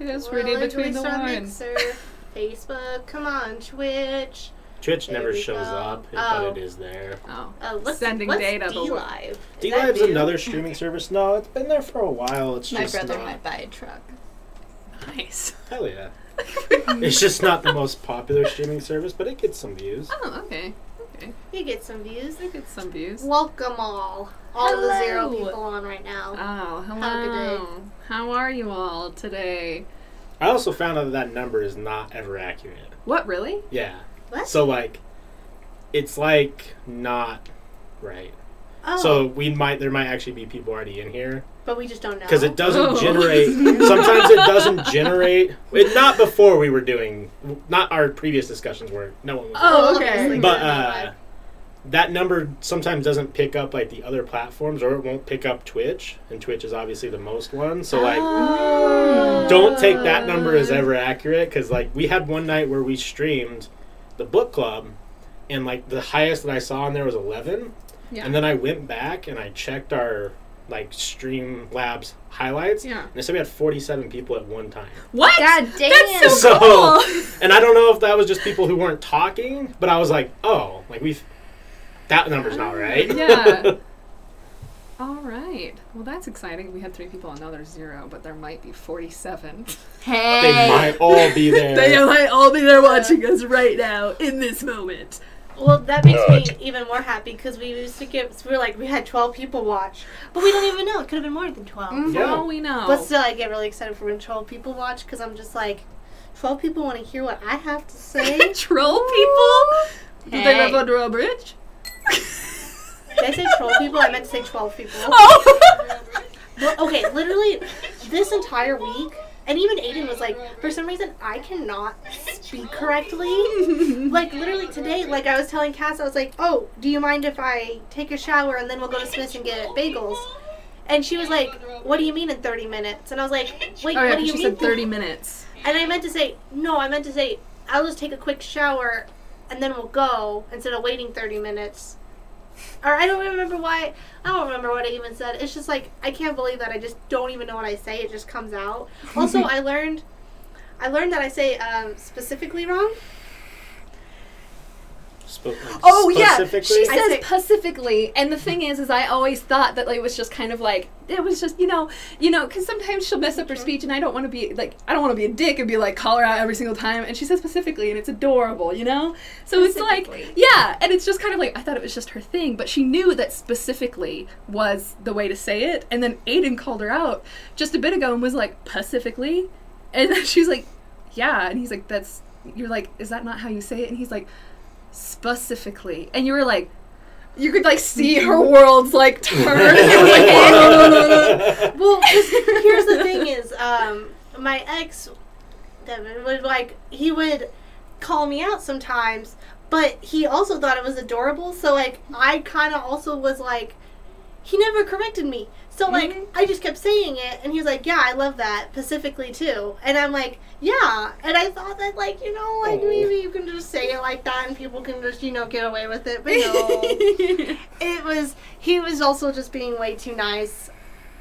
Kiss, We're between the lines. Facebook, come on, Twitch. Twitch There never shows go. up, Oh. but it is there. Oh, Uh, what's, Sending what's data, but DLive? D Live's another streaming service. No, it's been there for a while. It's My just brother not. might buy a truck. nice. Hell yeah. it's just not the most popular streaming service, but it gets some views. Oh, okay. Okay. You get some views. I get some views. Welcome all. All the zero people on right now. Oh, hello. Have a good day. How are you all today? I also found out that that number is not ever accurate. What, really? Yeah. What? So like, it's like not right. oh, So we might there might actually be people already in here but we just don't know. because it doesn't Oh. generate. Sometimes it doesn't generate. It, not before we were doing. Not our previous discussions were. no one was. Oh, okay. but uh, that number sometimes doesn't pick up like the other platforms, or it won't pick up Twitch, and Twitch is obviously the most one. So like, Oh. don't take that number as ever accurate because like we had one night where we streamed the book club, and like the highest that I saw on there was eleven, Yeah. and then I went back and I checked our like Streamlabs highlights, Yeah. and it said we had forty seven people at one time. What? God damn. That's so, So- cool. And I don't know if that was just people who weren't talking, but I was like, oh, like we've that number's not ah, right. Yeah. All right. Well, that's exciting. We had three people, and now there's zero, but there might be 47. Hey. they might all be there. they might all be there watching us right now in this moment. Well, that makes me even more happy because we used to get. We were like, we had 12 people watch, but we don't even know. It could have been more than 12. For Yeah. all we know. But still, I get really excited for when 12 people watch because I'm just like, 12 people want to hear what I have to say. troll people? Do they live under a bridge? Did I say 12 people? I meant to say 12 people. Oh! Well, okay, literally, this entire week, and even Aiden was like, for some reason, I cannot speak correctly. like, literally today, like, I was telling Cass, I was like, oh, do you mind if I take a shower and then we'll go to Smith's and get bagels? And she was like, what do you mean in 30 minutes? And I was like, wait, oh, yeah, what do you she mean? said 30 minutes. And I meant to say, no, I meant to say, I'll just take a quick shower and then we'll go instead of waiting 30 minutes. Or I don't remember why. I don't remember what I even said. It's just like, I can't believe that I just don't even know what I say. It just comes out. Also, I learned. I learned that I say um, specifically wrong. Spo- Oh yeah, she says say- pacifically, and the thing is, is I always thought that like it was just kind of like it was just you know, you know, because sometimes she'll mess up her speech, and I don't want to be like I don't want to be a dick and be like call her out every single time, and she says specifically, and it's adorable, you know. So it's like yeah, and it's just kind of like I thought it was just her thing, but she knew that specifically was the way to say it, and then Aiden called her out just a bit ago and was like pacifically, and then she's like, yeah, and he's like that's you're like is that not how you say it, and he's like specifically and you were like you could like see her worlds like turn. Well, 'cause here's the thing: is um, my ex, Devin, would like he would call me out sometimes, but he also thought it was adorable. So like, I kind of also was like, he never corrected me. So like, Mhm. I just kept saying it, and he was like, "Yeah, I love that Pacifically too." And I'm like, "Yeah," and I thought that like you know like Oh. maybe you can just say it like that, and people can just you know get away with it. But no, it was he was also just being way too nice.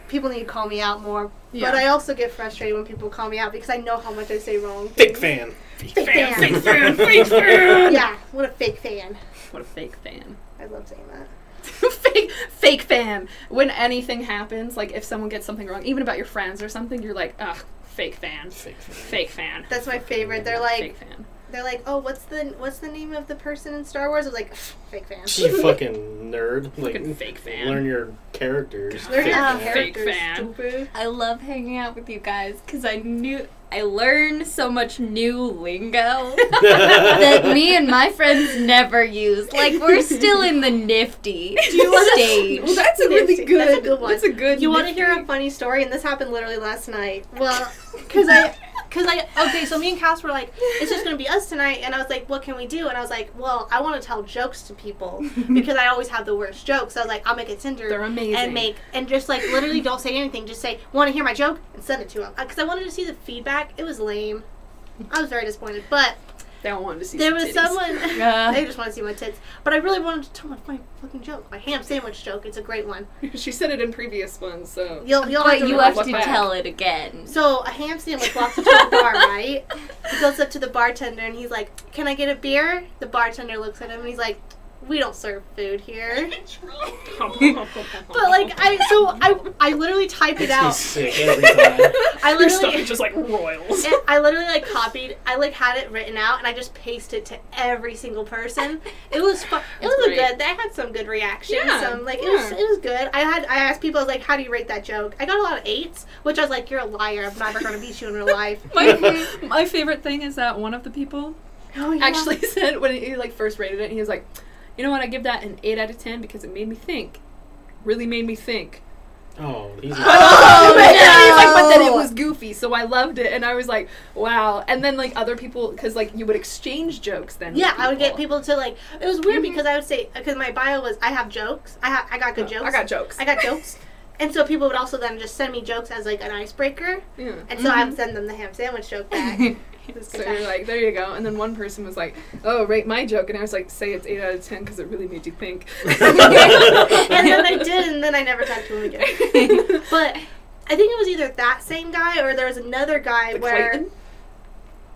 People need to call me out more. Yeah. But I also get frustrated when people call me out because I know how much I say wrong. Big things. fan. Fake fan. fake fan fake fan Yeah, what a fake fan. what a fake fan I love saying that. fake fake fan when anything happens like if someone gets something wrong even about your friends or something you're like ugh fake fan Fake fan. fake fan That's my favorite. They're fake like, fan they're like, oh, what's the what's the name of the person in Star Wars? I was like, fake fan. You fucking nerd. Like, fucking fake fan learn your characters. Learn Fake your fan. fake characters, fan. stupid. I love hanging out with you guys because I knew I learned so much new lingo that me and my friends never use. Like we're still in the nifty stage. well that's a really Nifty. good That's a good one. that's a good You want to hear a funny story? And this happened literally last night. Well, because I, because I, okay, so me and Cass were like, it's just gonna be us tonight, and I was like, what can we do? And I was like, well, I want to tell jokes to people because I always have the worst jokes. So I was like, I'll make a Tinder They're amazing. and make and just like literally don't say anything. Just say, want to hear my joke and send it to them because uh, I wanted to see the feedback. It was lame. I was very disappointed, but They don't want to see. There some was titties. someone. Uh. they just want to see my tits, but I really wanted to tell my, my fucking joke, my ham sandwich joke. It's a great one. she said it in previous ones, so. You'll you'll But have to you remember have look to back. tell it again. So a ham sandwich walks into a bar, right? He goes up to the bartender and he's like, "Can I get a beer?" The bartender looks at him and he's like, "We don't serve food here." But like I so I I literally typed it out. sick every time. I Your literally is just like royals. and I literally like copied. I like had it written out and I just pasted it to every single person. It was fu- It That's was a great. good. They had some good reactions. Yeah, Some like it was yeah. it was good. I had I asked people I was like, "How do you rate that joke?" I got a lot of eights, which I was like, "You're a liar. I'm never gonna beat you in real life." my, mhm. my favorite thing is that one of the people Oh, yeah. actually said when he like first rated it, he was like, "You know what? I give that an eight out of ten because it made me think. Really made me think." Oh, oh he's Oh, no. Like, but then it was goofy, so I loved it, and I was like, "Wow!" And then like other people, because like you would exchange jokes then. Yeah, I would get people to like. It was weird mhm. because I would say because my bio was I have jokes. I have I got good Oh, jokes. I got jokes. I got jokes, and so people would also then just send me jokes as like an icebreaker, Yeah. and so I would mm-hmm. send them the ham sandwich joke back. It was So good you're like, there you go. And then one person was like, oh, rate my joke. And I was like, say it's 8 out of 10 because it really made you think. and then I did, and then I never talked to him again. But I think it was either that same guy or there was another guy The where Clayton?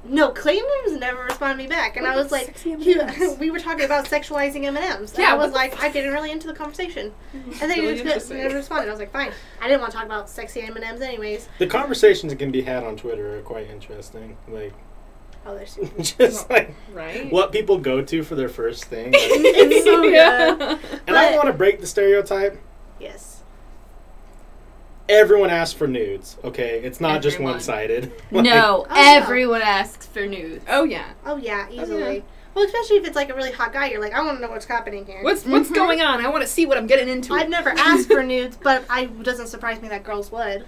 No Clayton was never responded me back, and What I was like, he, we were talking about sexualizing M and M's. Yeah, I was like, I getting really into the conversation, and then Really he just never responded. I was like, fine, I didn't want to talk about sexy M and M's anyways. the conversations that can be had on Twitter are quite interesting. Like, Oh, they're super. just like Right? what people go to for their first thing. Like, it's so Yeah. good. and I But- want to break the stereotype. Yes. Everyone asks for nudes. Okay, it's not just Everyone. one sided. no, Oh, yeah. everyone asks for nudes. Oh, yeah. Oh yeah, easily. yeah. Well, especially if it's like a really hot guy, you're like, I want to know what's happening here. What's what's Mhm. going on? I want to see what I'm getting into. I've never asked for nudes, but I it doesn't surprise me that girls would.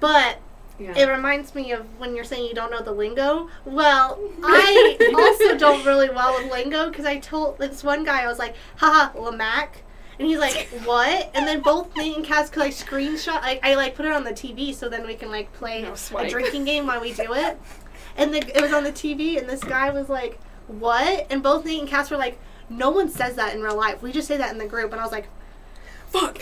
But yeah. it reminds me of when you're saying you don't know the lingo. Well, I also don't really well with lingo because I told this one guy I was like, haha, Lamac. And he's like, what? And then both me and Cass could like screenshot. Like I like put it on the TV so then we can like play No a drinking game while we do it. And the, it was on the TV, and this guy was like, what? And both Nate and Cass were like, no one says that in real life. We just say that in the group. And I was like, Fuck.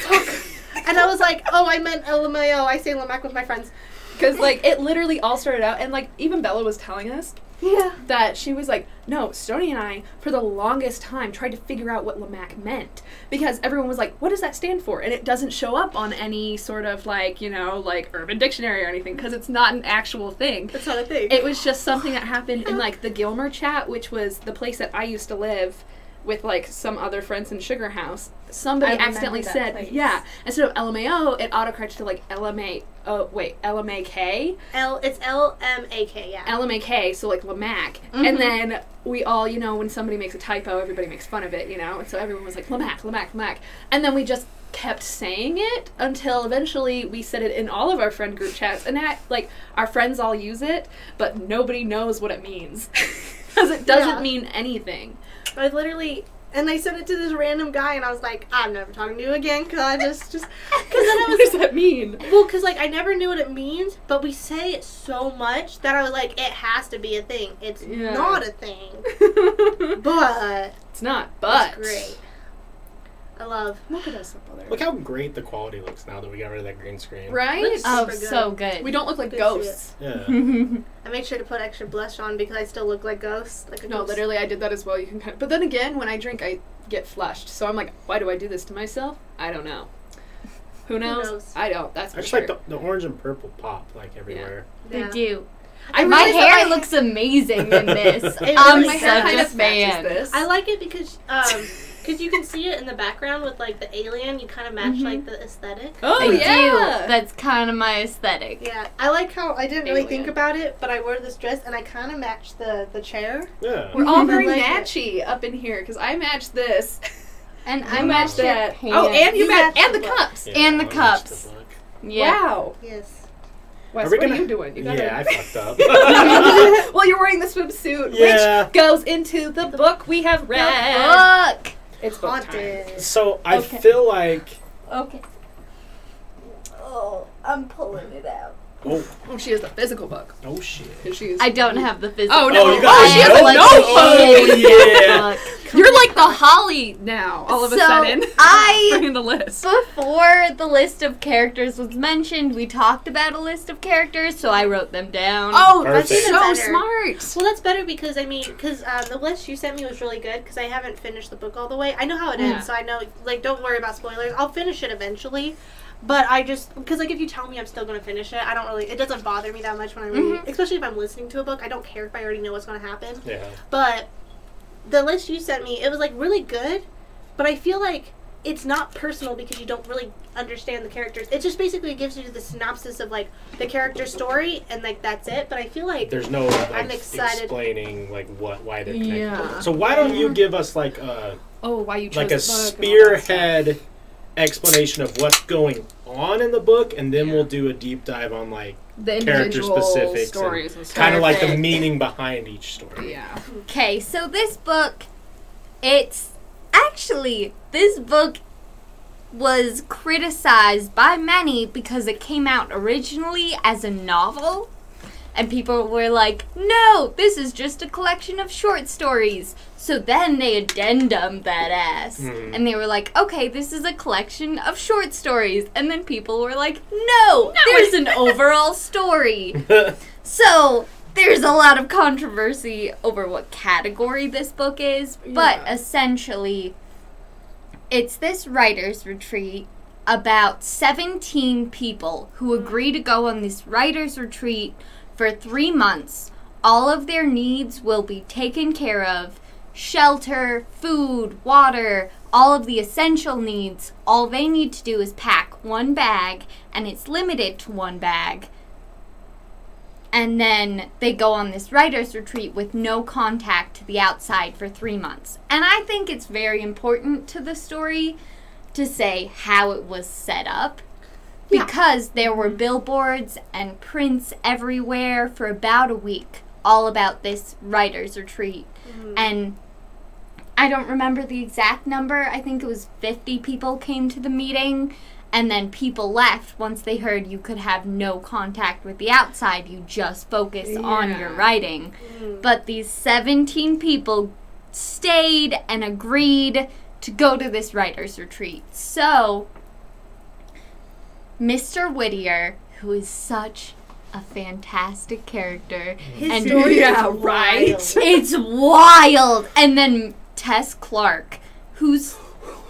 and I was like, oh, I meant LMAO. I say Lamac with my friends. Because, like, it literally all started out, and, like, even Bella was telling us Yeah. that she was like, no, Stony and I, for the longest time, tried to figure out what Lamac meant. Because everyone was like, what does that stand for? And it doesn't show up on any sort of, like, you know, like, urban dictionary or anything, because it's not an actual thing. That's not a thing. It was just something that happened in, like, the Gilmer chat, which was the place that I used to live with, like, some other friends in Sugar House. Somebody I accidentally that said, place. yeah, instead of LMAO, it autocorrected to, like, LMA, oh, wait, LMAK? L. It's L M A K. Yeah. LMAK, so like Lamac. Mhm. And then we all, you know, when somebody makes a typo, everybody makes fun of it, you know? And so everyone was like, Lamac, Lamac, Lamac. And then we just kept saying it until eventually we said it in all of our friend group chats. And that, like, our friends all use it, but nobody knows what it means. Because it doesn't Yeah. mean anything. I literally. And I sent it to this random guy, and I was like, I'm never talking to you again, because I just, just, because then I was. what does that mean? well, because like I never knew what it means, but we say it so much that I was like, it has to be a thing. It's Yeah. not a thing, but it's not, but. it's great. I love. Look at us up there. Look how great the quality looks now that we got rid of that green screen. Right? Looks- Oh, good. so good. we don't look like Good ghosts. Yeah. I make sure to put extra blush on because I still look like ghosts. Like a No, ghost. literally, I did that as well. You can kind of, but then again, when I drink, I get flushed. So I'm like, why do I do this to myself? I don't know. Who knows? knows? I don't. That's I just sure. like the, the orange and purple pop like everywhere. They Yeah. do. I My realized that hair my- looks amazing in this. It I'm really my hair such kind a of matches fan. this. I like it because um because you can see it in the background with like the alien. You kind of match Mhm. like the aesthetic. oh I yeah. do. That's kind of my aesthetic. Yeah, I like how I didn't really think about it, but I wore this dress and I kind of matched the the chair. Yeah. We're all very like it. matchy up in here because I matched this. And You I matched matched that. pants. Oh, and you, You matched matched and the the cups. Yeah, And the I cups. book. Yeah. Wow. Yes. Wes, Are we what gonna- are you doing? You gotta- Yeah, I fucked up. well, you're wearing the swimsuit, Yeah. which goes into the book we have read. Look. It's book time. So I Okay. feel like Okay. Oh, I'm pulling it out. Oh, Oh, she has the physical book. oh shit. And I don't have the physical. Book. Oh, no. Oh, you got Oh, a she has a notebook? notebook. Oh, yeah. book. You're like the Holly now, all of a So, sudden. I- bringing the list. Before the list of characters was mentioned, we talked about a list of characters, so I wrote them down. Oh, Perfect. that's so Better. smart. Well, that's better because I mean, because um, the list you sent me was really good because I haven't finished the book all the way. I know how it Yeah. ends, so I know like don't worry about spoilers. I'll finish it eventually, but I just because like if you tell me I'm still gonna finish it, I don't really. It doesn't bother me that much when I read, Mhm. especially if I'm listening to a book. I don't care if I already know what's gonna happen. Yeah. But the list you sent me, it was like really good, but I feel like it's not personal because you don't really understand the characters. It just basically gives you the synopsis of like the character story and like that's it. But I feel like There's no like I'm excited. explaining like what why they're connected. Yeah. So why don't you give us like a Oh, why you chose like a the book and all that stuff. spearhead explanation of what's going on in the book, and then Yeah. we'll do a deep dive on like the character individual specifics stories and, stuff. kind of like the meaning behind each story. Yeah. Okay, so this book, it's actually this book was criticized by many because it came out originally as a novel. And people were like, no, this is just a collection of short stories. So then they addendum that ass. Mhm. And they were like, okay, this is a collection of short stories. And then people were like, no, there's an overall story. So there's a lot of controversy over what category this book is, but essentially, it's this writer's retreat about 17 people who agree to go on this writer's retreat for three months. All of their needs will be taken care of shelter, food, water, all of the essential needs. All they need to do is pack one bag, and it's limited to one bag and then they go on this writer's retreat with no contact to the outside for three months. And I think it's very important to the story to say how it was set up Yeah. because there were billboards and prints everywhere for about a week all about this writer's retreat. Mm-hmm. And I don't remember the exact number. I think it was 50 people came to the meeting and then people left once they heard you could have no contact with the outside. You just focus on your Yeah. writing. Mm-hmm. But these 17 people stayed and agreed to go to this writer's retreat. So, Mr. Whittier, who is such a fantastic character, his and- story Yeah, is right. wild. it's wild. And then Tess Clark, who's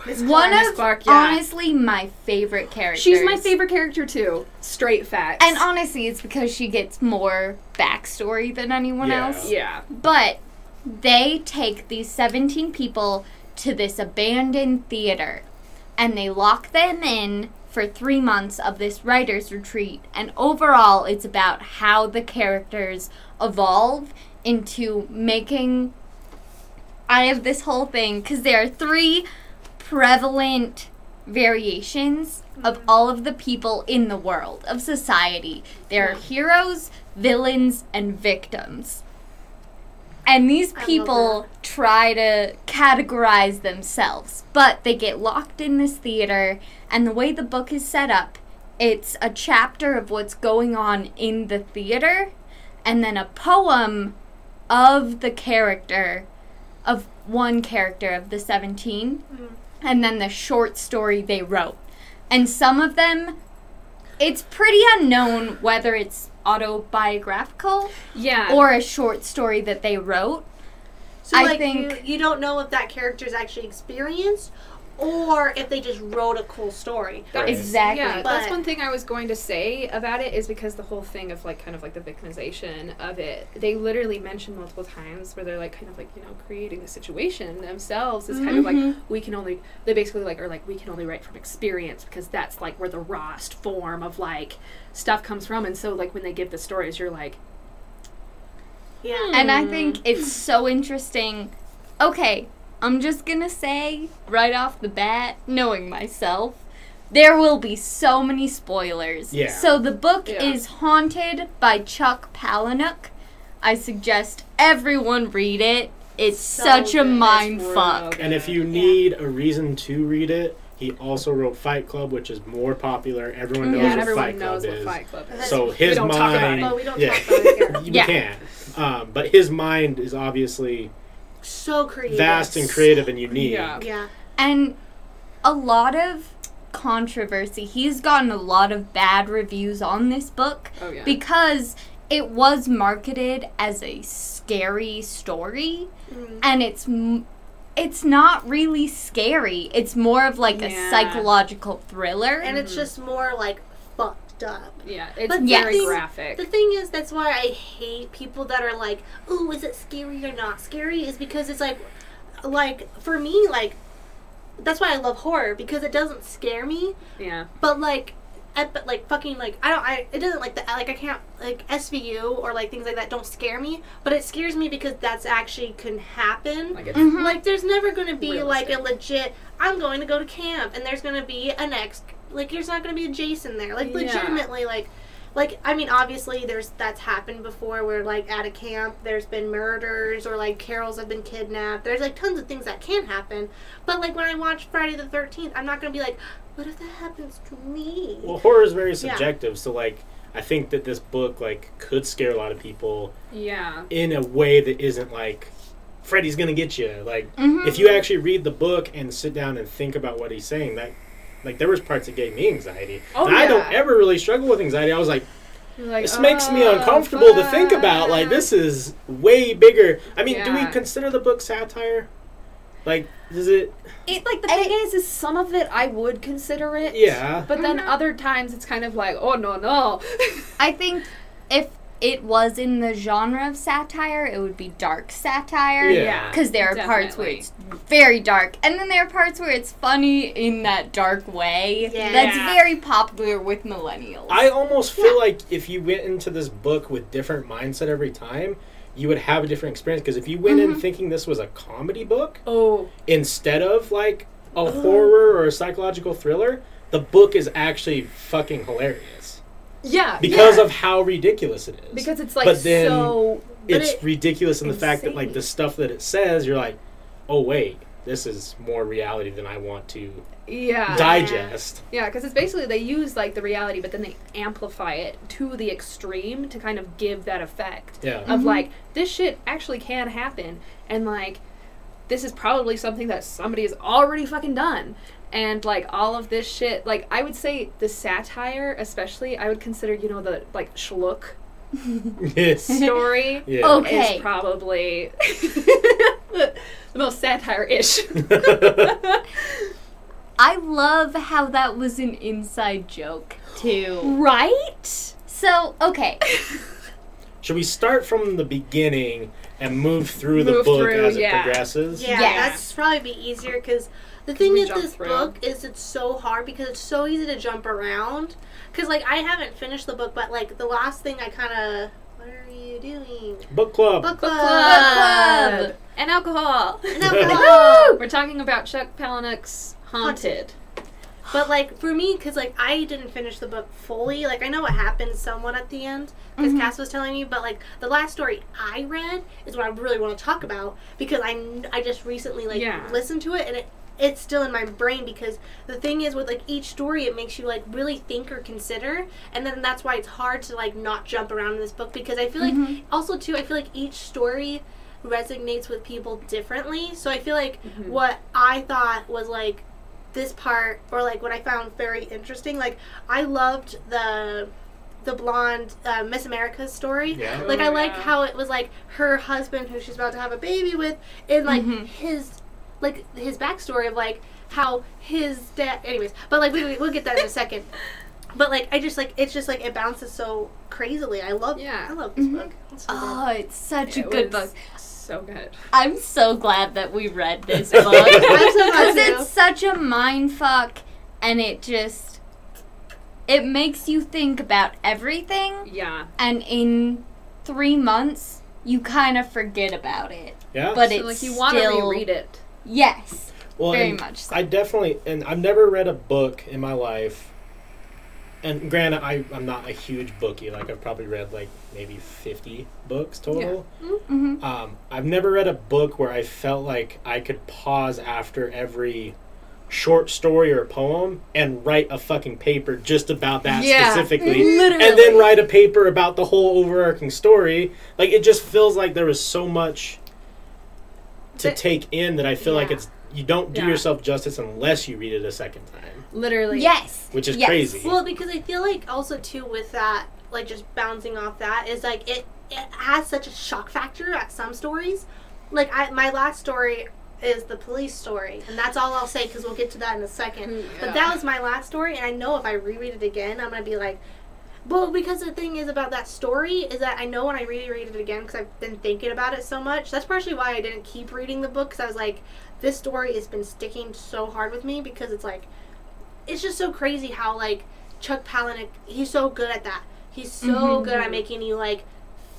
one Clark. of Clark, yeah. honestly my favorite characters. She's my favorite character too. Straight facts. And honestly, it's because she gets more backstory than anyone Yeah. else. yeah. But they take these 17 people to this abandoned theater and they lock them in for three months of this writer's retreat. And overall, it's about how the characters evolve into making. I have this whole thing because there are three prevalent variations of mm-hmm. all of the people in the world, of society. There are heroes, villains, and victims. And these people try to categorize themselves, but they get locked in this theater, and the way the book is set up, it's a chapter of what's going on in the theater, and then a poem of the character, of one character of the 17, and then the short story they wrote. And some of them, it's pretty unknown whether it's autobiographical Yeah. or a short story that they wrote. So I like think- you, you don't know if that character's actually experienced or if they just wrote a cool story. Right. Exactly. Yeah, that's one thing I was going to say about it is because the whole thing of like kind of like the victimization of it, they literally mention multiple times where they're like kind of like you know creating the situation themselves is kind of like Mhm. we can only they basically like are like we can only write from experience because that's like where the rawest form of like stuff comes from, and so like when they give the stories, you're like Yeah. And I Hmm. think it's so interesting. Okay, I'm just gonna say right off the bat, knowing myself, there will be so many spoilers. Yeah. So the book Yeah. is Haunted by Chuck Palahniuk. I suggest everyone read it. It's So such a mind fuck. good. And if you need a reason to read it, He also wrote Fight Club, which is more popular. Everyone Yeah, knows and what everyone Fight knows Club what is. Fight Club is. So his don't talk about mind, it. We don't yeah, talk about it here. we Yeah. can't. Um, but his mind is obviously So creative. vast and creative and unique. Yeah. Yeah. And a lot of controversy. He's gotten a lot of bad reviews on this book Oh yeah. because it was marketed as a scary story Mm. and it's m- it's not really scary. It's more of like Yeah. a psychological thriller. And it's just more like fucked up. yeah, it's But very the- graphic. The thing is, that's why I hate people that are like, "Ooh, is it scary or not scary?" Is because it's like, like for me, like that's why I love horror because it doesn't scare me, yeah. but like, ep- like fucking like I don't, I it doesn't like the like I can't like SVU or like things like that don't scare me, but it scares me because that's actually can happen. Like Mhm. Like there's never gonna be like a legit. I'm going to go to camp, and there's gonna be an ex. Like there's not gonna be a Jason there. Like Yeah. legitimately, like, like I mean, obviously there's that's happened before where like at a camp there's been murders or like Carols have been kidnapped. There's like tons of things that can happen. But like when I watch Friday the Thirteenth, I'm not gonna be like, what if that happens to me? Well, horror is very Yeah. subjective, so like I think that this book like could scare a lot of people yeah. in a way that isn't like Freddy's gonna get you. Like Mhm. if you actually read the book and sit down and think about what he's saying, that like there was parts that gave me anxiety. Oh, and I don't ever really struggle with anxiety. I was like, like, this makes me "Oh, uncomfortable to think about. Like this is way bigger. I mean, do we consider the book satire? Like, is it? It, like the thing is, is some of it I would consider it. Yeah. But then mm-hmm. other times it's kind of like, oh no no. I think if it was in the genre of satire, it would be dark satire. Yeah. Because there are parts where it's very dark, and then there are parts where it's funny in that dark way. Yeah. That's Yeah. very popular with millennials. I almost feel like if you went into this book with different mindset every time, you would have a different experience. Because if you went in mm-hmm. thinking this was a comedy book oh instead of like a horror or a psychological thriller, the book is actually fucking hilarious yeah. because yeah. of how ridiculous it is. because it's like but then so it's it- ridiculous in the fact that like the stuff that it says, you're like, oh wait, this is more reality than I want to yeah digest. Yeah, because it's basically they use like the reality, but then they amplify it to the extreme to kind of give that effect Yeah. of mm-hmm. like this shit actually can happen, and like this is probably something that somebody has already fucking done, and like all of this shit. Like I would say the satire, especially, I would consider you know the like schlook yes. story. Yeah. Okay. Is probably the, the most satire-ish. I love how that was an inside joke, too. right? So, okay. Should we start from the beginning and move through the book through, as it yeah. progresses? Yeah, Yeah. that's probably be easier because the thing we with this through. book is it's so hard because it's so easy to jump around. Because like I haven't finished the book, but like the last thing I kind of what are you doing? Book club. Book club. club. and alcohol. And alcohol. We're talking about Chuck Palahniuk's Haunted. But like for me, because like I didn't finish the book fully. Like I know what happens somewhat at the end, because mm-hmm. Cass was telling me. But like the last story I read is what I really want to talk about because I I just recently like Yeah. listened to it and it it's still in my brain because the thing is with like each story it makes you like really think or consider and then that's why it's hard to like not jump around in this book because I feel like also too I feel like each story resonates with people differently. So I feel like what I thought was like this part or like what I found very interesting. Like I loved the the blonde uh, Miss America's story. Yeah. Like I Oh, like yeah. how it was like her husband who she's about to have a baby with and like Mhm. his like his backstory of like how his dad anyways but like we, we- we'll get that in a second but like i just like it's just like it bounces so crazily i love Yeah. i love this mm-hmm. book It's so good. Oh, it's such a It good book. So good. I'm so glad that we read this book. I'm so Because it's such a mind fuck and it just it makes you think about everything Yeah. and in three months you kind of forget about it. Yeah. But So it's like you want to still reread it. Yes. well, very much so. I definitely, and I've never read a book in my life. And granted, I, I'm not a huge bookie. Like, I've probably read like maybe 50 books total. hmm Um, I've never read a book where I felt like I could pause after every short story or poem and write a fucking paper just about that Yeah, specifically literally. and then write a paper about the whole overarching story like it just feels like there was so much to Th- take in that i feel like it's you don't do Yeah. yourself justice unless you read it a second time Literally. Yes. which is Yes. crazy Well, because I feel like also too with that, like just bouncing off that is like it it has such a shock factor at some stories. Like I my last story is the police story, and that's all I'll say because we'll get to that in a second. Mm, yeah. But that was my last story, and I know if I reread it again, I'm gonna be like. Well, because the thing is about that story is that I know when I reread it again because I've been thinking about it so much. That's partially why I didn't keep reading the book because I was like, this story has been sticking so hard with me because it's like, it's just so crazy how like Chuck Palahniuk, he's so good at that. He's so Mhm. good at making you like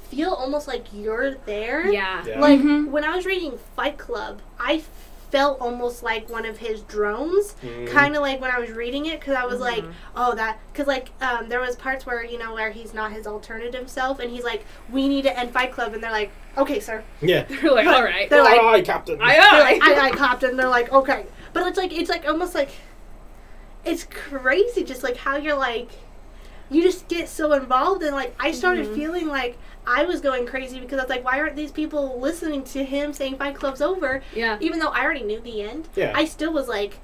feel almost like you're there. Yeah. Yeah. Like Mhm. when I was reading Fight Club, I felt almost like one of his drones. Mhm. Kind of like when I was reading it, because I was like, Mhm. oh, that, because like um, there was parts where you know where he's not his alternative self, and he's like, we need to end Fight Club, and they're like, okay, sir. yeah They're like, all right. They're like, Aye, captain Aye, they're like, I, I copped, and they're like, okay, but it's like it's like almost like, it's crazy, just like how you're like, you just get so involved, and like I started Mhm. feeling like. I was going crazy because I was like, why aren't these people listening to him saying Fight Club's over? Yeah. Even though I already knew the end, yeah I still was like,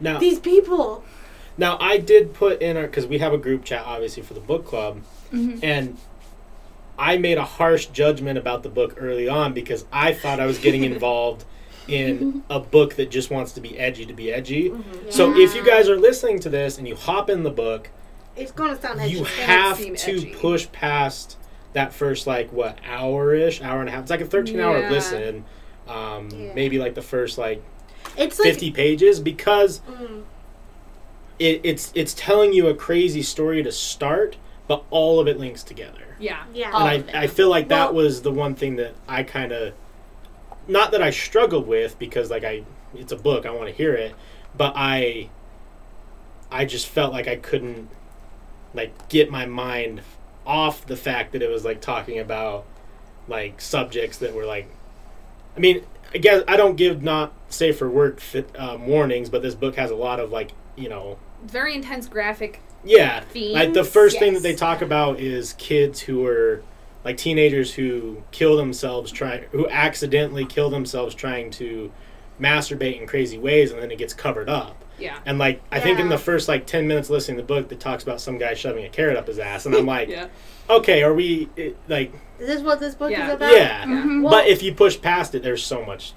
now these people. Now I did put in our because we have a group chat obviously for the book club, Mhm. and I made a harsh judgment about the book early on because I thought I was getting involved in a book that just wants to be edgy to be edgy. So if you guys are listening to this and you hop in the book, It's going to sound edgy. you have to edgy. push past that first like what hour ish, hour and a half. It's like a thirteen hour listen. Um, Yeah. Maybe like the first like It's like, fifty pages because mm, it, it's it's telling you a crazy story to start, but all of it links together. Yeah. yeah. And. I, I feel like that Well- was the one thing that I kind of, not that I struggled with because like I, it's a book, I want to hear it, but I, I just felt like I couldn't, like get my mind off the fact that it was like talking about, like subjects that were like, I mean, I guess I don't give not safe for work fit, um, warnings, but this book has a lot of like you know Very intense graphic yeah, themes. like the first thing that they talk about is kids who are like teenagers who kill themselves trying who accidentally kill themselves trying to masturbate in crazy ways and then it gets covered up. Yeah. And like I think in the first like 10 minutes listening to the book that talks about some guy shoving a carrot up his ass and I'm like, Yeah. okay, are we it, like is this what this book Yeah. is about? yeah. Mhm. Well- but if you push past it there's so much.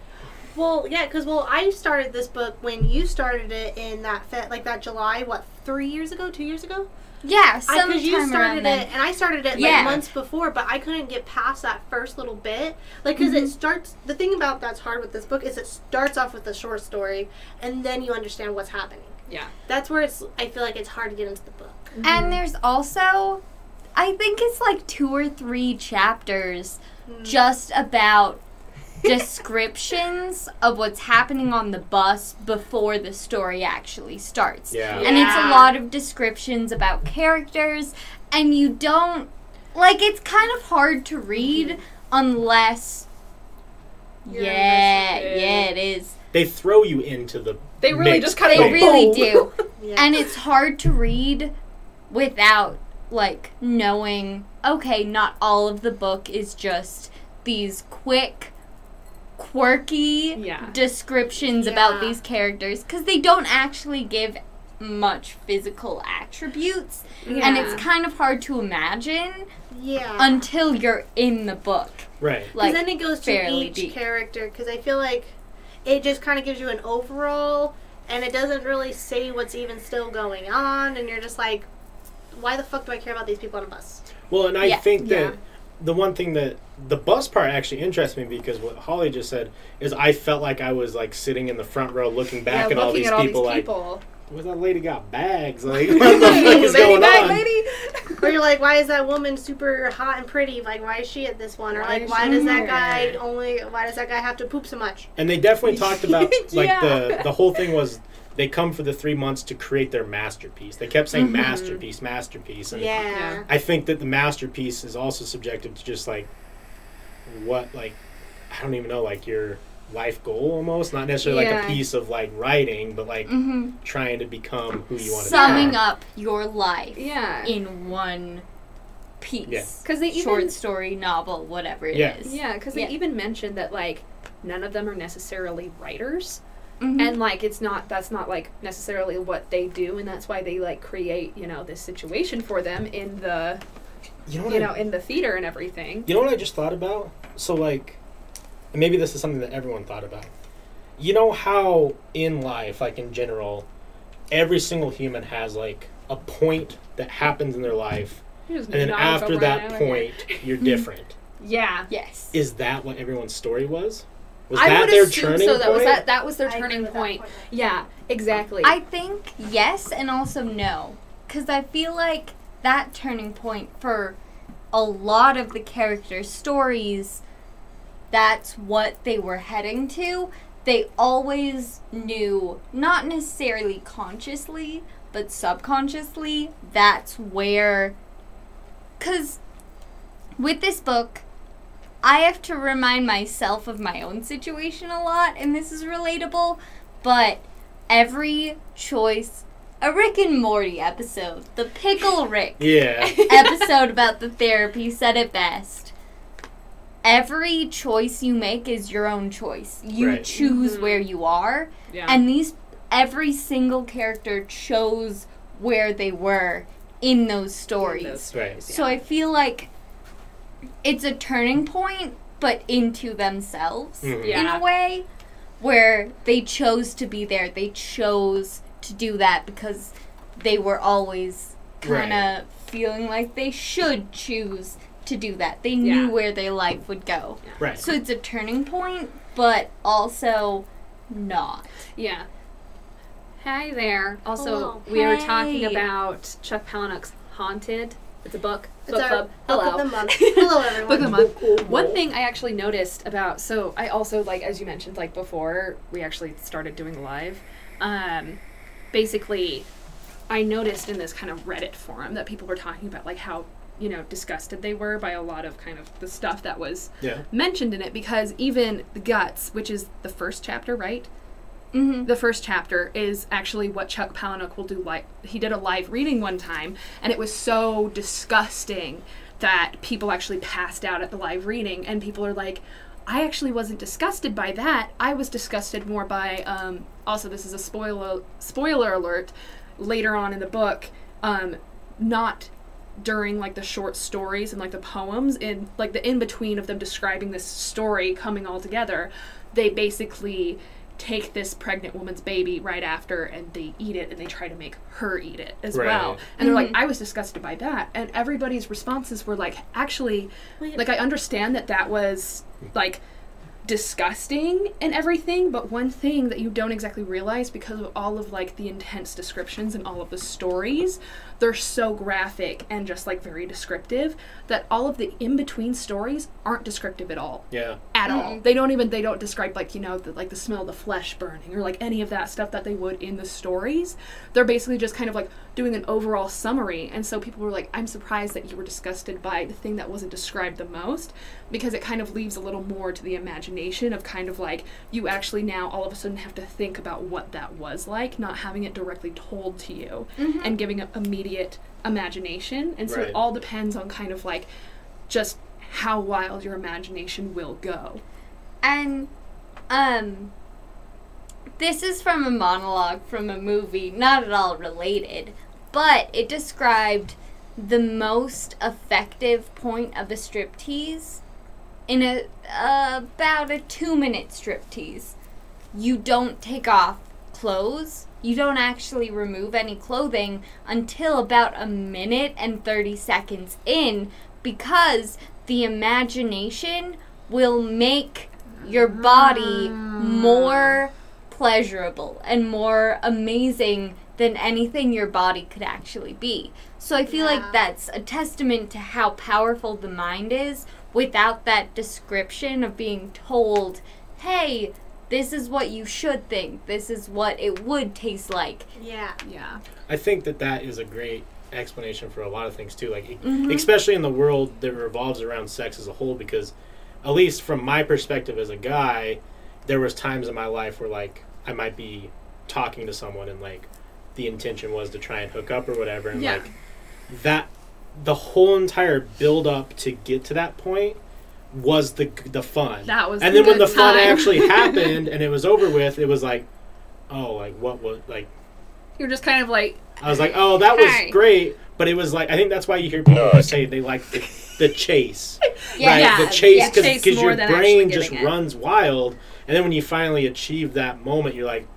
Well, yeah, because well, I started this book when you started it in that fe- like that July, what three years ago, two years ago? Yeah, Because sometime you around started then. it, and I started it Yeah. like months before, but I couldn't get past that first little bit. Like, because Mm-hmm. it starts. The thing about that's hard with this book is it starts off with a short story, and then you understand what's happening. Yeah. That's where it's. I feel like it's hard to get into the book. And there's also, I think it's like two or three chapters Mm. just about descriptions of what's happening on the bus before the story actually starts. Yeah. And it's a lot of descriptions about characters, and you don't, like, it's kind of hard to read unless. You're yeah, yeah, it is. They throw you into the They really mix. just kind of. They of really boom. do. Yeah. and it's hard to read without like knowing okay not all of the book is just these quick quirky Yeah. descriptions about these characters because they don't actually give much physical attributes and it's kind of hard to imagine yeah. until you're in the book right. Because like then it goes to each deep. character. Because I feel like it just kind of gives you an overall, and it doesn't really say what's even still going on, and you're just like, why the fuck do I care about these people on a bus? Well, and I Yeah. think that Yeah. The one thing that the bus part actually interests me because what Holly just said is I felt like I was like sitting in the front row looking back yeah, at all these at all people these like, people. "Was that lady got bags? Like, what the fuck is lady going bag on?" lady. Or you're like, why is that woman super hot and pretty? Like, why is she at this one? Or Why like, why does that guy only? Why does that guy have to poop so much? And they definitely talked about like Yeah. the the whole thing was they come for the three months to create their masterpiece. They kept saying Mhm. masterpiece, masterpiece, and Yeah. Yeah. I think that the masterpiece is also subjective to just like what like I don't even know like your life goal almost, not necessarily like a piece of like writing, but like hmm trying to become who you want to be. Summing up your life Yeah. in one piece. Yeah. Because they even Short story, novel, whatever it is. Yeah. Yeah, because they even mentioned that like none of them are necessarily writers, Mhm. and like it's not that's not like necessarily what they do, and that's why they like create you know this situation for them in the You know what? you I- in the theater and everything. You know what I just thought about? So like, maybe this is something that everyone thought about. You know how in life, like in general, every single human has like a point that happens in their life, and then after that point, you're different. yeah. yes. Is that what everyone's story was? Was I that would their assume turning so. That point? was that. That was their I turning point. point. Yeah, exactly. I think yes and also no. Because I feel like that turning point for a lot of the characters' stories, that's what they were heading to. They always knew, not necessarily consciously, but subconsciously, that's where. Because with this book, I have to remind myself of my own situation a lot, and this is relatable, but every choice, a Rick and Morty episode, the Pickle Rick yeah. episode about the therapy said it best. Every choice you make is your own choice. You Right. choose Mhm. where you are, yeah. and these every single character chose where they were in those stories. Those Right. stories, So I feel like it's a turning point, but into themselves Mhm. in Yeah. a way where they chose to be there. They chose to do that because they were always kind of feeling like they should choose to do that. They knew where their life would go. Right. So it's a turning point, but also not. Yeah. Hi there. Also, Hello. we were talking about Chuck Palahniuk's Haunted. It's a book. It's book our club. book Hello. of the month. Hello, everyone. Book of the month. One thing I actually noticed about so I also like as you mentioned like before we actually started doing live, um, basically, I noticed in this kind of Reddit forum that people were talking about like how you know disgusted they were by a lot of kind of the stuff that was Yeah. mentioned in it because even the guts, which is the first chapter, right? Mm-hmm. the first chapter is actually what Chuck Palahniuk will do. Like he did a live reading one time, and it was so disgusting that people actually passed out at the live reading, and people are like, "I actually wasn't disgusted by that. I was disgusted more by." Um, also, this is a spoiler spoiler alert. Later on in the book, um, not during like the short stories and like the poems in like the in between of them describing this story coming all together they basically take this pregnant woman's baby right after and they eat it and they try to make her eat it as well Right. and they're like mm-hmm. i was disgusted by that and everybody's responses were like actually Wait. like i understand that that was like disgusting and everything but one thing that you don't exactly realize because of all of like the intense descriptions and all of the stories they're so graphic and just like very descriptive that all of the in-between stories aren't descriptive at all Yeah. at all. Mm-hmm. They don't even they don't describe like you know the, like the smell of the flesh burning or like any of that stuff that they would in the stories. They're basically just kind of like doing an overall summary, and so people were like, "I'm surprised that you were disgusted by the thing that wasn't described the most," because it kind of leaves a little more to the imagination of kind of like you actually now all of a sudden have to think about what that was like, not having it directly told to you, mm-hmm. and giving it immediate imagination, and so Right. it all depends on kind of like just how wild your imagination will go. And um this is from a monologue from a movie, not at all related, but it described the most effective point of a striptease in a about a 2-minute striptease. You don't take off clothes. You don't actually remove any clothing until about a minute and 30 seconds in because the imagination will make your body ah. more pleasurable and more amazing than anything your body could actually be. So I feel Yeah. like that's a testament to how powerful the mind is without that description of being told, hey, this is what you should think, this is what it would taste like. Yeah. Yeah. I think that that is a great explanation for a lot of things too. Like, e- Mhm. especially in the world that revolves around sex as a whole, because at least from my perspective as a guy, there was times in my life where like I might be talking to someone and like the intention was to try and hook up or whatever and Yeah. like that the whole entire build up to get to that point was the the fun. That was and the then when the good fun actually happened and it was over with, it was like, oh, like what was like You're just kind of like, I was like, oh, that was great, but it was like I think that's why you hear people who say they like the, the chase, right? Yeah, the chase yeah, because chase more your brain just it. runs wild, and then when you finally achieve that moment, you're like,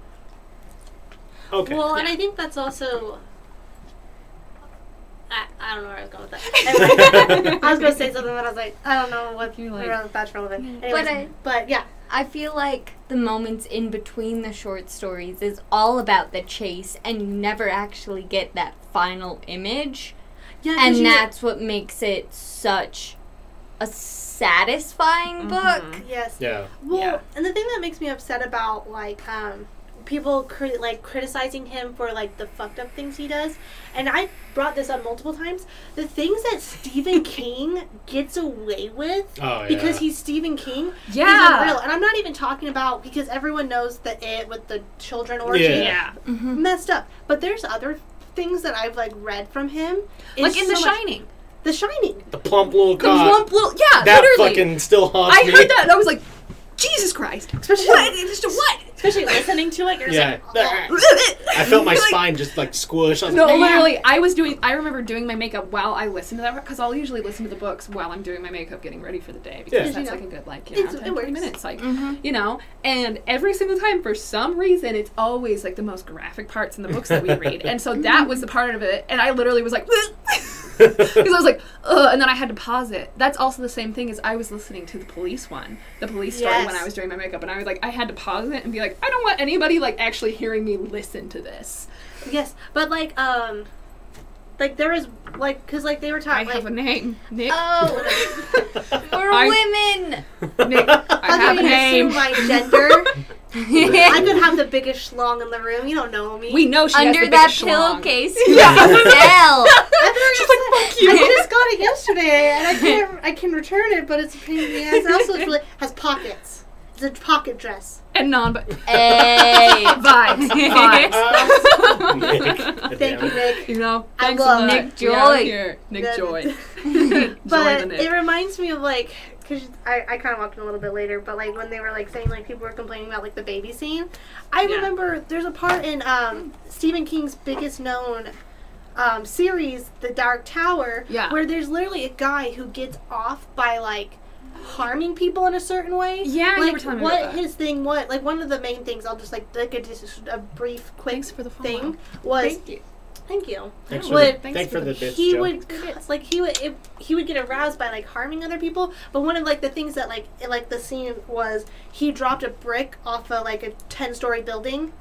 okay, Well, and I think that's also. I, I don't know where I was going with that. Anyway, I was going to say something, but I was like, I don't know what You're like- if that's relevant. But I- but yeah, I feel like the moments in between the short stories is all about the chase, and you never actually get that final image. yeah, 'cause and that's what makes it such a satisfying book. yes. yeah, Well, Yeah. and the thing that makes me upset about like um people cri- like criticizing him for like the fucked up things he does, and I brought this up multiple times. The things that Stephen King gets away with oh yeah, because he's Stephen King Yeah. is unreal. And I'm not even talking about because everyone knows the it with the children orgy Yeah. yeah. Mm-hmm. messed up. But there's other things that I've like read from him. Like It's in The so much- Shining. The Shining. the plump little The cock. plump little, yeah, that literally. fucking still haunts I me. heard that and I was like, Jesus Christ. Especially What? Just what? especially listening to it, you're Yeah. just like, oh. I felt my Like, spine just like squish. I was No, like, literally, I was doing. I remember doing my makeup while I listened to that because I'll usually listen to the books while I'm doing my makeup, getting ready for the day because Yeah. that's You know. like a good like you know It's- 10, 20 minutes, like Mm-hmm. you know. And every single time, for some reason, it's always like the most graphic parts in the books that we read, and so that was the part of it. And I literally was like. Because I was like, Ugh, and then I had to pause it. That's also the same thing as I was listening to the police one, the police story when I was doing my makeup, and I was like, I had to pause it and be like, I don't want anybody like actually hearing me listen to this. Yes, but like um, like there was like because like they were I talking like have a name, Nick. Oh, we're I- women. Nick, I I'm have a going to name. my gender. I could have the biggest schlong in the room. You don't know me. We know she has Under the that biggest schlong. pillowcase, you sell. She's like, fuck you. I just got it yesterday, and I can't. I can return it, but it's a pain in the ass. It also it's really has pockets. It's a pocket dress. And non, but Hey. vibes, vibes. Thank you, Nick. You know, I thanks a love. Nick Joy. here. Nick The- Joy. Joy But the Nick. it reminds me of like, cause I, I kind of walked in a little bit later, but like when they were like saying like people were complaining about like the baby scene, I Yeah. remember there's a part in um, Stephen King's biggest known um, series, The Dark Tower, Yeah. where there's literally a guy who gets off by like harming people in a certain way. Yeah, you like were telling me what about that. his thing was. Like one of the main things, I'll just like like a, just a brief quick Thanks for the follow. thing was. Thank you. Thank you Thanks Oh, for the, thanks thanks for for the- the bits, he Joe. would like he would it, he would get aroused by like harming other people but one of like the things that like it, like the scene was he dropped a brick off of like a 10 story building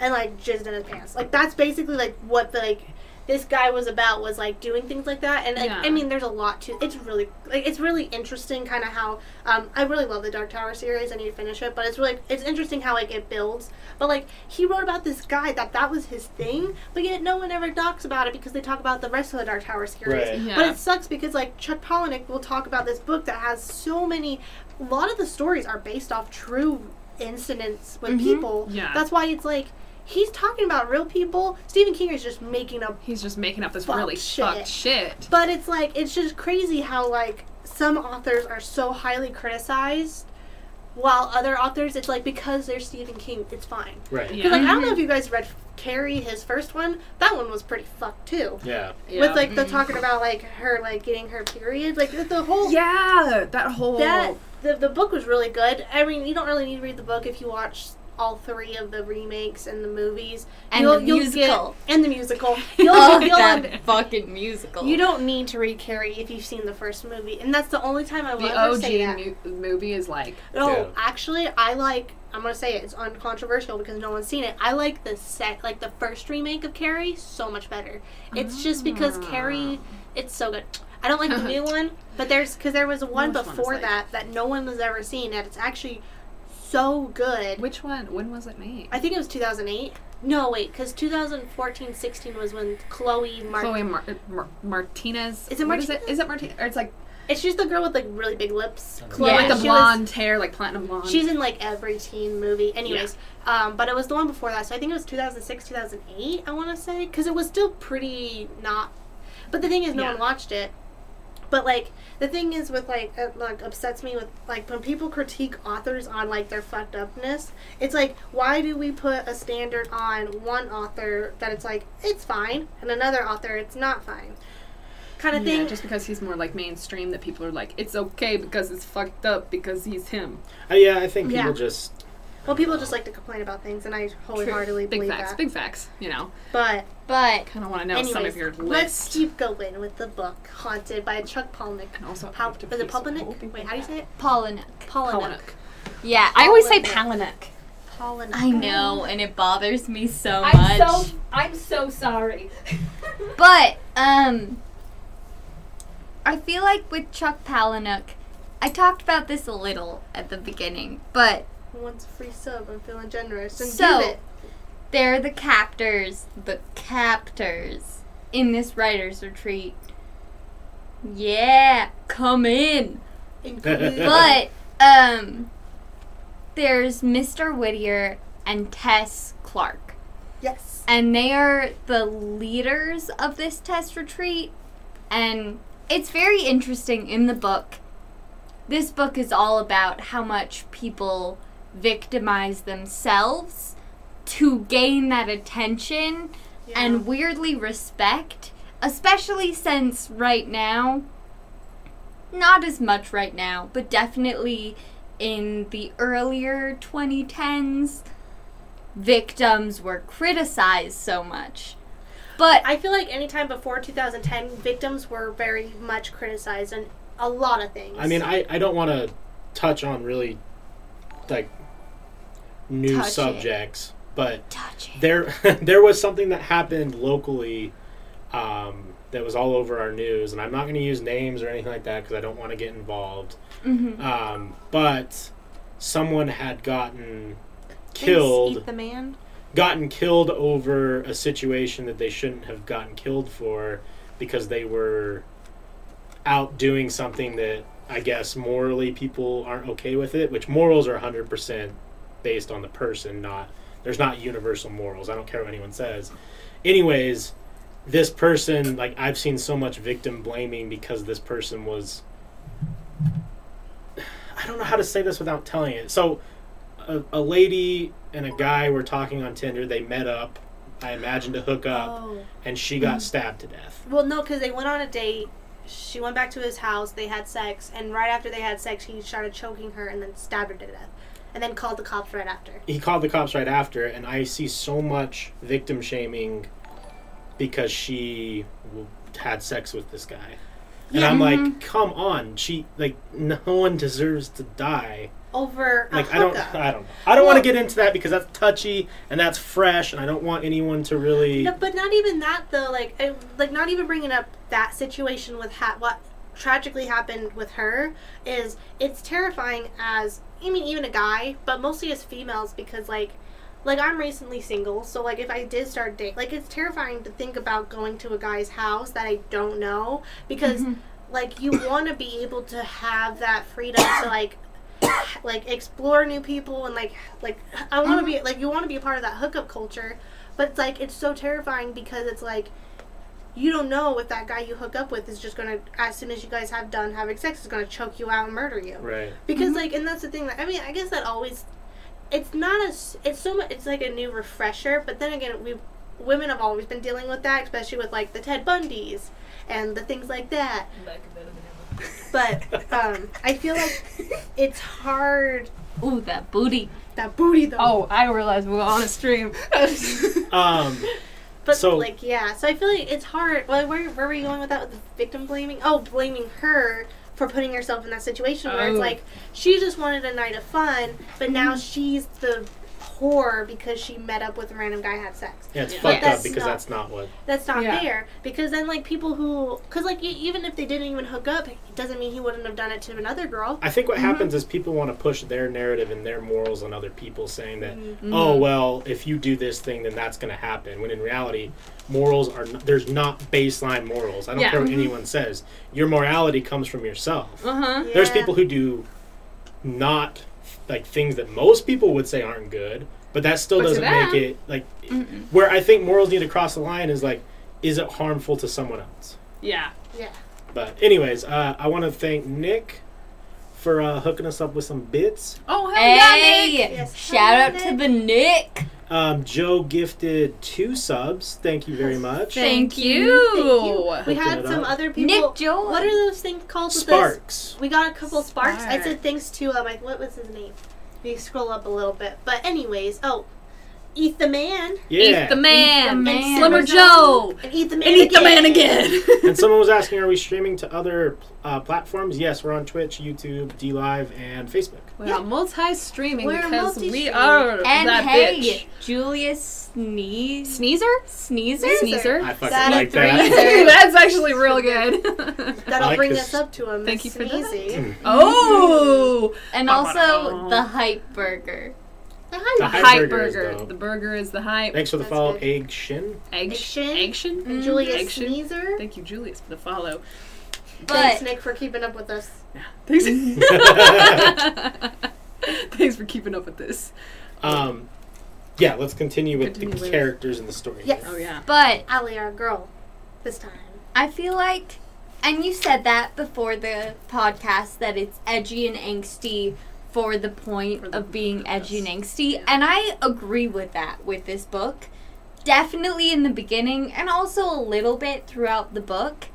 and like jizzed in his pants like that's basically like what the like this guy was about was like doing things like that and like Yeah. i mean there's a lot to it's really like it's really interesting kind of how um i really love the dark tower series i need to finish it but it's really it's interesting how like it builds but like he wrote about this guy that that was his thing but yet no one ever talks about it because they talk about the rest of the dark tower series Right. Yeah. but it sucks because like chuck palahniuk will talk about this book that has so many a lot of the stories are based off true incidents with Mhm. people Yeah. that's why it's like he's talking about real people stephen king is just making up He's just making up this Fuck really shit. fucked shit. but it's like it's just crazy how like some authors are so highly criticized while other authors it's like because they're stephen king it's fine Right. Yeah. because like i don't mm-hmm. know if you guys read carrie his first one that one was pretty fucked too Yeah. Yeah. with like the talking about like her like getting her period like the- the whole yeah, that whole that the, the book was really good i mean you don't really need to read the book if you watch all three of the remakes and the movies And the musical. get, and the musical you'll, Oh, you'll that fucking musical. you don't need to read carrie if you've seen the first movie and that's the only time i will the ever OG say that mu- movie is like no Yeah. actually i like i'm gonna say it, it's uncontroversial because no one's seen it i like the set like the first remake of carrie so much better it's just because Ah. carrie it's so good I don't like the new one, but there's because there was one Which one is before like- that that no one has ever seen, and it's actually so good. which one? When was it made? I think it was 2008. No, wait, because 2014 16 was when Chloe Mar- Chloe Mar- Mar- Martinez. Is it What is Martinez? it? Is it Martinez? Or it's like It's just the girl with like really big lips. Chloe. Yeah, like the She was- blonde hair, like platinum blonde. She's in like every teen movie. Anyways, um, but it was the one before that, so I think it was 2006, 2008. I want to say because it was still pretty not. But the thing is, no Yeah. one watched it. But like the thing is with like it, like upsets me with like when people critique authors on like their fucked upness. It's like why do we put a standard on one author that it's like it's fine and another author it's not fine, kind of yeah, thing. just because he's more like mainstream, that people are like, it's okay because it's fucked up because he's him. Uh, yeah, I think people Yeah. just well, people just like to complain about things, and I wholeheartedly Big believe facts, that. big facts. You know, but But kind of want to know Anyways, some of your let's list. keep going with the book Haunted by Chuck Palahniuk. And also, Pal- have to is it Palahniuk? Wait, how do you say it? Palahniuk. Palahniuk. Palahniuk. Yeah, I always say Palahniuk. Palahniuk. Palahniuk. I know, and it bothers me so much. I'm so I'm so sorry. But um, I feel like with Chuck Palahniuk, I talked about this a little at the beginning, but Who wants a free sub? I'm feeling generous. And So- give it. they're the captors, the captors in this writers retreat. Yeah, come in. But um, there's Mr. Whittier and Tess Clark. yes. and they are the leaders of this test retreat and it's very interesting in the book this book is all about how much people victimize themselves to gain that attention Yeah. and weirdly respect especially since right now not as much right now but definitely in the earlier 2010s victims were criticized so much. But I feel like anytime before 2010, victims were very much criticized and a lot of things. I mean, I, I don't want to touch on really like new Touch it. subjects, but touch there there was something that happened locally um, that was all over our news, and I'm not going to use names or anything like that because I don't want to get involved. Mhm. Um, but someone had gotten killed Eat the man. gotten killed over a situation that they shouldn't have gotten killed for because they were out doing something that I guess morally people aren't okay with it, which morals are 100% based on the person, not there's not universal morals. I don't care what anyone says. Anyways, this person like I've seen so much victim blaming because this person was I don't know how to say this without telling it. So a, a lady and a guy were talking on Tinder. They met up. I imagine to hook up, Oh. and she got mm-hmm. stabbed to death. Well, no, because they went on a date. She went back to his house. They had sex, and right after they had sex, he started choking her and then stabbed her to death, and then called the cops right after. He called the cops right after, and I see so much victim shaming because she w- had sex with this guy. And I'm like, mm-hmm. come on, she like no one deserves to die. Over Like I don't. I don't, know. I don't want to get into that because that's touchy and that's fresh, and I don't want anyone to really. No, but not even that though. Like, I, like not even bringing up that situation with ha- what tragically happened with her is it's terrifying as I mean even a guy, but mostly as females because like like I'm recently single, so like if I did start date, like it's terrifying to think about going to a guy's house that I don't know because mm-hmm. like you want to be able to have that freedom to like like explore new people and like like I want to be mm-hmm. like you want to be a part of that hookup culture, but it's like it's so terrifying because it's like you don't know if that guy you hook up with is just gonna as soon as you guys have done having sex is gonna choke you out and murder you Right. because like and that's the thing that I mean I guess that always it's not as it's so much it's like a new refresher but then again we women have always been dealing with that especially with like the Ted Bundys and the things like that but um I feel like it's hard Ooh, that booty. that booty though Oh, I realized we were on a stream. Um. But So- like yeah, so I feel like it's hard. Well, where where were you going with that? With the victim blaming? Oh, blaming her for putting herself in that situation where it's Oh. like she just wanted a night of fun, but now mm-hmm. she's the whore because she met up with a random guy and had sex. Yeah, it's Yeah. fucked That's up because not- that's not what. That's not Yeah. fair. Because then, like, people who. Because, like, e- even if they didn't even hook up, it doesn't mean he wouldn't have done it to another girl. I think what Mm-hmm. happens is people want to push their narrative and their morals on other people, saying that, Mm-hmm. oh well, if you do this thing, then that's going to happen. When in reality, morals are n- there's not baseline morals. I don't Yeah. care what anyone says. Your morality comes from yourself. Uh huh. There's people who do not like things that most people would say aren't good, but that still But doesn't make it like where I think morals need to cross the line is like, is it harmful to someone else? Yeah. Yeah. But anyways, uh, I want to thank Nick for uh, hooking us up with some bits. Oh hell yeah, Hey, Nick! Yes. shout out to the Nick. Um, Joe gifted two subs. Thank you very much. Thank you. Thank you. We had some up. other people. Nick Joe. What are those things called? with? Sparks. We got a couple sparks. I said thanks to um, like what was his name? You scroll up a little bit, but anyways, oh, eat the man Yeah. Eat the man. Eat the man. Slimmer Joe. and eat the man And eat the again. man again. and someone was asking, are we streaming to other uh, platforms? Yes, we're on Twitch, YouTube, DLive, and Facebook. We're Yeah. multi-streaming We're because we multi-streaming. are And that hey, bitch. Julius Sneeze. Sneezer? Sneezer? Sneezer. I fucking That like that. That's actually real good. That'll like bring this. us up to him. Thank you for that. Oh, And also the Hype Burger. The The hype. hype hype burger burger. The burger is the hype. Thanks for the That's follow, good. Egg Shin. Egg Eggshin. Eggshin. Mm. Julius Eggshin. Sneezer. Thank you, Julius, for the follow. Thanks, Nick, for keeping up with us. Yeah. Thanks. Thanks for keeping up with this. Um, yeah, let's continue with Continue the with- characters in the story. Yes. Oh yeah. but Ali, our girl, this time. I feel like and you said that before the podcast that it's edgy and angsty for the point For the of being edgy and angsty. Yeah. And I agree with that with this book. Definitely in the beginning and also a little bit throughout the book.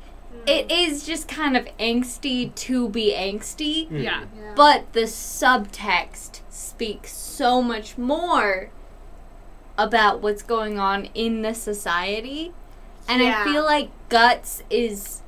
It is just kind of angsty to be angsty. Mhm. Yeah. Yeah. But the subtext speaks so much more about what's going on in the society. And Yeah. I feel like Guts is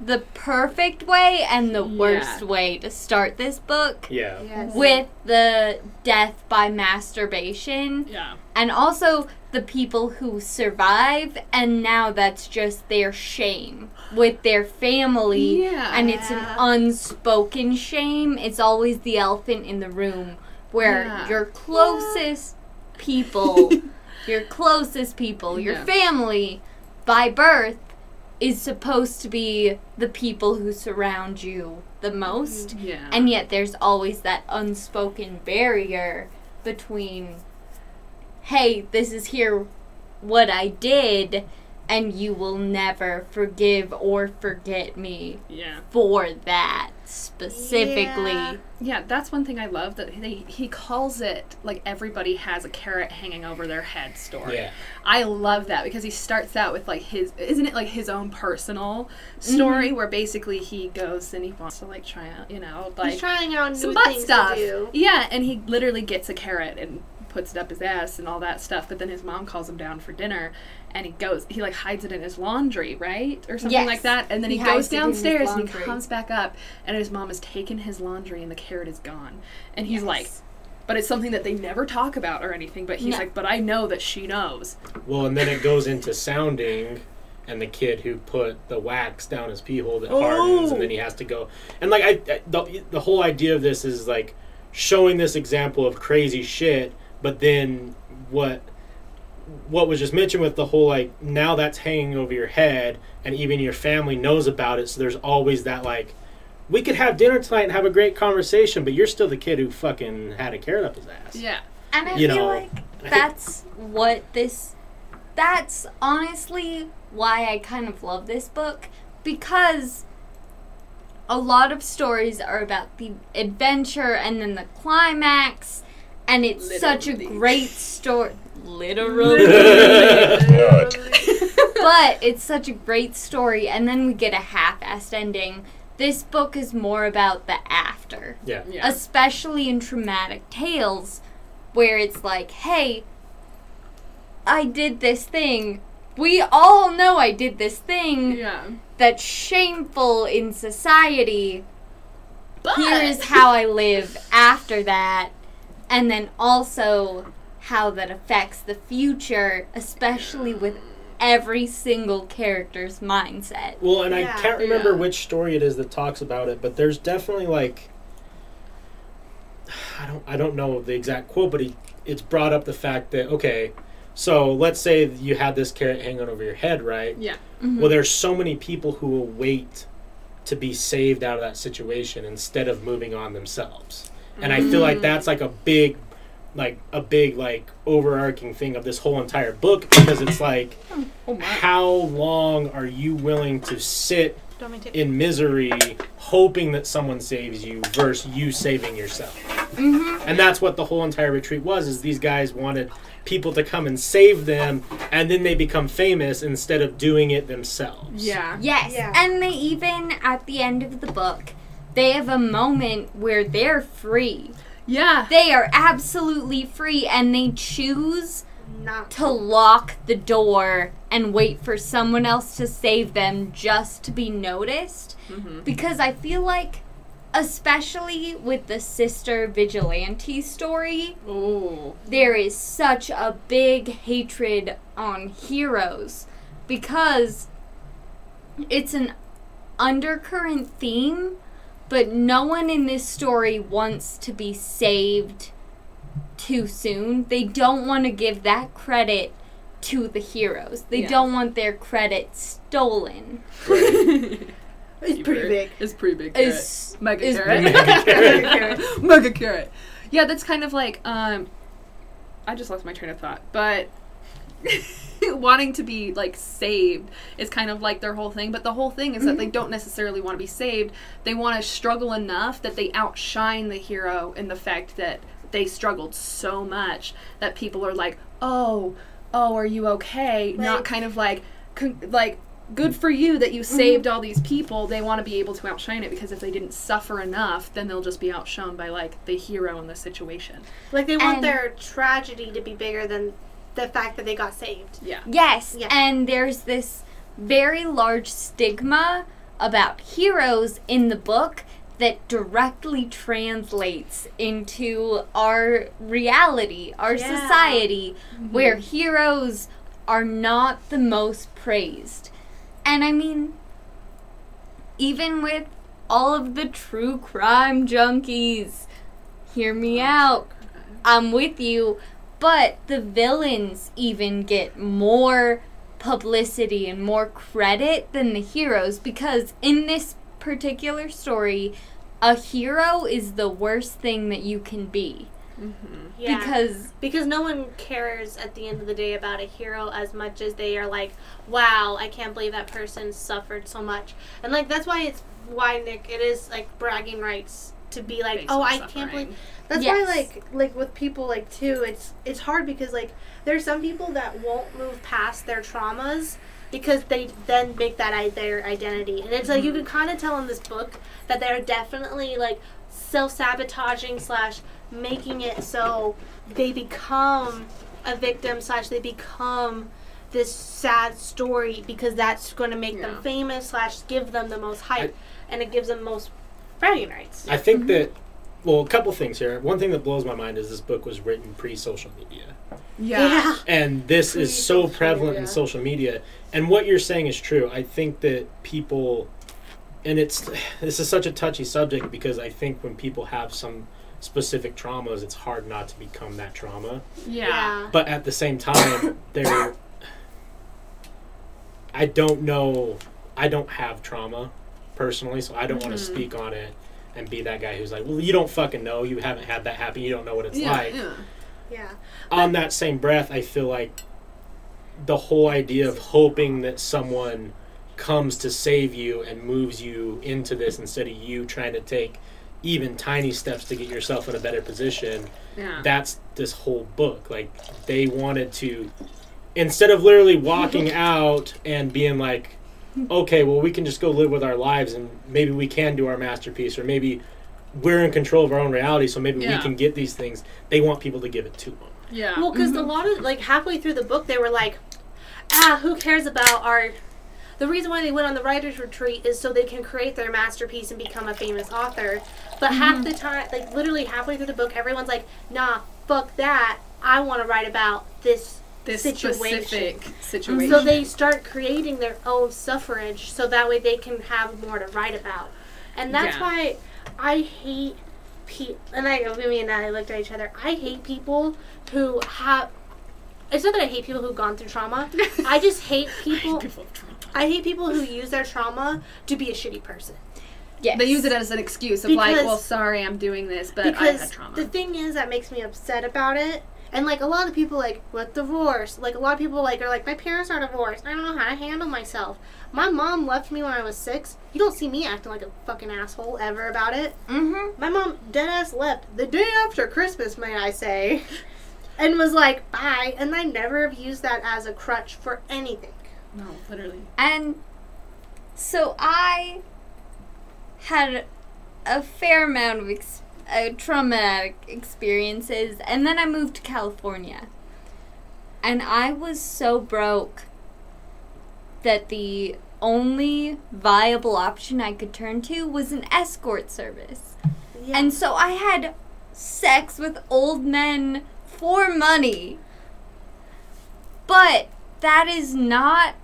the perfect way and the Yeah. worst way to start this book Yeah. Yes. with the death by masturbation Yeah. and also the people who survive and now that's just their shame with their family Yeah. and it's an unspoken shame it's always the elephant in the room where Yeah. your closest people your closest people your Yeah. family by birth is supposed to be the people who surround you the most mm-hmm. Yeah. and yet there's always that unspoken barrier between hey this is here what i did and you will never forgive or forget me yeah. for that specifically Yeah. Yeah, that's one thing I love that they, he calls it like everybody has a carrot hanging over their head story. Yeah. I love that because he starts out with like his isn't it like his own personal story Mm-hmm. where basically he goes and he wants to like try out, you know, like He's trying out new some butt things stuff. to do. Yeah, and he literally gets a carrot and puts it up his ass and all that stuff, but then his mom calls him down for dinner and he goes he like hides it in his laundry, right? Or something Yes. like that. And then he, He goes hides it in his downstairs and he comes back up and his mom has taken his laundry and the carrot is gone. And he's like but it's something that they never talk about or anything, but he's No. like, But I know that she knows. Well, and then it goes into sounding, and the kid who put the wax down his pee hole that Oh. hardens, and then he oh. has to go. And like I, I the, the whole idea of this is like showing this example of crazy shit, but then what what was just mentioned with the whole like now that's hanging over your head, and even your family knows about it, so there's always that like. We could have dinner tonight and have a great conversation, but you're still the kid who fucking had a carrot up his ass. Yeah. and i You feel know, like that's what this that's honestly why i kind of love this book because a lot of stories are about the adventure and then the climax and it's such a great story literally but it's such a great story and then we get a half-assed ending this book is more about the after Yeah. Yeah. especially in traumatic tales where it's like, hey, I did this thing. We all know I did this thing yeah. that's shameful in society. But Here is how I live after that. and then also how that affects the future, especially with every single character's mindset. Well, and Yeah. I can't remember Yeah. which story it is that talks about it, but there's definitely like I don't I don't know the exact quote, but he, it's brought up the fact that okay, so let's say you had this carrot hanging over your head, right? Yeah. Mhm. Well, there's so many people who will wait to be saved out of that situation instead of moving on themselves. And I feel like that's like a big like a big like overarching thing of this whole entire book because it's like Oh how long are you willing to sit Don't mean to. in misery hoping that someone saves you versus you saving yourself Mhm. and that's what the whole entire retreat was is these guys wanted people to come and save them and then they become famous instead of doing it themselves Yeah. Yes, Yeah. and they even at the end of the book, they have a moment where they're free. Yeah. They are absolutely free, and they choose Not. to lock the door and wait for someone else to save them just to be noticed. Mm-hmm. Because I feel like, especially with the sister vigilante story, Oh. there is such a big hatred on heroes because it's an undercurrent theme, but no one in this story wants to be saved too soon. They don't want to give that credit to the heroes. They Yeah. don't want their credit stolen. It's pretty big. It's pretty big. Carrot. Is Mega is carrot. Mega carrot. Mega carrot. Yeah, that's kind of like um I just lost my train of thought, but wanting to be like saved is kind of like their whole thing, but the whole thing is that they mm-hmm. don't necessarily want to be saved. They want to struggle enough that they outshine the hero in the fact that they struggled so much that people are like, "Oh, oh, are you okay?" Not kind of like con- like good for you that you mm-hmm. saved all these people. They want to be able to outshine it because if they didn't suffer enough, then they'll just be outshone by like the hero in the situation. Like they want And- their tragedy to be bigger than the fact that they got saved. Yeah. Yes, Yeah. and there's this very large stigma about heroes in the book that directly translates into our reality, our Yeah. society, mm-hmm. where heroes are not the most praised. And I mean, even with all of the true crime junkies, hear me out. I'm with you. But the villains even get more publicity and more credit than the heroes because in this particular story, a hero is the worst thing that you can be. Mm-hmm. Yeah. Because because no one cares at the end of the day about a hero as much as they are like, wow, I can't believe that person suffered so much. And like that's why it's why Nick it is like bragging rights to be like, Based oh, I suffering. can't believe. That's Yes. why like like with people like too, it's it's hard because like there's some people that won't move past their traumas because they then make that i- their identity, and it's like you can kind of tell in this book that they're definitely like self sabotaging slash making it so they become a victim slash they become this sad story because that's going to make Yeah. them famous slash give them the most hype and it gives them most bragging rights. I think mm-hmm. that, well, a couple things here. One thing that blows my mind is this book was written pre social media. Yeah. And this is so Pre-social prevalent in social media. And what you're saying is true. I think that people, and it's, this is such a touchy subject because I think when people have some specific traumas, it's hard not to become that trauma. Yeah. But at the same time, they're, I don't know, I don't have trauma personally, so I don't want to mm-hmm. speak on it and be that guy who's like, well, you don't fucking know. You haven't had that happen. You don't know what it's Yeah. like yeah. Yeah. on that same breath, I feel like the whole idea of hoping that someone comes to save you and moves you into this instead of you trying to take even tiny steps to get yourself in a better position. Yeah. That's this whole book. Like they wanted to instead of literally walking out and being like okay, well we can just go live with our lives and maybe we can do our masterpiece or maybe we're in control of our own reality so maybe Yeah. we can get these things. They want people to give it to them. yeah. Well, because a lot of like halfway through the book, they were like, "Ah, who cares about our the reason why they went on the writers retreat is so they can create their masterpiece and become a famous author. But half the time, like literally halfway through the book, everyone's like, "Nah, fuck that. I want to write about this This situation." specific situation. So they start creating their own suffrage so that way they can have more to write about. And that's Yeah. why I hate people. And I, me and I looked at each other. I hate people who have. It's not that I hate people who've gone through trauma. I just hate people. I hate people who use their trauma to be a shitty person. Yes. They use it as an excuse of like, well, sorry, I'm doing this, but I because had trauma. the thing is that makes me upset about it and like a lot of people like with divorce like a lot of people like are like my parents are divorced. I don't know how to handle myself. My mom left me when i was six. You don't see me acting like a fucking asshole ever about it. Mm-hmm. my mom dead ass left the day after christmas may i say and was like bye. And i never have used that as a crutch for anything. No, literally. And so I had a fair amount of ex- uh, traumatic experiences, and then I moved to California. And I was so broke that the only viable option I could turn to was an escort service. yeah. And so I had sex with old men for money. But that is not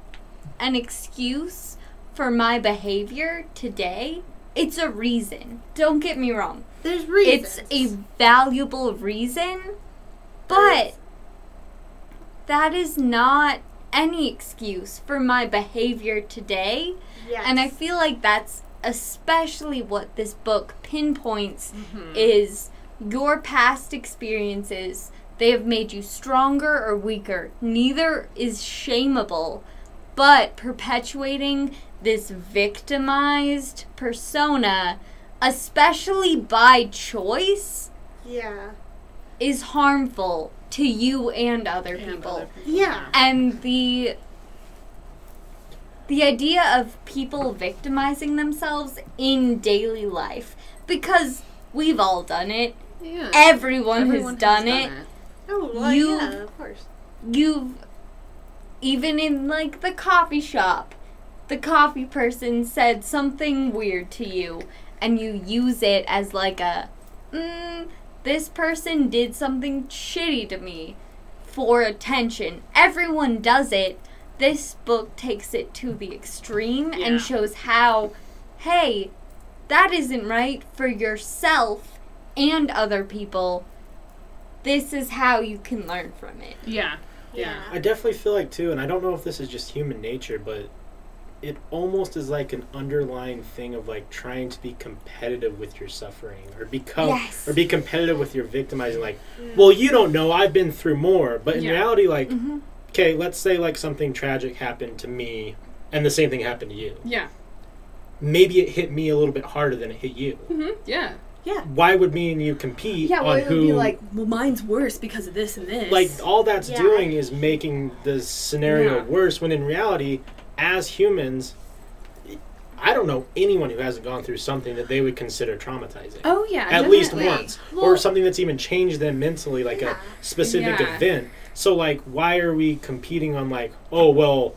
an excuse for my behavior today. It's a reason. Don't get me wrong. There's reasons It's a valuable reason, but that is not any excuse for my behavior today. yes. And I feel like that's especially what this book pinpoints Mm-hmm. is your past experiences. They have made you stronger or weaker. Neither is shameable, but perpetuating this victimized persona, especially by choice, yeah. is harmful to you and other And people. other people, Yeah. and the the idea of people victimizing themselves in daily life because we've all done it. Yeah. everyone, Everyone has done it. Oh well, You- yeah of course. you've even in like the coffee shop the coffee person said something weird to you and you use it as like a mm, this person did something shitty to me for attention everyone does it this book takes it to the extreme Yeah. and shows how hey that isn't right for yourself and other people this is how you can learn from it Yeah. Yeah. I definitely feel like too, and I don't know if this is just human nature, but it almost is like an underlying thing of like trying to be competitive with your suffering or become Yes. or be competitive with your victimizing like well you don't know i've been through more but in Yeah. reality like Mhm. okay let's say like something tragic happened to me and the same thing happened to you Yeah. maybe it hit me a little bit harder than it hit you Mm-hmm. Yeah. yeah why would me and you compete Yeah. Well, on it who would be like, well, mine's worse because of this and this. like all that's Yeah. doing is making the scenario Yeah. worse when in reality as humans i don't know anyone who hasn't gone through something that they would consider traumatizing oh yeah, at least definitely. once or something that's even changed them mentally like Yeah. a specific Yeah. event so like why are we competing on like oh well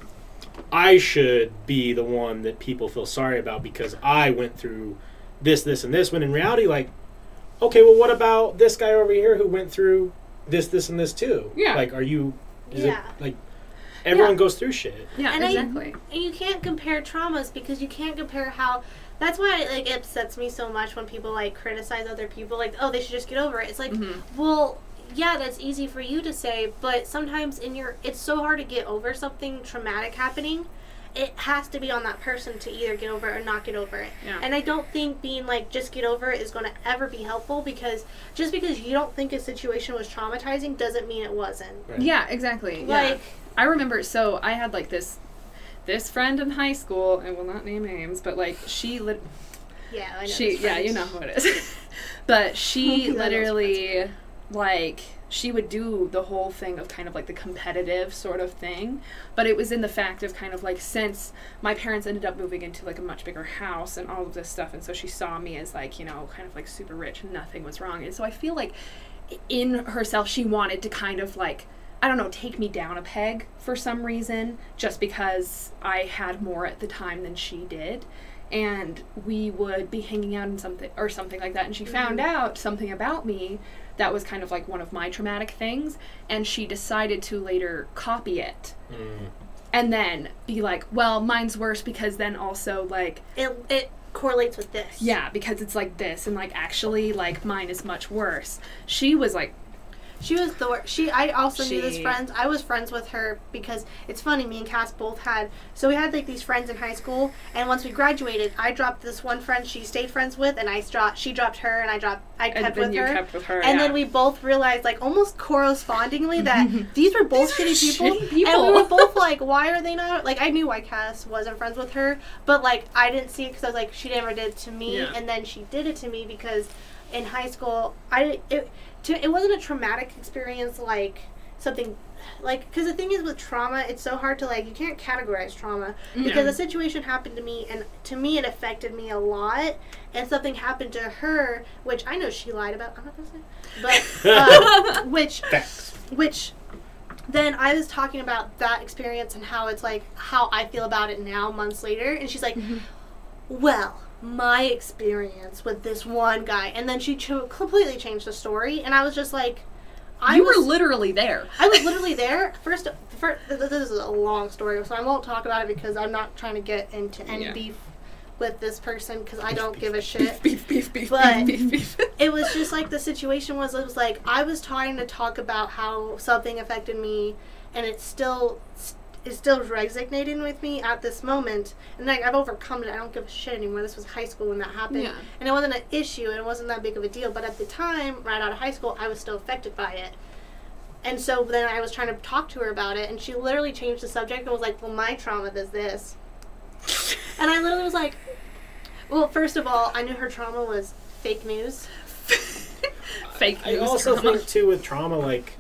i should be the one that people feel sorry about because i went through this this and this when in reality like okay well what about this guy over here who went through this this and this too Yeah. like are you is Yeah. it like everyone Yeah. goes through shit Yeah. And I- exactly. and you can't compare traumas because you can't compare how that's why it, like it upsets me so much when people like criticize other people like oh they should just get over it it's like Mhm. well yeah that's easy for you to say but sometimes in your it's so hard to get over something traumatic happening it has to be on that person to either get over it or not get over it Yeah. and i don't think being like just get over it is going to ever be helpful because just because you don't think a situation was traumatizing doesn't mean it wasn't right? Yeah. Exactly. Yeah. like I remember. So I had like this. This friend in high school, I will not name names, but like she lit, yeah I know she yeah you know who it is but she literally like she would do the whole thing of kind of like the competitive sort of thing. But it was in the fact of kind of like since my parents ended up moving into like a much bigger house and all of this stuff and so she saw me as like you know kind of like super rich and nothing was wrong. And so i feel like in herself she wanted to kind of like I don't know, take me down a peg for some reason, just because I had more at the time than she did. And we would be hanging out in something or something like that, and she found mm-hmm. out something about me that was kind of like one of my traumatic things, and she decided to later copy it Mm. and then be like, well, mine's worse because then also like It it correlates with this. yeah, because it's like this and like actually like mine is much worse. She was like She was the worst. She, I also knew this She- friends. I was friends with her because it's funny. Me and Cass both had. So we had like these friends in high school, and once we graduated, I dropped this one friend she stayed friends with, and I dropped. She dropped her, and I dropped. I and kept then with you her. kept with her. and yeah. then we both realized, like almost correspondingly, that these were both These shitty people, shitty people. and we were both like, "Why are they not?" Like I knew why Cass wasn't friends with her, but like I didn't see it because I was like, she never did it to me, Yeah. and then she did it to me because in high school, I it to, it wasn't a traumatic experience like something like because the thing is with trauma it's so hard to like you can't categorize trauma because Yeah. a situation happened to me and to me it affected me a lot and something happened to her which i know she lied about i'm not gonna say but uh, which Facts. which then I was talking about that experience and how it's like how I feel about it now months later and she's like well my experience with this one guy and then she cho- completely changed the story and I was just like I you was were literally there. I was literally there first th- this is a long story so I won't talk about it because I'm not trying to get into any Yeah. beef with this person because I don't give a shit Beef, beef, beef, But- beef, beef, beef. it was just like the situation was it was like I was trying to talk about how something affected me and it still it still resonating with me at this moment. And like I've overcome it. I don't give a shit anymore. This was high school when that happened. Yeah. and it wasn't an issue. And it wasn't that big of a deal. But at the time right out of high school I was still affected by it. And so then I was trying to talk to her about it. And she literally changed the subject and was like well my trauma is this. And I literally was like well first of all I knew her trauma was fake news. Fake I news also trauma. think too with trauma, like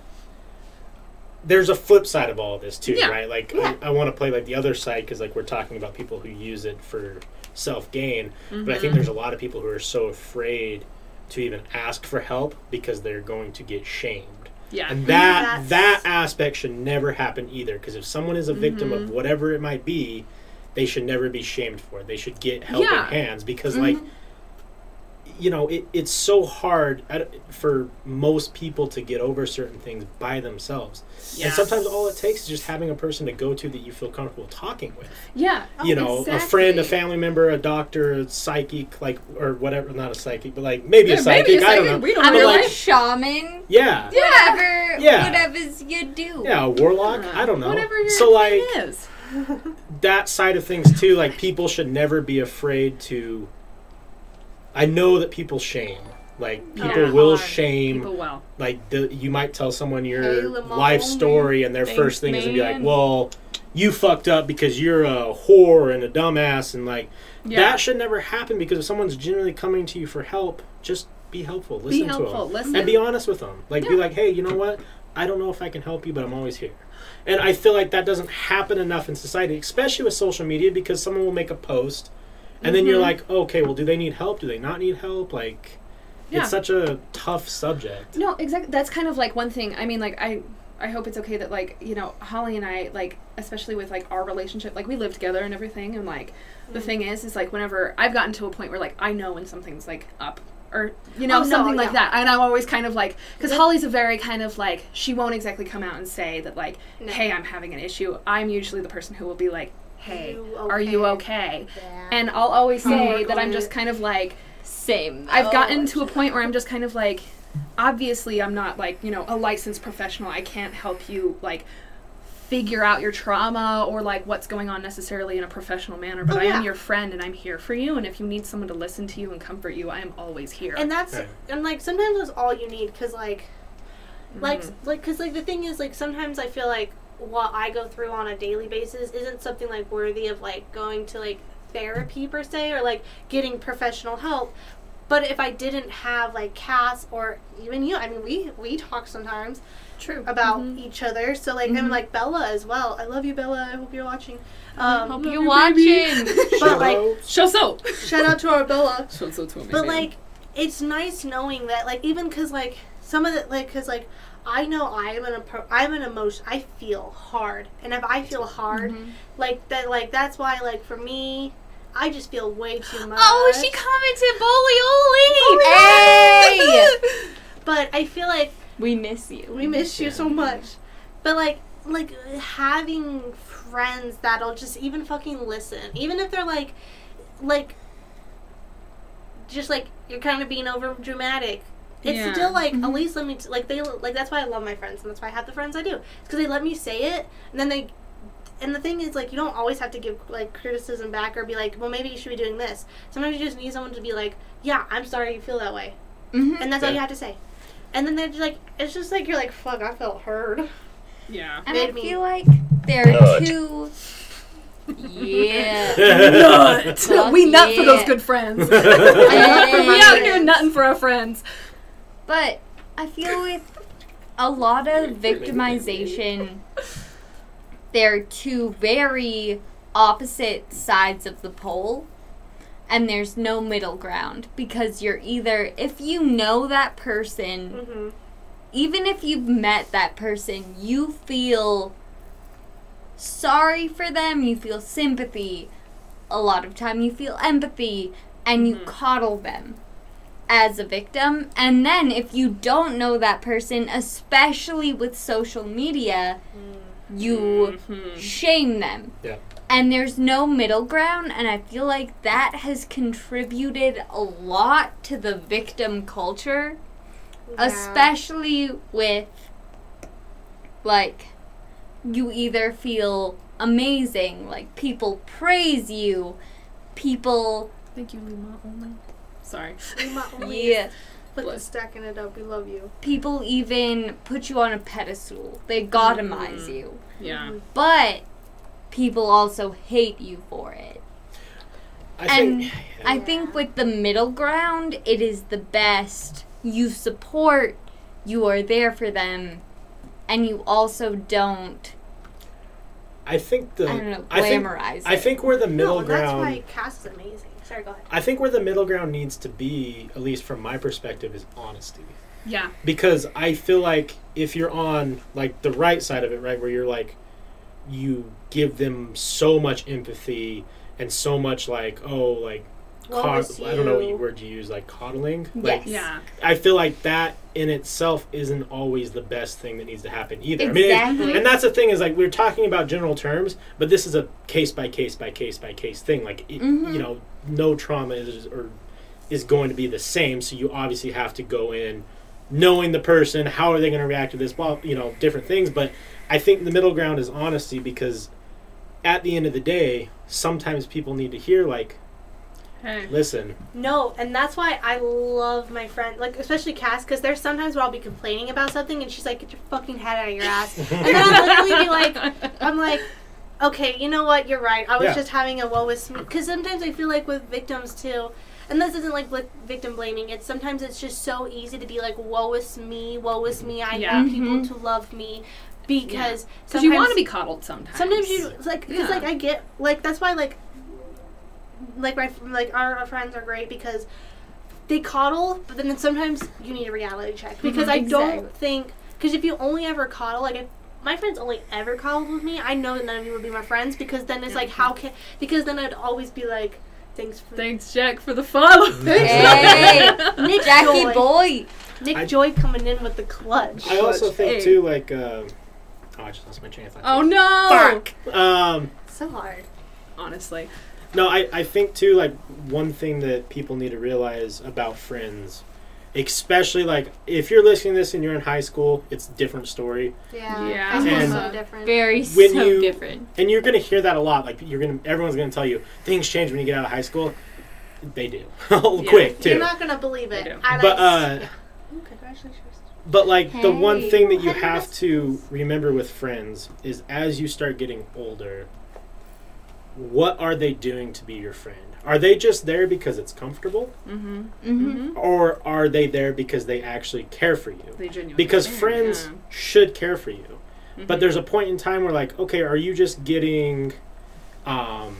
there's a flip side of all of this too, Yeah. right? Like Yeah. I, I want to play like the other side because like we're talking about people who use it for self gain, but I Mm-hmm. think there's a lot of people who are so afraid to even ask for help because they're going to get shamed. yeah. And that That's- that aspect should never happen either. Because if someone is a victim Mm-hmm. of whatever it might be, they should never be shamed for it. They should get helping Yeah. hands because, Mhm. like, you know, it, it's so hard I for most people to get over certain things by themselves. Yeah. And sometimes all it takes is just having a person to go to that you feel comfortable talking with. yeah. you know, a friend, a family member, a doctor, a psychic, like, or whatever. Not a psychic, but like maybe a psychic. maybe a I don't know. we don't I'm But, know. a like, shaman. yeah. Whatever, Yeah. whatever's you do. Yeah, a warlock. Uh, I don't know. Whatever your so like thing is. that side of things too. Like people should never be afraid to. I know that people shame. Like people Yeah. will shame. People will. Like the, you might tell someone your Hey, life story, and their Thanks, first thing is gonna be like, "Well, you fucked up because you're a whore and a dumbass," and like Yeah. that should never happen. Because if someone's genuinely coming to you for help, just be helpful. Listen Be to them. Listen. and be honest with them. Like, be like, hey, you know what? I don't know if I can help you, but I'm always here. And I feel like that doesn't happen enough in society, especially with social media, because someone will make a post, and then you're Mhm. like, okay, well, do they need help? Do they not need help? Like, Yeah. it's such a tough subject. No, exactly. That's kind of like one thing. I mean, like I, I hope it's okay that like you know Holly and I like especially with like our relationship, like we live together and everything, and like the thing is, is like whenever I've gotten to a point where like I know when something's like up. Or you know Oh, no, something like yeah. that, and I'm always kind of like because Yep. Holly's a very kind of like she won't exactly come out and say that like No. hey I'm having an issue. I'm usually the person who will be like hey You are you okay? okay? Yeah. And I'll always say work that I'm just kind of like Same. I've gotten to a point where I'm just kind of like, obviously, I'm not like, you know, a licensed professional. I can't help you, like, figure out your trauma or, like, what's going on necessarily in a professional manner. But Oh, I am your friend and I'm here for you. And if you need someone to listen to you and comfort you, I am always here. and that's Right. and like sometimes that's all you need because like like Mhm. like because like the thing is like sometimes i feel like what i go through on a daily basis isn't something like worthy of like going to like therapy per se or like getting professional help but if i didn't have like cass or even you i mean we we talk sometimes True. about Mhm. each other so like Mhm. and like bella as well i love you bella i hope you're watching um Hope you're watching. but like Show so. shout out to our bella Show so to but like it's nice knowing that like even because like some of the like because like I know I am an I'm an emotion I feel hard and if I feel hard Mm-hmm. like that like that's why like for me I just feel way too much. Oh, she commented bully Oli. Hey, But I feel like we miss you. we miss you so much. But like like having friends that'll just even fucking listen, even if they're like like just like you're kind of being over dramatic. It's Yeah. still like at least let me t- like they like that's why I love my friends and that's why I have the friends I do because they let me say it and then they and the thing is like you don't always have to give like criticism back or be like well maybe you should be doing this sometimes you just need someone to be like yeah I'm sorry you feel that way Mhm. and that's all you have to say and then they're just like it's just like you're like fuck I felt heard Yeah. And I made me- feel like there are two. Yeah. Nut. Fuck we nut for those good friends. Hey. we out here nutting for our friends. But I feel with a lot of victimization, they're two very opposite sides of the pole. And there's no middle ground because you're either, if you know that person, mm-hmm. even if you've met that person, you feel sorry for them, you feel sympathy. A lot of time you feel empathy and you coddle them as a victim. And then if you don't know that person, especially with social media, mm-hmm. you mm-hmm. shame them. Yeah. And there's no middle ground, and I feel like that has contributed a lot to the victim culture especially with like you either feel amazing like people praise you people Thank you, Lima. Only. Sorry. yeah Put the stacking it up. We love you. people even put you on a pedestal they godomize mm-hmm. you Yeah. Mm-hmm. but people also hate you for it I and think, I think with the middle ground, it is the best. You support, you are there for them, and you also don't, I think the I don't know, I think, glamorize I it. think where the middle ground. no, that's why Cass is amazing. Sorry, go ahead. I think where the middle ground needs to be, at least from my perspective, is honesty. Yeah. Because I feel like if you're on like the right side of it, right, where you're like you give them so much empathy and so much like oh like Woe cod- is I don't know what you. word you use like coddling. Like Yes. Yeah. I feel like that in itself isn't always the best thing that needs to happen either. I mean, Exactly. and that's the thing is like we're talking about general terms, but this is a case by case by case by case thing. Like it, Mhm. you know, no trauma is or is going to be the same. So you obviously have to go in knowing the person, how are they going to react to this, well, you know, different things. But I think the middle ground is honesty because at the end of the day, sometimes people need to hear like, Hey. listen, No, and that's why I love my friend, like especially Cass, because there's sometimes where I'll be complaining about something, and she's like, "Get your fucking head out of your ass," and then I'll literally be like, "I'm like." Okay, you know what? You're right. I was Yeah. just having a woe with me because sometimes I feel like with victims too, and this isn't like bl- victim blaming. It's sometimes it's just so easy to be like, "Woe is me, woe is me." I Yeah. need people Mhm. to love me because Because you want to be coddled sometimes. Sometimes you like because Yeah. like I get like that's why like like my like our, our friends are great because they coddle, but then sometimes you need a reality check because I don't think because if you only ever coddle like if my friends only ever coddled with me, I know that none of you would be my friends because then it's like how can because then I'd always be like thanks for Thanks, Jack, for the follow. Hey, Nick Jackie Joy. boy. Nick I- Joy coming in with the clutch. I also Clutch. think Hey. too like, uh, oh, I just lost my train of thought. oh no! Um, so hard. Honestly. No, I, I think too like one thing that people need to realize about friends, especially like if you're listening to this and you're in high school, it's a different story. Yeah, Yeah. High school's And- so different. Very When so you- different. And you're gonna hear that a lot. Like you're gonna everyone's gonna tell you things change when you get out of high school. They do. Oh quick too. You're not gonna believe it. They do. And but I- uh Ooh, congratulations. but like the one Hey. thing that you have to remember with friends is as you start getting older, what are they doing to be your friend? Are they just there because it's comfortable? Mm-hmm. Mm-hmm. Or are they there because they actually care for you? They genuinely because care, friends yeah. should care for you Mhm. but there's a point in time where like okay are you just getting um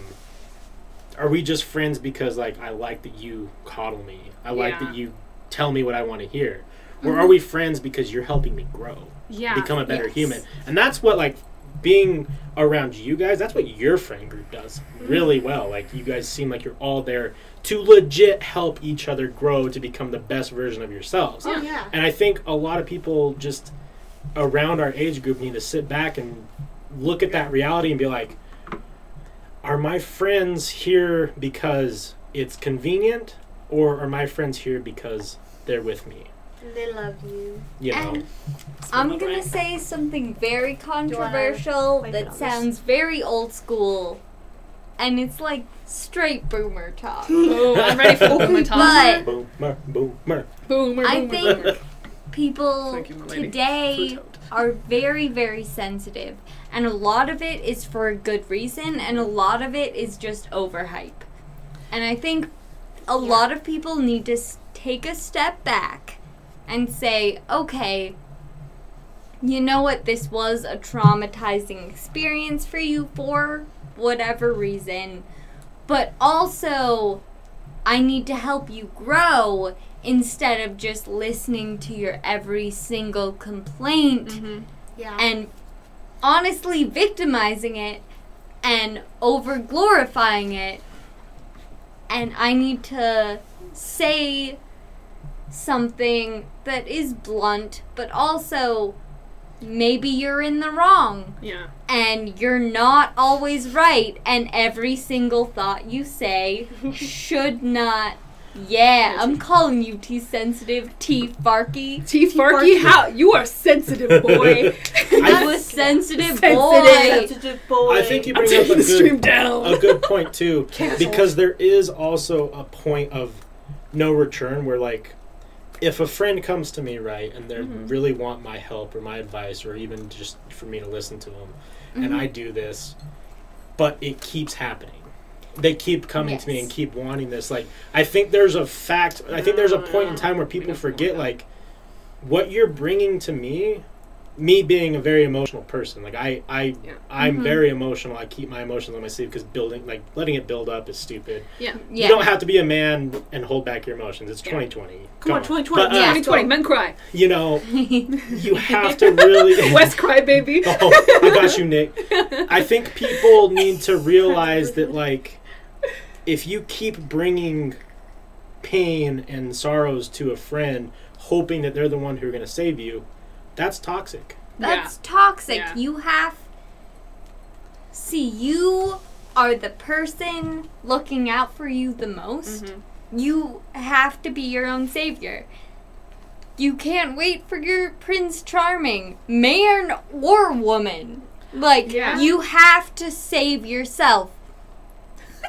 are we just friends because like i like that you coddle me i like Yeah. that you tell me what I want to hear? Or are we friends because you're helping me grow, Yeah. become a better Yes. human? And that's what like being around you guys. That's what your friend group does mm-hmm. really well. Like you guys seem like you're all there to legit help each other grow to become the best version of yourselves. Oh yeah. And I think a lot of people just around our age group need to sit back and look at that reality and be like, are my friends here because it's convenient, or are my friends here because they're with me? They love you. You know, And I'm gonna say something very controversial that sounds very old school, and it's like straight boomer talk. Oh, I'm ready for the boomer talk. But boomer, boomer. Boomer, I think boomer. people you, today are very, very sensitive, and a lot of it is for a good reason, and a lot of it is just overhype. And I think a lot of people need to s- take a step back and say, okay, you know what, this was a traumatizing experience for you for whatever reason, but also I need to help you grow instead of just listening to your every single complaint Mm-hmm. Yeah. and honestly victimizing it and over glorifying it. And I need to say something that is blunt, but also maybe you're in the wrong Yeah. and you're not always right, and every single thought you say should not. Yeah, I'm calling you T sensitive, T farky. T Farky, how you are sensitive, boy. You a sensitive Sensitive. boy. Sensitive boy. I think you I'm bring up a the stream good, down. a good point too, because there is also a point of no return where like if a friend comes to me right and they Mhm. really want my help or my advice or even just for me to listen to them and I do this but it keeps happening. They keep coming to me and keep wanting this. Like I think there's a fact I think there's a point in time where people forget like what you're bringing to me me being a very emotional person like I I Yeah. I'm Mhm. very emotional I keep my emotions on my sleeve because building like letting it build up is stupid yeah. Yeah. you don't have to be a man and hold back your emotions. It's Yeah. 2020. Come on, 2020. But, uh, Yeah. 2020, men cry. You know, you have to really. West cry, baby. oh, I got you, Nick. I think people need to realize that, like, if you keep bringing pain and sorrows to a friend, hoping that they're the one who are going to save you, that's toxic. That's toxic. Yeah. You have. See, you are the person looking out for you the most. Mhm. You have to be your own savior. You can't wait for your Prince Charming, man or woman. Like, Yeah. you have to save yourself.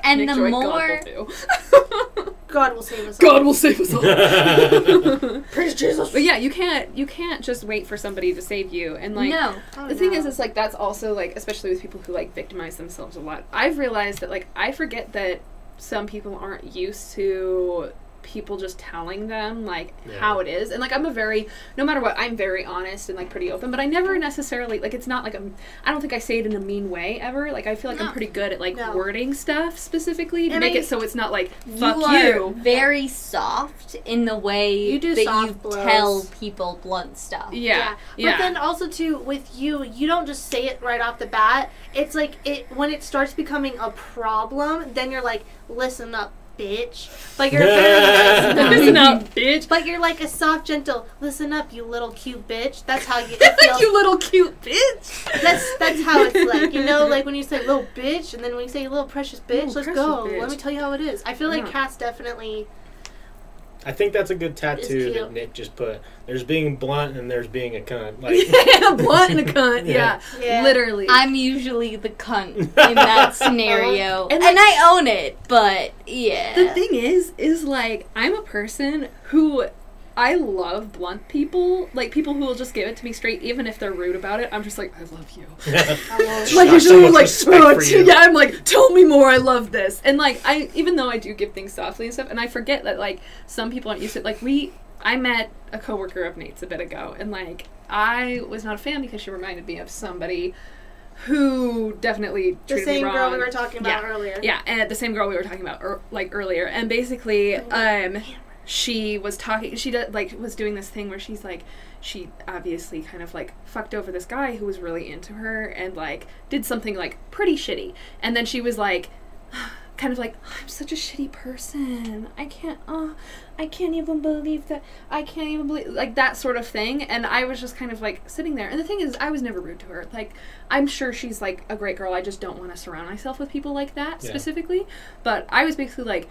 And Make the sure more. God will, do. God will save us. God all. will save us all. Praise Jesus. But yeah, you can't you can't just wait for somebody to save you. And like no. Oh, the thing no. is it's like that's also like especially with people who like victimize themselves a lot. I've realized that like I forget that some people aren't used to people just telling them like Yeah. how it is and like i'm a very no matter what i'm very honest and like pretty open but i never necessarily like it's not like i'm i don't think i say it in a mean way ever like i feel like i'm pretty good at like No. wording stuff specifically to And make I- it so it's not like fuck you are you very soft in the way You do that soft you blows. tell people blunt stuff. yeah yeah, But then also too with you, you don't just say it right off the bat. It's like it when it starts becoming a problem, then you're like, listen up, bitch. Like you're very nice. listen up bitch But you're like a soft, gentle. Listen up, you little cute bitch. That's how you it feels. you little cute bitch that's that's how it's like. You know, like when you say little bitch, and then when you say little precious bitch, Little let's precious go. bitch. Let me tell you how it is. I feel like Yeah. Cass definitely. I think that's a good tattoo that Nick just put. There's being blunt and there's being a cunt. Like, yeah blunt and a cunt yeah, Yeah. Yeah. literally I'm usually the cunt in that scenario. And, and, I own it, but yeah. The thing is, is like I'm a person who I love blunt people, like people who will just give it to me straight, even if they're rude about it. I'm just like, I love you. I like usually I'm like, "Oh, t- yeah, I'm like, tell me more. I love this, and like I, even though I do give things softly and stuff, and I forget that like some people aren't used to. it. Like we, I met a coworker of Nate's a bit ago, and like I was not a fan because she reminded me of somebody who definitely The same me girl we were talking about Yeah. earlier. Yeah, and the same girl we were talking about er, like earlier, and basically, um, she was talking she did like was doing this thing where she's like she obviously kind of like fucked over this guy who was really into her and like did something like pretty shitty. And then she was like kind of like i'm such a shitty person. I can't uh i can't even believe that i can't even believe like that sort of thing. And i was just kind of like sitting there. And the thing is i was never rude to her. Like i'm sure she's like a great girl. I just don't want to surround myself with people like that Yeah. specifically. But i was basically like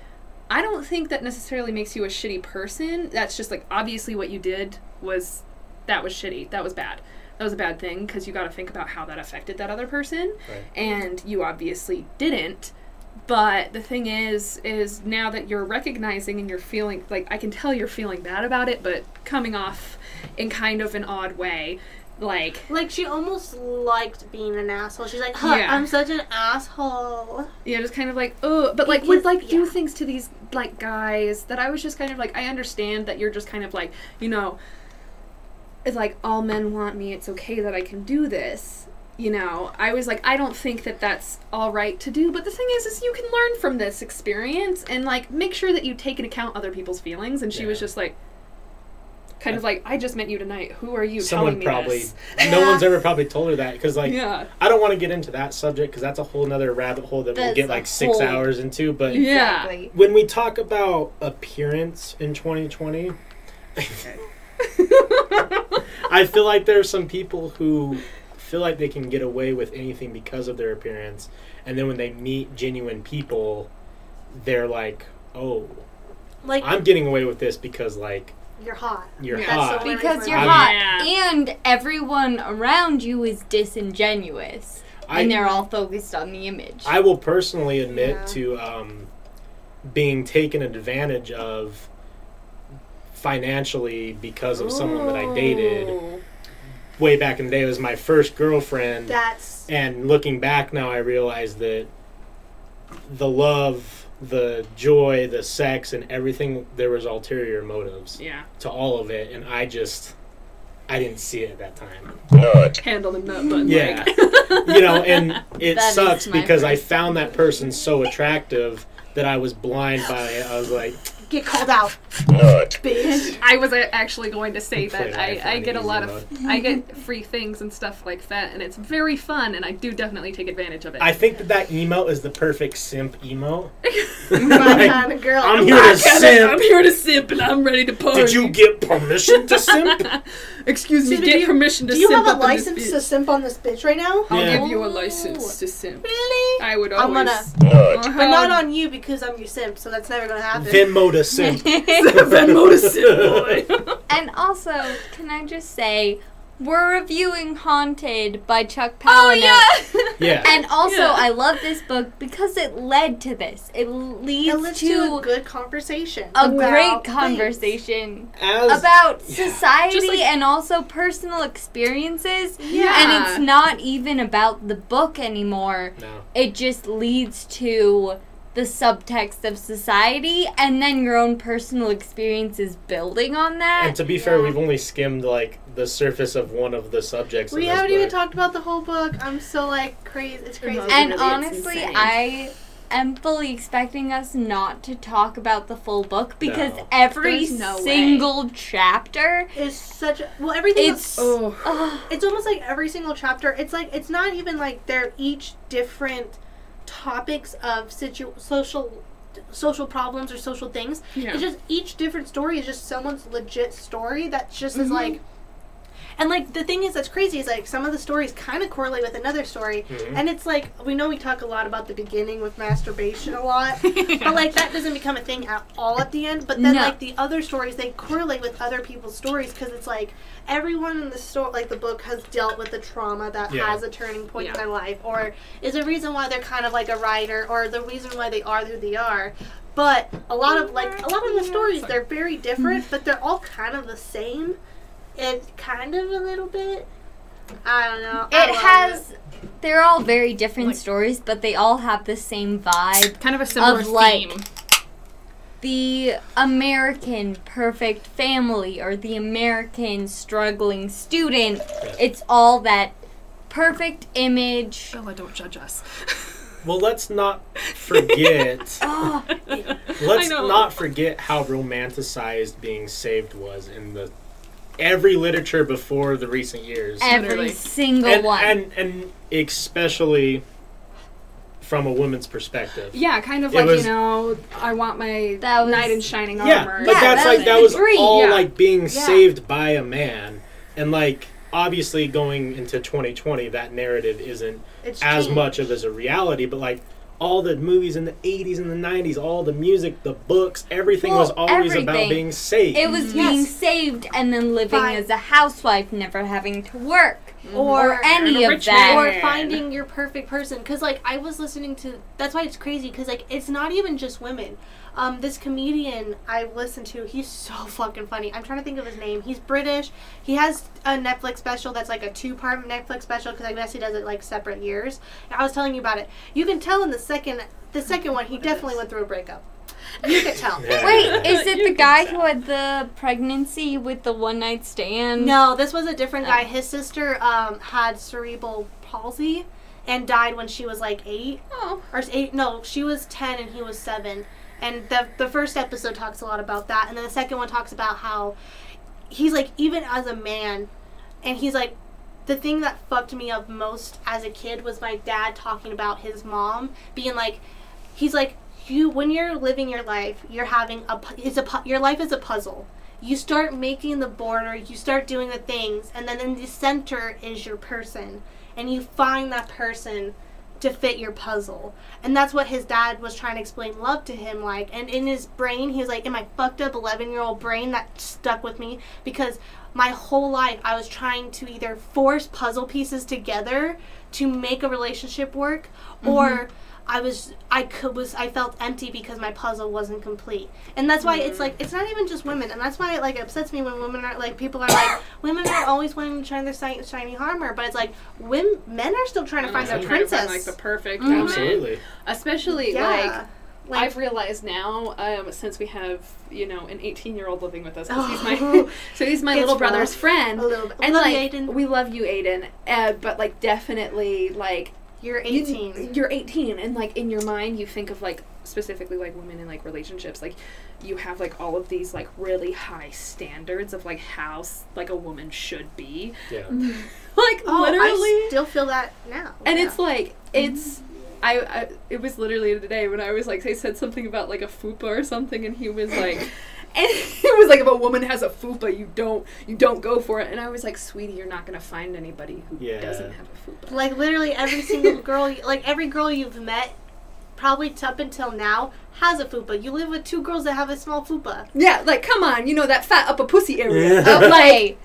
I don't think that necessarily makes you a shitty person. That's just like obviously what you did was that was shitty. That was bad. That was a bad thing because you got to think about how that affected that other person, Right. and you obviously didn't. But the thing is, is now that you're recognizing and you're feeling like I can tell you're feeling bad about it, but coming off in kind of an odd way, like Like she almost liked being an asshole. She's like, huh, Yeah. I'm such an asshole. Yeah, just kind of like, oh, but like would Because- like do things to these like guys that I was just kind of like, I understand that you're just kind of like, you know, it's like all men want me. It's okay that I can do this. You know, I was like, I don't think that that's all right to do. But the thing is, is you can learn from this experience and like make sure that you take into account other people's feelings. And she was just like, kind of like, I just met you tonight. Who are you Someone telling me probably, this? no one's ever probably told her that because like yeah, I don't want to get into that subject because that's a whole nother rabbit hole that we'll get like six whole- hours into. But Yeah. Exactly. when we talk about appearance in 2020, I feel like there are some people who feel like they can get away with anything because of their appearance, and then when they meet genuine people, they're like, "Oh, Like I'm getting away with this because like you're hot. you're Yeah. That's hot." Because you're hot, Yeah. and everyone around you is disingenuous, I, and they're all focused on the image. I will personally admit Yeah. to um, being taken advantage of financially because of someone that I dated way back in the day. It was my first girlfriend. That's and looking back now, I realize that the love, the joy, the sex, and everything, there was ulterior motives Yeah. to all of it. And I just, I didn't see it at that time. Handle the nut button. Yeah. Like. you know, and it That is sucks because I found that person so attractive that I was blind by it. I was like, get called out, bitch. I was uh, actually going to say that I, I get a lot of I get free things and stuff like that, and it's very fun, and I do definitely take advantage of it. I think that that emote is the perfect simp emote. My Like, kind of girl. I'm I'm here to simp. I'm here to simp, and I'm ready to party. Did you get permission to simp? Excuse me, So get you- permission to Do you simp have a up in this license to simp on this bitch right now? I'll Yeah. give you a Oh. license to simp. Really? I would always. I'm gonna- Uh-huh. But not on you because I'm your simp, so that's never gonna happen. Venmo to simp. Venmo to simp, boy. and also, can I just say, we're reviewing Haunted by Chuck Palahniuk. oh Palahniuk. yeah. Yeah. And also, Yeah. I love this book because it led to this. It leads It leads to, to a good conversation. a great conversation As about Yeah. society like- and also personal experiences. Yeah. And it's not even about the book anymore. no. It just leads to the subtext of society and then your own personal experiences building on that. And to be fair, we've only skimmed like the surface of one of the subjects. We haven't even talked about the whole book. I'm so like crazy. It's crazy. And Really, honestly. I am fully expecting us not to talk about the full book because No. every There's no way. single chapter is such a well everything. it's Oh. It's almost like every single chapter. It's like it's not even like they're each different topics of situ social social problems or social things. Yeah. It's just each different story is just someone's legit story that just is Mhm. like. And like the thing is that's crazy is like some of the stories kind of correlate with another story, Mhm. and it's like we know we talk a lot about the beginning with masturbation a lot, but like that doesn't become a thing at all at the end. But then No. like the other stories they correlate with other people's stories because it's like everyone in the story like the book has dealt with the trauma that Yeah. has a turning point in their life or is a reason why they're kind of like a writer or the reason why they are who they are. But a lot of like a lot of the stories they're very different, but they're all kind of the same. It kind of a little bit. I don't know. I it love has they're all very different Like- stories but they all have the same vibe kind of a similar Of, like, theme. the american perfect family or the american struggling student it's all that perfect image oh, Bella, don't judge us. Well, let's not forget. Oh, let's not forget how romanticized being saved was in the every literature before the recent years, every Literally. single and, one. and and especially from a woman's perspective. Yeah, kind of It like was- you know, I want my That was- knight in shining Yeah, armor. like Yeah, that's that like was that was great. all Yeah. like being Yeah. saved by a man, and like obviously going into 2020, that narrative isn't It's as changed. much of as a reality, but like all the movies in the 80s and the 90s, all the music, the books, everything was Well, always about being saved. it was Mm-hmm. Yes. being saved and then living Fine. as a housewife, never having to work or, or any of rich that. or finding your perfect person. Because like i was listening to that's why it's crazy because like it's not even just women. Um, this comedian i listened to he's so fucking funny. I'm trying to think of his name. He's british. He has a netflix special that's like a two-part netflix special because i guess he does it like separate years. I was telling you about it. You can tell in the second the second one he definitely went through a breakup you could tell Yeah. Wait, is it the guy tell. who had the pregnancy with the one night stand? No, this was a different guy. Oh. His sister um, had cerebral palsy and died when she was like eight Oh, or eight. No, she was ten and he was seven. And the the first episode talks a lot about that, and then the second one talks about how he's like even as a man, and he's like. The thing that fucked me up most as a kid was my dad talking about his mom being like, he's like, you when you're living your life, you're having a it's a your life is a puzzle. You start making the border, you start doing the things, and then in the center is your person, and you find that person to fit your puzzle. And that's what his dad was trying to explain love to him like. And in his brain, he was like, in my fucked up 11 year old brain, that stuck with me because my whole life I was trying to either force puzzle pieces together to make a relationship work or mm-hmm. I was I could was I felt empty because my puzzle wasn't complete. And that's why it's like it's not even just women and that's why it like upsets me when women are like people are like women are always wanting to find their si- shiny armor, but it's like women men are still trying to find their princess. find, like the perfect Mhm. woman. Absolutely. Especially yeah. like Like, I've realized now, um, since we have you know an 18 year old living with us, 'cause he's Oh. my so he's my little brother's friend, a little bit. and Love like Aiden. we love you, Aiden, uh, but like definitely like You're 18. you're 18, and like in your mind you think of like specifically like women in like relationships, like you have like all of these like really high standards of like how like a woman should be, Yeah. like oh, literally. I still feel that now. And Yeah. it's like it's I, I it was literally today when I was like they said something about like a fupa or something and he was like and it was like if a woman has a fupa you don't you don't go for it and I was like sweetie you're not gonna find anybody who Yeah. doesn't have a fupa. like literally every single girl, like every girl you've met, probably up until now has a fupa. You live with two girls that have a small fupa. Yeah, like come on, you know that fat upper pussy area. Yeah. of, like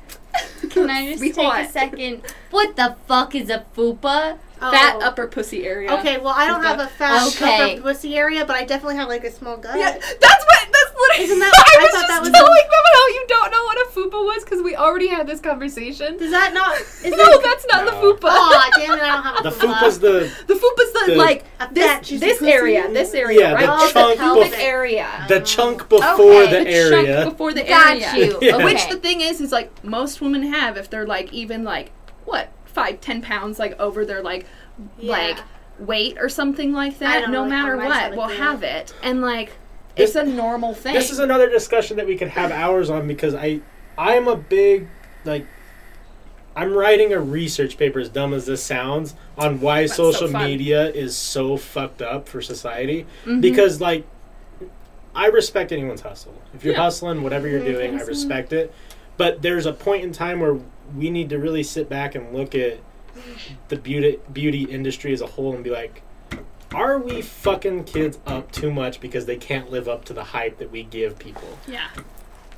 Can I just take hot. a second? What the fuck is a fupa? Fat Oh. upper pussy area. Okay, well I don't Fupa. have a fat Okay. upper pussy area, but I definitely have like a small gut. Yeah, that's what. That's literally. Isn't that- I I was thought just that was telling a- them how you don't know what a fupa was because we already had this conversation. Does that not? Is no, that? that's not No. the fupa. Aw, damn it! I don't have a The fupa. fupa's the The fupa's the, The- like A this this area, this area, Yeah, right? the It's chunk the pelvic bef- area. the oh. chunk before Okay, the, the area. chunk before the Got area. you. Yeah. Okay. Which the thing is, is like most women have if they're like even like what five, ten pounds like over their like Yeah. like weight or something like that. No really matter what, stomach will have it. it, and like This- it's a normal thing. This is another discussion that we could have hours on because I I'm a big like I'm writing a research paper as dumb as this sounds on why That's social fun. media is so fucked up for society Mhm. because like I respect anyone's hustle. If you're Yeah. hustling, whatever you're doing, I respect it. But there's a point in time where we need to really sit back and look at the beauty beauty industry as a whole and be like, are we fucking kids up too much because they can't live up to the hype that we give people? yeah.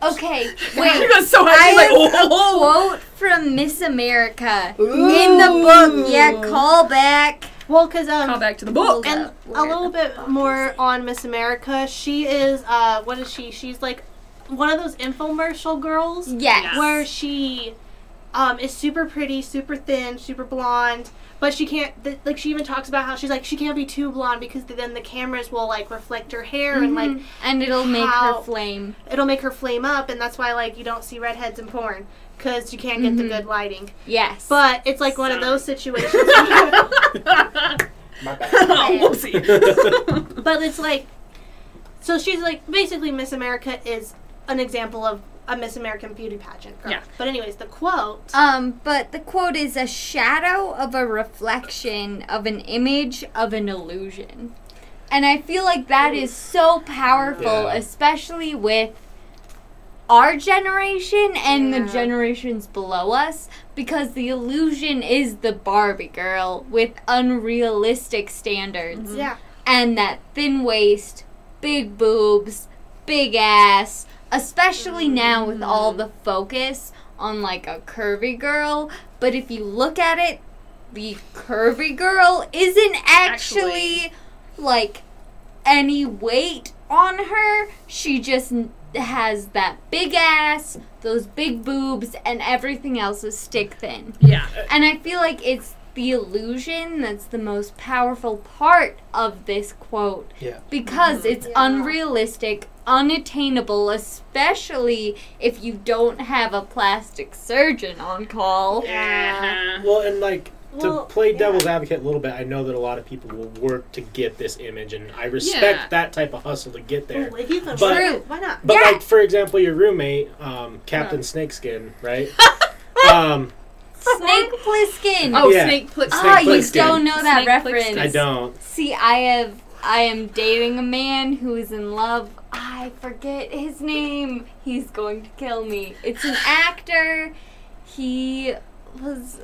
Okay, she wait. got so I happy, like have oh. a quote from Miss America in the book. Yeah, call back. Well, because um, Call back to the book. and a little bit more on Miss America. She is uh, what is she? She's like one of those infomercial girls Yes. where she um is super pretty, super thin, super blonde. But she can't, th- like, she even talks about how she's like, she can't be too blonde because then the cameras will, like, reflect her hair and, like, and it'll make her flame. it'll make her flame up. And that's why, like, you don't see redheads in porn because you can't get the Mhm. good lighting. Yes. But it's like one of those situations. My bad. oh, whoopsie. But it's like, so she's like, basically, Miss America is an example of a Miss American beauty pageant girl. Yeah. But anyways, the quote. Um, but the quote is a shadow of a reflection of an image of an illusion. And I feel like that is so powerful, Yeah. especially with our generation and the generations below us, because the illusion is the Barbie girl with unrealistic standards. yeah. And that thin waist, big boobs, big ass, especially now with all mm. the focus on like a curvy girl. But if you look at it, the curvy girl isn't actually, like any weight on her. She just has that big ass, those big boobs, and everything else is stick thin. yeah. And I feel like it's the illusion that's the most powerful part of this quote Yeah. because mm-hmm. it's Yeah. unrealistic, unattainable, especially if you don't have a plastic surgeon on call. Yeah. Well, and like to Well, play yeah. devil's advocate a little bit, I know that a lot of people will work to get this image, and I respect Yeah. that type of hustle to get there. Ooh, if you But- True. why not? But Yeah. like for example, your roommate, um, Captain Snakeskin, right? um, Snake Plissken! Oh, Yeah. snake pl- Ah, you don't know that Snake reference. Plissken. I don't. See, I have. I am dating a man who is in love. I forget his name. He's going to kill me. It's an actor. He was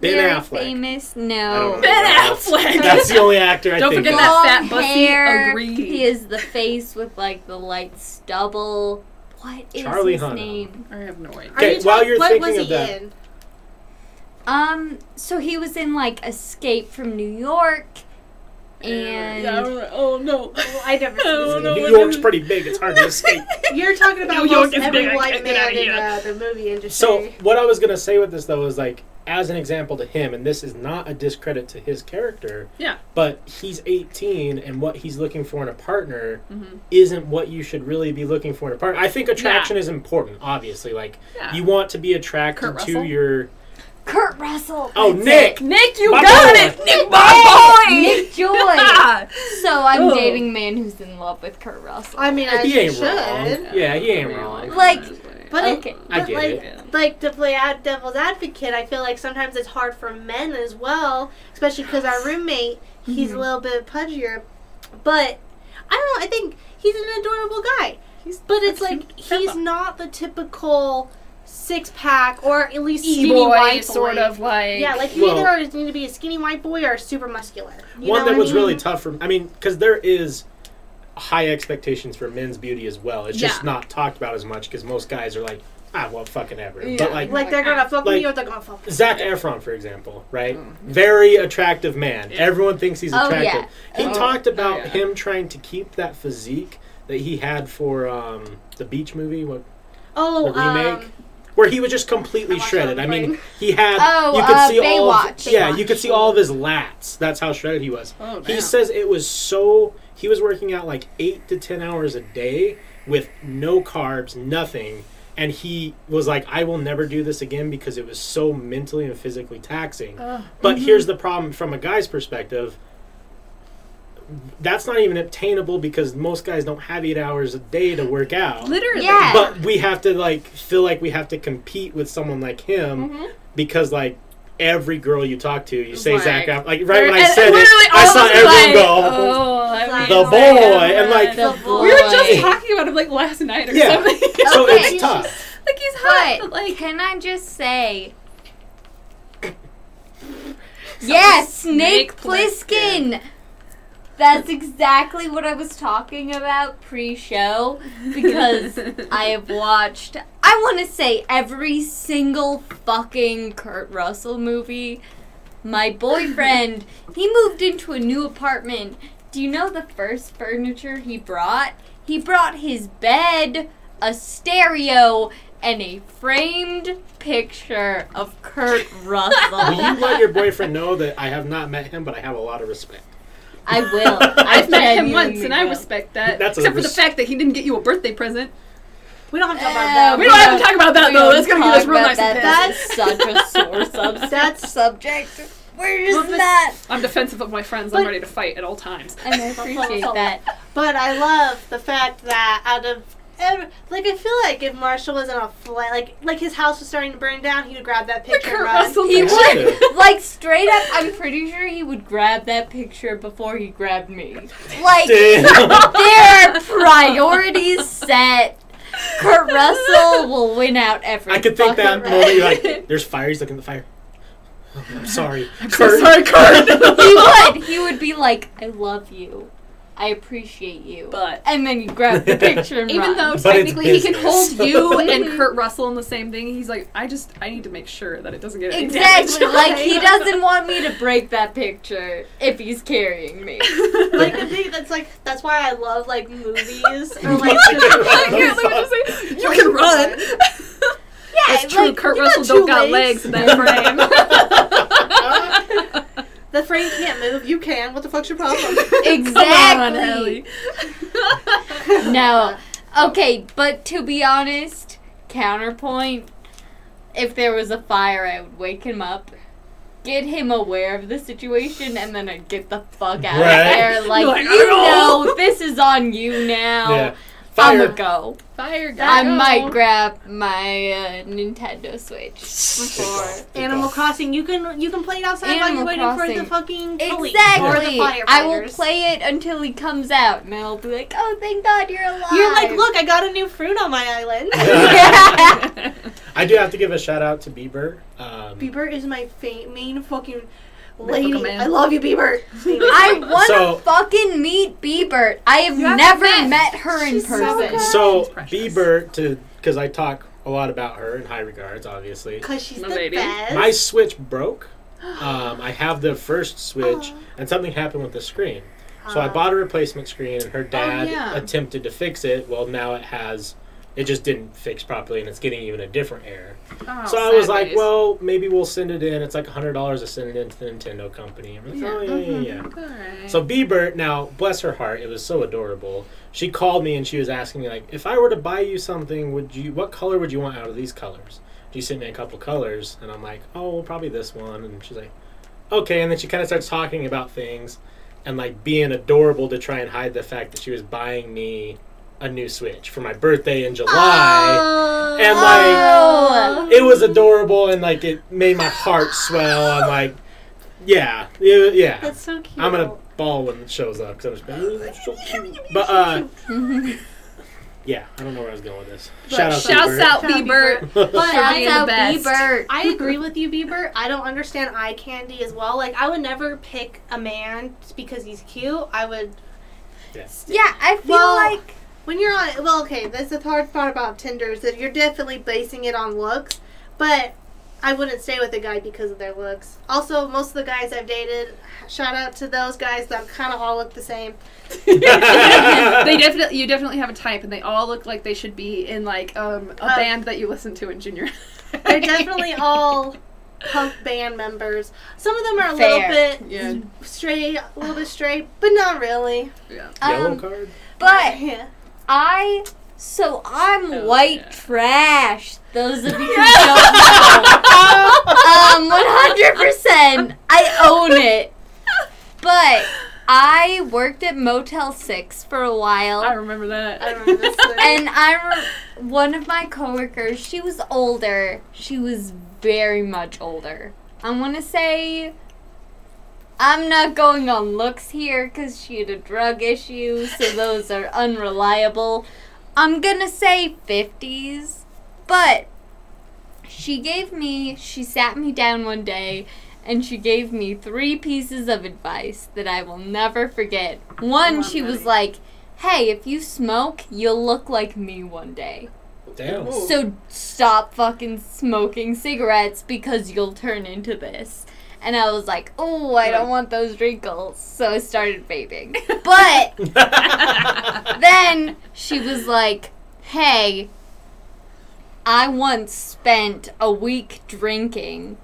Ben very Affleck. famous. No. Ben Affleck. That's the only actor I Don't think forget of. that Long fat bussy. hair. Agreed. He is the face with like the light stubble. What is Charlie his Hunnam. name? I have no idea. Are Okay, you while talking- you're what thinking was of he that- in? Um. So he was in like Escape from New York, and oh no. Well, I never seen Oh, this no. New York's pretty big; it's hard to escape. You're talking about New York most is every big, white can't get out man in uh, the movie industry. So what I was gonna say with this though is like, as an example to him, and this is not a discredit to his character, Yeah. but he's 18, and what he's looking for in a partner Mm-hmm. isn't what you should really be looking for in a partner. I think attraction is important, obviously. Like Yeah. you want to be attracted to your. Kurt Russell. Oh, that's Nick! it. Nick, you My got boy. it. Nick, Hey, my boy. Nick Joy. So I'm Oh. dating a man who's in love with Kurt Russell. I mean, as He you ain't should. wrong. Yeah, he ain't wrong. Like, But Okay. I but get like, it. like to play ad- devil's advocate, I feel like sometimes it's hard for men as well, especially because our roommate he's a Mhm. little bit pudgier, but I don't know. I think he's an adorable guy, He's but it's like he's not the typical six pack or at least skinny boy, white sort of like. Yeah, like you Well- either need to be a skinny white boy or super muscular. You One know that what I was mean? really tough for. I mean, because there is high expectations for men's beauty as well. It's just Yeah. not talked about as much because most guys are like, ah, well, fucking ever. Yeah. But like. like they're gonna fuck Like- me or they're gonna fuck. me. Zac Efron, for example, right? Mm. Very attractive man. Yeah. Everyone thinks he's Oh, attractive. yeah. He Oh, talked about oh, yeah. him trying to keep that physique that he had for um, the beach movie, what Oh, the remake, um, where he was just completely shredded. I mean, he had Oh, you could uh, see all of, Baywatch. yeah, Baywatch. you could see all of his lats. That's how shredded he was. Oh, He says it was so he was working out like eight to ten hours a day with no carbs, nothing. And he was like, I will never do this again because it was so mentally and physically taxing. Ugh. But here's the problem from a guy's perspective. That's not even obtainable because most guys don't have eight hours a day to work out. Literally. Yeah. But we have to like feel like we have to compete with someone like him Mhm. because like every girl you talk to, you say Like- Zac Efron. Like right when I said and it, I saw of us everyone like, go, Oh, that The means "The boy," and, like- boy. we were just talking about him like last night or Yeah. something. so Okay. it's tough. like he's hot, But but like can I just say? Yes, Snake Snake Plissken. That's exactly what I was talking about pre-show because I have watched I want to say every single fucking Kurt Russell movie. My boyfriend, he moved into a new apartment. Do you know the first furniture he brought? He brought his bed, a stereo, and a framed picture of Kurt Russell. Will you let your boyfriend know that I have not met him, but I have a lot of respect? I will. I've met him once, and I respect that. That's Except for the fact that he didn't get you a birthday present. we don't have to talk about Uh, that. We don't have to talk about that though. don't That's gonna talk get us real nice and that. That's such a sore sub- That's- subject. We're Well, but- not. I'm defensive of my friends. I'm ready to fight at all times. And I appreciate that. But I love the fact that out of ev- like I feel like if Marshall was in a flight, like like his house was starting to burn down, he would grab that picture and Kurt run. Russell He would, like, straight up, I'm pretty sure he would grab that picture before he grabbed me. Like, Damn. there are priorities set. Kurt Russell will win out every I could think that fucking moment. You're like, there's fire. He's looking at the fire. Oh, I'm sorry. I'm so sorry, Kurt. he would. He would be like, "I love you, I appreciate you," But and then you grab the picture and even run. though But it's technically he can business. hold you and Kurt Russell in the same thing, he's like, I just I need to make sure that it doesn't get any exactly, damage. like he doesn't want me to break that picture if he's carrying me. like I think that's like that's why I love like movies or like I can't let me just say, you can run. Yeah, That's true. like, Kurt you Russell got don't two got legs. legs in that frame. The frame can't move. You can. What the fuck's your problem? Come on, exactly. Ellie. No. Okay, but to be honest, counterpoint, if there was a fire, I would wake him up, get him aware of the situation, and then I'd get the fuck out Right. of there. Like, Like, you know, this is on you now. Yeah. I'ma Fire. go. I might grab my uh, Nintendo Switch before. Animal Crossing. You can you can play it outside while Animal you're waiting Crossing. for the fucking police or Exactly. the I will firefighters. play it until he comes out, and I'll be like, "Oh, thank God you're alive." You're like, look, I got a new fruit on my island. I do have to give a shout out to Bieber. Um, Bieber is my fa- main fucking Motherfucker lady. I love you, Bieber. I want to So- fucking meet Bieber. I have never met. met. her in She's so person. good. So She's. Bieber to because I talk a lot about her in high regards, obviously. Because she's My the lady. best. My Switch broke. Um, I have the first Switch, Oh. and something happened with the screen. So I Ah. bought a replacement screen, and her dad yeah. attempted to fix it. Well, now it has, it just didn't fix properly, and it's getting even a different error. Oh, so I was like, sideways. well, maybe we'll send it in. It's like hundred dollars to send it in to the Nintendo company. Like, oh yeah, yeah, Mm-hmm. yeah. Alright. So Bieber, now bless her heart, it was so adorable. She called me and she was asking me like, if I were to buy you something, would you? What color would you want out of these colors? She sent me a couple colors, and I'm like, oh, well, probably this one. And she's like, okay. And then she kind of starts talking about things, and like being adorable to try and hide the fact that she was buying me a new Switch for my birthday in July. Oh. And, like, It was adorable, and like it made my heart swell. I'm like, yeah, yeah, yeah. That's so cute. I'm gonna ball when it shows up because I'm like, "Ooh, that's so cute. But uh, yeah, I don't know where I was going with this. Shout out, Shouts Bieber. out Shout out Bieber. But Shouts out best. Bieber. I agree with you, Bieber. I don't understand eye candy as well. Like, I would never pick a man because he's cute. I would. Yeah, I feel Well- like When you're on. Well, okay, that's the hard part about Tinder is that you're definitely basing it on looks. But I wouldn't stay with a guy because of their looks. Also, most of the guys I've dated, shout out to those guys that kind of all look the same. they definitely you definitely have a type and they all look like they should be in like um, a Uh, band that you listen to in junior They're definitely all punk band members. Some of them are a Fair. little bit Yeah. straight, a little bit straight, but not really. yeah Yellow um, card. but Yeah. I so I'm Oh, white yeah. trash. Those of you who don't know, um, 100%. I own it. But I worked at Motel Six for a while. I remember that I remember this. and I re- one of my coworkers, she was older. She was very much older. I want to say I'm not going on looks here cuz she had a drug issue, so those are unreliable. I'm going to say 50s. But she gave me she sat me down one day and she gave me three pieces of advice that I will never forget. One, love she was like, "Hey, if you smoke, you'll look like me one day. Damn. So stop fucking smoking cigarettes because you'll turn into this." And I was like, "Oh, I don't want those wrinkles." So I started vaping. But then she was like, "Hey, I once spent a week drinking,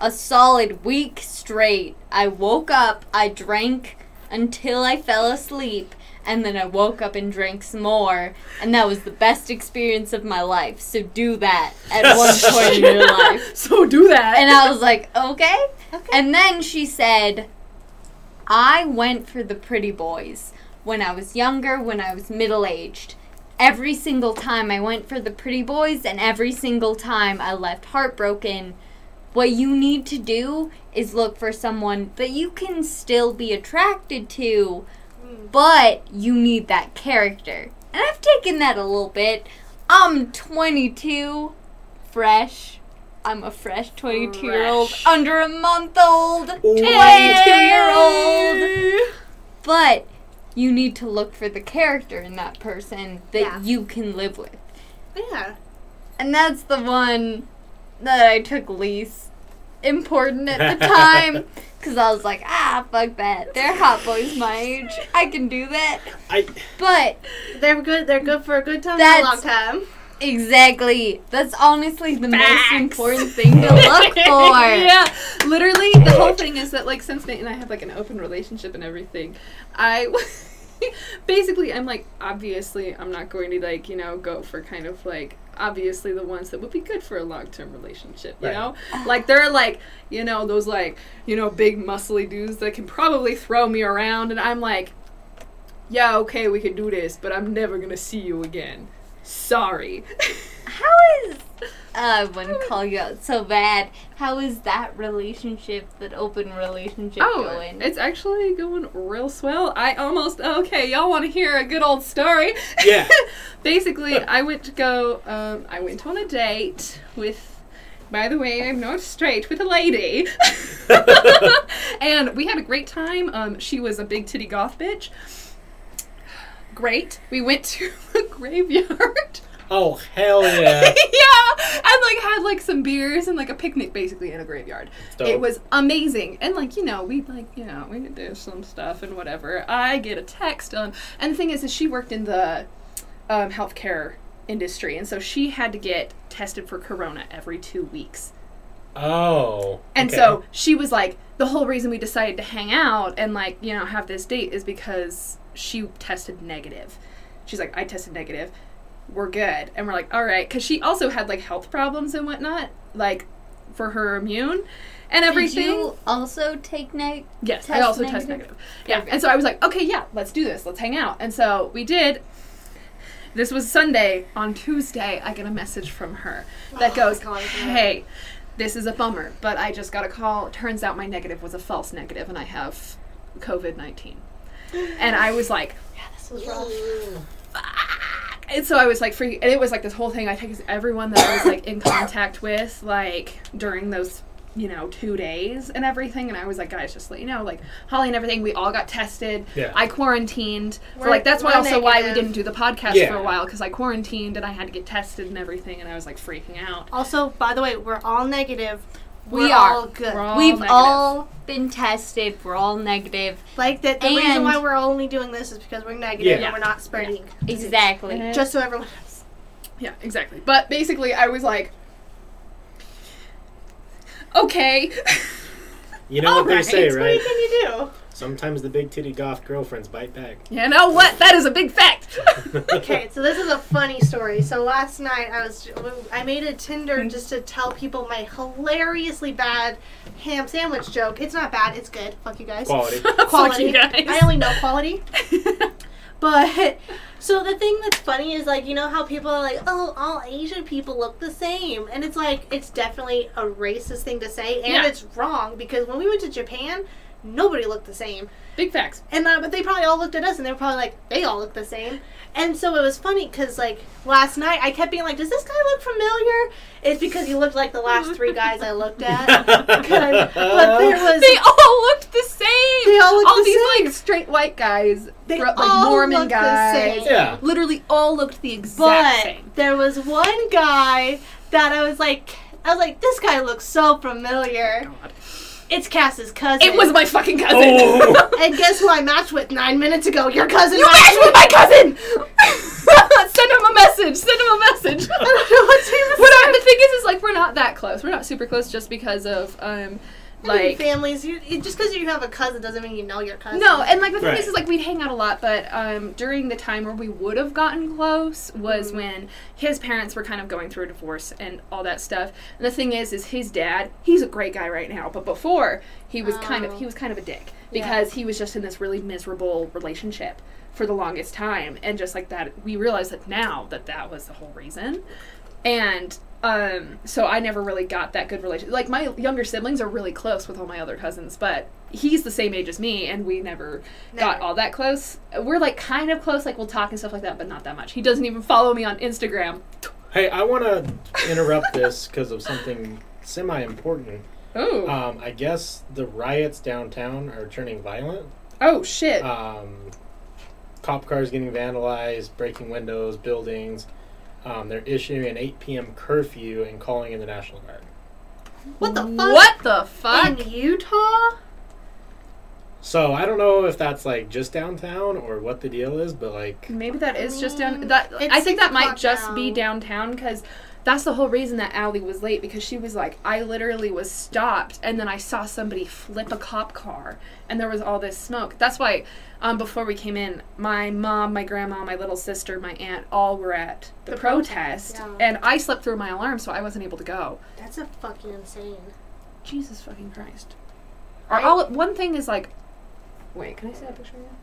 a solid week straight. I woke up, I drank until I fell asleep, and then I woke up and drank some more, and that was the best experience of my life. So do that at one point in your life." so do that And I was like, "Okay." Okay. And then she said, I went for the pretty boys when I was younger, when I was middle aged. Every single time I went for the pretty boys, and every single time I left heartbroken. What you need to do is look for someone that you can still be attracted to, but you need that character. And I've taken that a little bit. I'm 22, fresh. I'm a fresh 22 year old, under a month old, 22 year old. But you need to look for the character in that person that Yeah. you can live with. Yeah. And that's the one that I took least important at the time. Because I was like, ah, fuck that. They're hot boys my age. I can do that. I But They're good. They're good for a good time That's- and a long time. exactly, that's honestly the Facts. most important thing to look for. yeah, literally, the whole thing is that like since Nate and I have like an open relationship and everything, I basically I'm like obviously I'm not going to like you know go for kind of like obviously the ones that would be good for a long term relationship. You Right. know, like they're like you know those like you know big muscly dudes that can probably throw me around, and I'm like, yeah, okay, we can do this, but I'm never gonna see you again. Sorry. How is uh, I wouldn't call you out so bad. How is that relationship, that open relationship Oh, going? it's actually going real swell. I almost okay. Y'all want to hear a good old story? Yeah. Basically, I went to go. Um, I went on a date with. By the way, I'm not straight with a lady, and we had a great time. Um, she was a big titty goth bitch. Great. We went to a graveyard. oh hell yeah. yeah, and like had like some beers and like a picnic basically in a graveyard. Dope. It was amazing, and like you know we like you know we did some stuff and whatever. I get a text on, and the thing is, is she worked in the um, healthcare industry, and so she had to get tested for corona every two weeks. Oh. And okay. so she was like, the whole reason we decided to hang out and like, you know, have this date is because she tested negative. She's like, I tested negative. We're good. And we're like, all right. Because she also had like health problems and whatnot, like for her immune and everything. Did you also take neg? Yes, I test also test negative? negative. Yeah, and so I was like, okay, yeah, let's do this. Let's hang out. And so we did. This was Sunday. On Tuesday, I get a message from her that Oh, goes, God, "Hey, this is a bummer, but I just got a call. Turns out my negative was a false negative, and I have COVID nineteen. And I was like, yeah, This was rough. And so I was like freaking, and it was like this whole thing. I text everyone that I was like in contact with, like during those, you know, two days and everything. And I was like, guys, just let you know, like Holly and everything, we all got tested. Yeah. I quarantined for We're- like that's why we're also why we negative. didn't do the podcast Yeah. for a while because I quarantined and I had to get tested and everything, and I was like freaking out. Also, by the way, we're all negative. We We're all good. We're all We've negative. all been tested. We're all negative. like that. The reason why we're only doing this is because we're negative Yeah. and we're not spreading. Exactly. Yeah. Just so everyone knows. Yeah, exactly. But basically, I was like, okay. You know what they say, right? What right? can you do? Sometimes the big titty goth girlfriends bite back. you know what? That is a big fact. Okay, so this is a funny story. So last night I was I made a Tinder mm. just to tell people my hilariously bad ham sandwich joke. It's not bad. It's good. Fuck you guys. Quality. Fuck Quality. you guys. I only know quality. But so the thing that's funny is like you know how people are like, oh, all Asian people look the same, and it's like it's definitely a racist thing to say, and Yeah. it's wrong because when we went to Japan, nobody looked the same, Big facts. and uh, but they probably all looked at us and they were probably like, they all look the same, and so it was funny because like last night I kept being like, does this guy look familiar? It's because he looked like the last three guys I looked at. but there was They all looked the same. They all looked all the these same. like straight white guys, They fro- like all Mormon looked the guys. same. Yeah. Literally all looked the exact same. But same. there was one guy that I was like, I was like, this guy looks so familiar. God. It's Cass's cousin. It was my fucking cousin. Oh. And guess who I matched with nine minutes ago? Your cousin. you matched with my cousin. Send him a message. Send him a message. I don't know what to What I, the thing is, is like we're not that close. We're not super close just because of um, I mean, Like families, you, it- just because you have a cousin doesn't mean you know your cousin. no, and like the thing Right. is, is like we'd hang out a lot, but um, during the time where we would have gotten close was Mhm. when his parents were kind of going through a divorce and all that stuff. And the thing is, is his dad, he's a great guy right now, but before he was kind of Oh. he was kind of a dick Yeah. because he was just in this really miserable relationship for the longest time, and just like that, we realized that now that that was the whole reason, and. Um, so I never really got that good relation. Like my younger siblings are really close with all my other cousins, but he's the same age as me, and we never got all that close. We're like kind of close, like we'll talk and stuff like that, but not that much. He doesn't even follow me on Instagram. Hey, I want to interrupt this because of something semi important. Oh, Um, I guess the riots downtown are turning violent. oh shit! Um, cop cars getting vandalized, breaking windows, buildings. Um, they're issuing an 8 p.m. curfew and calling in the National Guard. What the fuck? What the fuck? In Utah? So I don't know if that's like just downtown or what the deal is, but like Maybe that is just down. That I think that might o'clock just be downtown because that's the whole reason that Allie was late because she was like, I literally was stopped and then I saw somebody flip a cop car and there was all this smoke. That's why, um, before we came in, my mom, my grandma, my little sister, my aunt, all were at the, The protest, protest, yeah. and I slept through my alarm, so I wasn't able to go. That's a fucking insane. Jesus fucking Christ! All one thing is like, wait, can I see that picture again?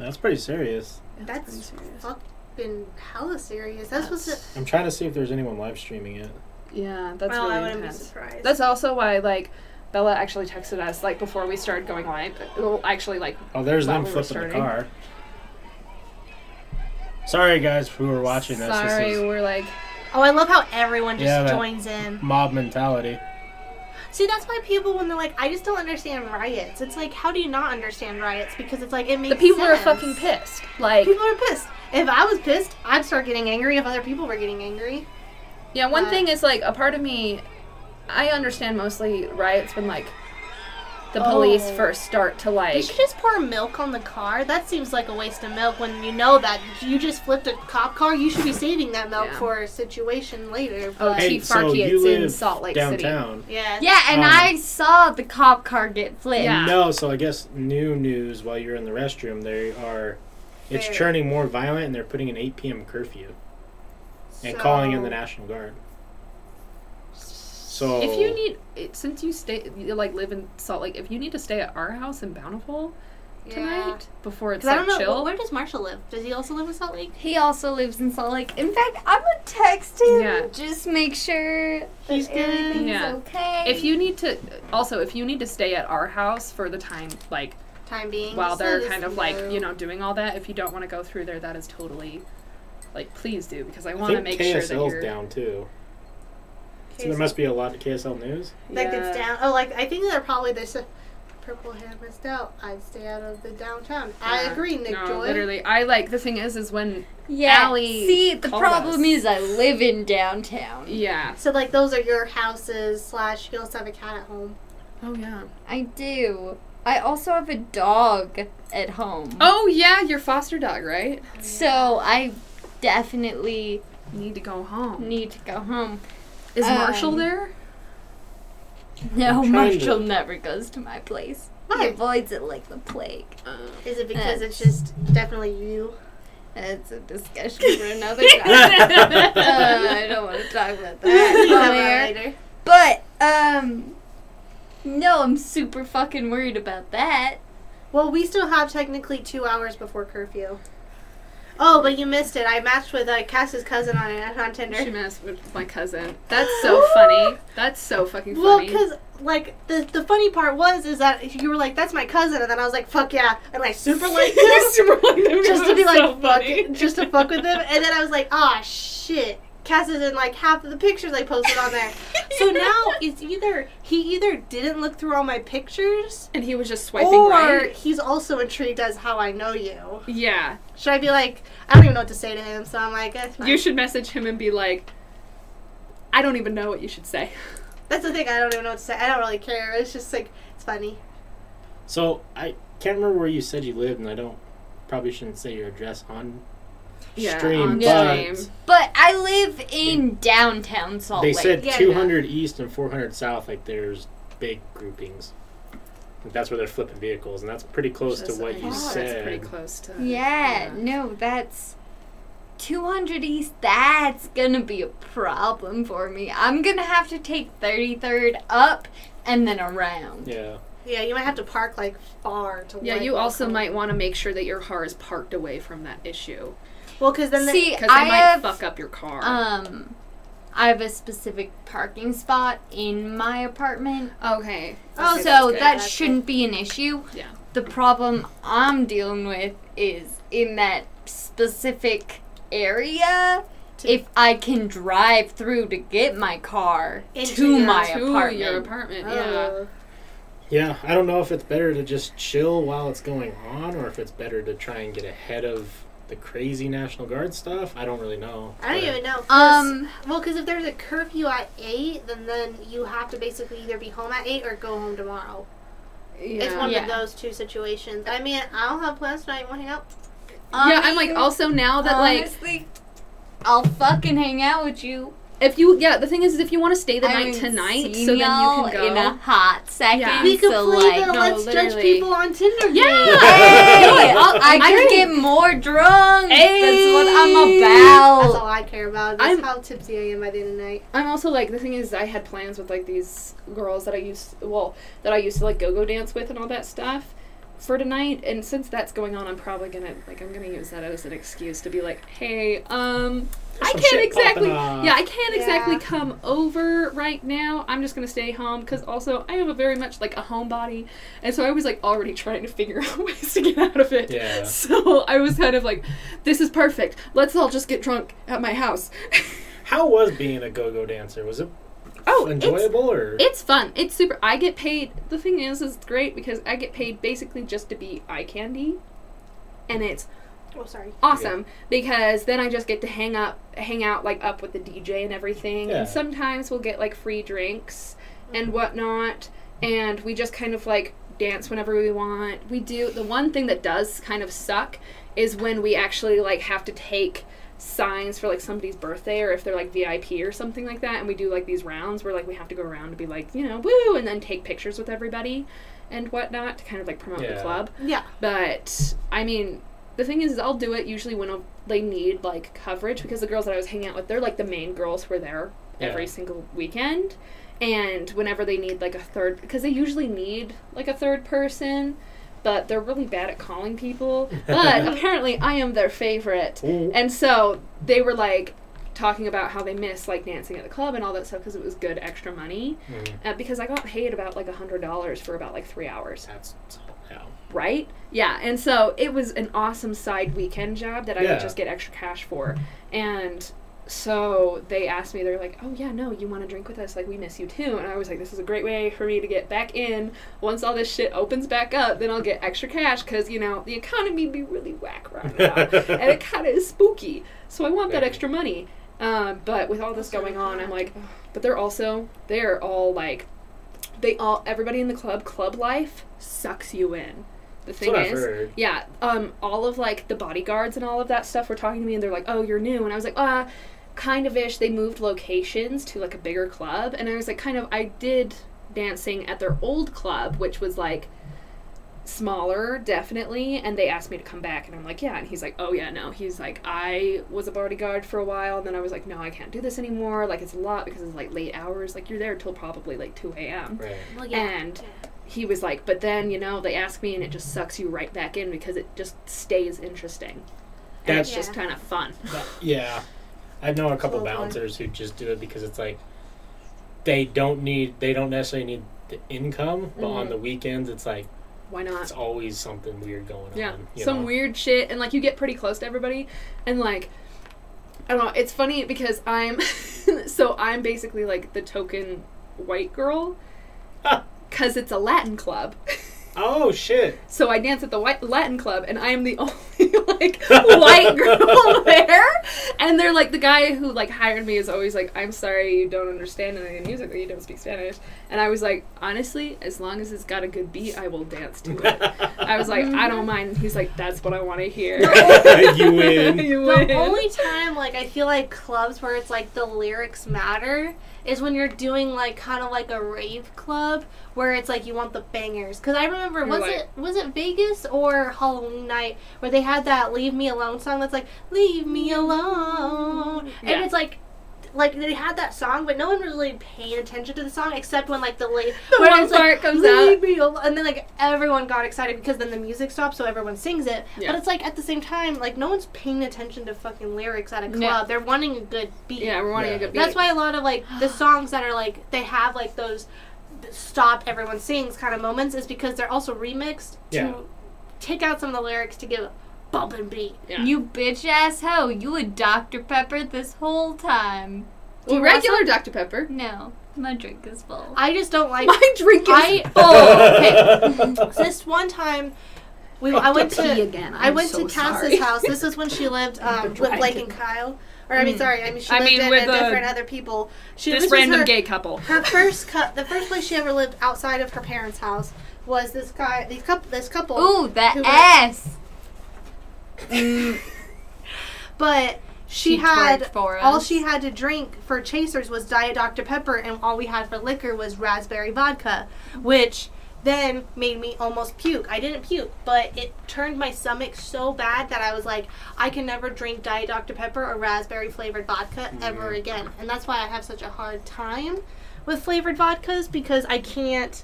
That's pretty serious. Yeah, That's pretty serious. fucking hella serious. That's supposed to. I'm trying to see if there's anyone live streaming it. Yeah, that's well, really I wouldn't intense. be surprised. That's also why like Bella actually texted us like before we started going live. Well, actually like Oh, there's them we flipping the car. Sorry, guys, who are watching this. sorry, This is we're like oh, I love how everyone just Yeah, joins in. mob mentality. See, that's why people, when they're like, I just don't understand riots. It's like, how do you not understand riots? Because it's like, it makes the people are fucking pissed. Like People are pissed. If I was pissed, I'd start getting angry if other people were getting angry. yeah, one uh, thing is like a part of me I understand mostly riots when like the police Oh. first start to like. You like should just pour milk on the car. That seems like a waste of milk when you know that you just flipped a cop car. You should be saving that milk Yeah. for a situation later. Oh, But Hey, Hey, Chief so Farkey, you it's in live Salt Lake City. downtown. yeah. Yeah, and Um, I saw the cop car get flipped. Yeah. No, so I guess new news while you're in the restroom, they are. It's Very. turning more violent, and they're putting an 8 p.m. curfew and So- calling in the National Guard. So if you need it, since you stay you like live in Salt Lake, if you need to stay at our house in Bountiful Yeah. tonight before it's 'Cause I don't know. chill. Where does Marshall live? Does he also live in Salt Lake? He also lives in Salt Lake. In fact, I'm gonna text him. Yeah. Just make sure He's good. Yeah. okay. if you need to also if you need to stay at our house for the time like Time being. while they're let us kind of like you know doing all that if you don't want to go through there that is totally like please do because i I want to make KSL's sure that you're down too. So there must be a lot of KSL news. Like it's Yeah. down. Oh, like I think they're probably there's a purple hair missed out. I'd stay out of the downtown. I agree, Nick no, Joy. literally i like the thing is is when yeah. Allie See, the problem us. is I live in downtown. yeah So like those are your houses slash you also have a cat at home. oh yeah I do. I also have a dog at home. oh yeah your foster dog right So I definitely need to go home need to go home. Is marshall Um, there No, I'm to- Marshall never goes to my place. He Why? avoids it like the plague. uh, Is it because it's That's- just definitely you? That's a discussion for another time. uh, I don't want to talk about that We'll on have air. that later. But um, no, I'm super fucking worried about that. Well, we still have technically two hours before curfew. Oh, but you missed it. I matched with uh, Cass's cousin on on Tinder. she matched with my cousin that's so funny that's so fucking funny. Well, funny because like the the funny part was is that you were like, "That's my cousin," and then I was like, "Fuck yeah," and I super liked him. Super liked him just to be was like so fuck just to fuck with him, And then I was like, ah shit. Cass is in like half of the pictures I posted on there. So now it's either he either didn't look through all my pictures and he was just swiping right. or right he's also intrigued as how I know you. yeah Should I be like I don't even know what to say to him, so I'm like, that's. You should message him and be like, I don't even know what you should say. That's the thing, I don't even know what to say. I don't really care. It's just like it's funny. So I can't remember where you said you lived, and I don't probably shouldn't say your address on Yeah, stream, on but stream. But I live in downtown Salt they Lake. said Yeah, 200 east and 400 south. Like there's big groupings. Like, that's where they're flipping vehicles, and that's pretty close to Just- what you oh, said. That's pretty close to. Yeah, no, that's 200 East. That's gonna be a problem for me. I'm gonna have to take 33rd up and then around. Yeah. Yeah, you might have to park like far to. Yeah, you also might want to make sure that your car is parked away from that issue Well, because then the, See, because they I might have fuck up your car. um, I have a specific parking spot in my apartment, okay. Oh, Okay, so that That's shouldn't be an issue. Yeah. The problem I'm dealing with is in that specific area. To- If I can drive through to get my car Into to your- my to apartment. your apartment. Yeah. Uh, Yeah, I don't know if it's better to just chill while it's going on, or if it's better to try and get ahead of the crazy National Guard stuff. I don't really know. I don't even know. Um, well, because if there's a curfew at eight, then then you have to basically either be home at eight or go home tomorrow. Yeah. It's one Yeah. of those two situations. I mean, I don't have plans tonight. Want to hang out? yeah, I'm like also now that like I'll fucking hang out with you. If you yeah the thing is is if you want to stay the I night haven't tonight seen so then you can go. in a hot second. Yeah. We could so play like, the no, Let's Judge. People on Tinder Yeah. game. Hey, I'll- I I can get more drunk. Hey. That's what I'm about. That's all. I care about. That's I'm- how tipsy I am by the end of the night. I'm also like the thing is I had plans with like these girls that I used well that I used to like go go dance with and all that stuff for tonight and since that's going on I'm probably gonna like I'm gonna use that as an excuse to be like hey um I can't exactly yeah I can't exactly come over right now. I'm just gonna stay home because also I am a very much like a homebody and so I was like already trying to figure out ways to get out of it. Yeah. so I was kind of like this is perfect. Let's all just get drunk at my house. How was being a go-go dancer? Was it oh it's- enjoyable or? It's fun. It's super. I get paid. The thing is, is it's great because I get paid basically just to be eye candy, and it's Oh, sorry. awesome because then I just get to hang up, hang out like up with the DJ and everything. Yeah. And sometimes we'll get like free drinks and mm-hmm. whatnot, and we just kind of like dance whenever we want. We do the one thing that does kind of suck is when we actually like have to take signs for like somebody's birthday or if they're like VIP or something like that and we do like these rounds where like we have to go around to be like you know woo and then take pictures with everybody and whatnot to kind of like promote the club Yeah. but I mean, the thing is, I'll do it usually when they need like coverage because the girls that I was hanging out with, they're like the main girls who are there every single weekend. And whenever they need like a third, because they usually need like a third person, but they're really bad at calling people. But apparently, I am their favorite. Ooh. And so they were like talking about how they miss like dancing at the club and all that stuff because it was good extra money. Mm, Uh, because I got paid about like a hundred dollars for about like three hours that's yeah. right? Yeah, and so it was an awesome side weekend job that I would just get extra cash for. And so they asked me, they're like, oh, yeah, no, you want to drink with us? Like, we miss you too. And I was like, this is a great way for me to get back in. Once all this shit opens back up, then I'll get extra cash because, you know, the economy be really whack right now. and it kind of is spooky. So I want that extra money. Um, but with all this going on, I'm like, ugh. but they're also, they're all like, they all, everybody in the club, club life sucks you in. The thing what I've is, heard. yeah, um, all of like the bodyguards and all of that stuff were talking to me, and they're like, "Oh, you're new," and I was like, "Uh, kind of ish." They moved locations to like a bigger club, and I was like, "Kind of." I did dancing at their old club, which was like smaller, definitely, and they asked me to come back, and I'm like, "Yeah," and he's like, "Oh yeah, no." He's like, "I was a bodyguard for a while, and then I was like, no, I can't do this anymore. Like it's a lot because it's like late hours. Like you're there till probably like two a.m." Right. Well, yeah. And he was like, but then, you know, they ask me and it just sucks you right back in because it just stays interesting. And it's That's- just kind of fun. That- yeah. I know a couple bouncers who just do it because it's like they don't need they don't necessarily need the income, but on Mhm. the weekends it's like Why not? it's always something weird going Yeah, on. you some know? weird shit, and like you get pretty close to everybody, and like I don't know. It's funny because I'm so I'm basically like the token white girl because it's a Latin club. Oh shit! so I dance at the white Latin club, and I am the only like white girl there, and they're like the guy who like hired me is always like, "I'm sorry, you don't understand any of the music, or you don't speak Spanish." And I was like, honestly, as long as it's got a good beat, I will dance to it. I was like, I don't mind. He's like, that's what I want to hear. you win. you The win. only time, like, I feel like clubs where it's like the lyrics matter is when you're doing like kind of like a rave club where it's like you want the bangers. Because I remember, was like- it was it Vegas or Halloween night where they had that "Leave Me Alone" song that's like "Leave Me Alone," and it's like. Like they had that song, but no one was really paying attention to the song except when like the late The one part comes out. me. And then like everyone got excited because then the music stops, so everyone sings it. Yeah. But it's like at the same time, like no one's paying attention to fucking lyrics at a club. No. They're wanting a good beat. yeah, we're wanting Yeah. a good beat. That's why a lot of like the songs that are like they have like those stop everyone sings kind of moments is because they're also remixed to take out some of the lyrics to give a bumping beat. Yeah. You bitch ass hoe, you a Dr. Pepper this whole time. Do well, you want regular Dr Pepper. No, my drink is full. I just don't like. My drink is I full. okay. This one time, we I went Pee to again. I I'm went so to Cass's sorry. house. This is when she lived um, with. Blake and Kyle. Or I mean, Mm. sorry, I mean she I lived mean, in with a different other people. She This random her, gay couple. Her first cut, the first place she ever lived outside of her parents' house was this guy. These couple, this couple. Ooh, that Who- ass. Mm, But she, She had for all she had to drink for chasers was Diet Dr Pepper, and all we had for liquor was raspberry vodka, which then made me almost puke. I didn't puke, but it turned my stomach so bad that I was like, I can never drink Diet Dr Pepper or raspberry flavored vodka ever again, and that's why I have such a hard time with flavored vodkas because I can't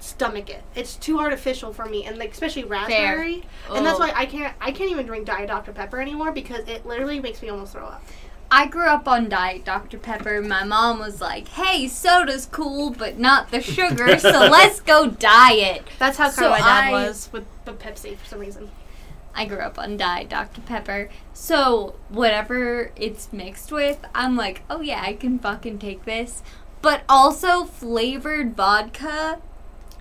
stomach it. It's too artificial for me, and like especially raspberry. And that's Oh. why I can't I can't even drink Diet Dr Pepper anymore because it literally makes me almost throw up. I grew up on Diet Dr. Pepper. My mom was like, hey, soda's cool, but not the sugar, so let's go diet. That's how So my dad I- was with the Pepsi for some reason. I grew up on Diet Dr. Pepper. So, whatever it's mixed with, I'm like, oh yeah, I can fucking take this. But also, flavored vodka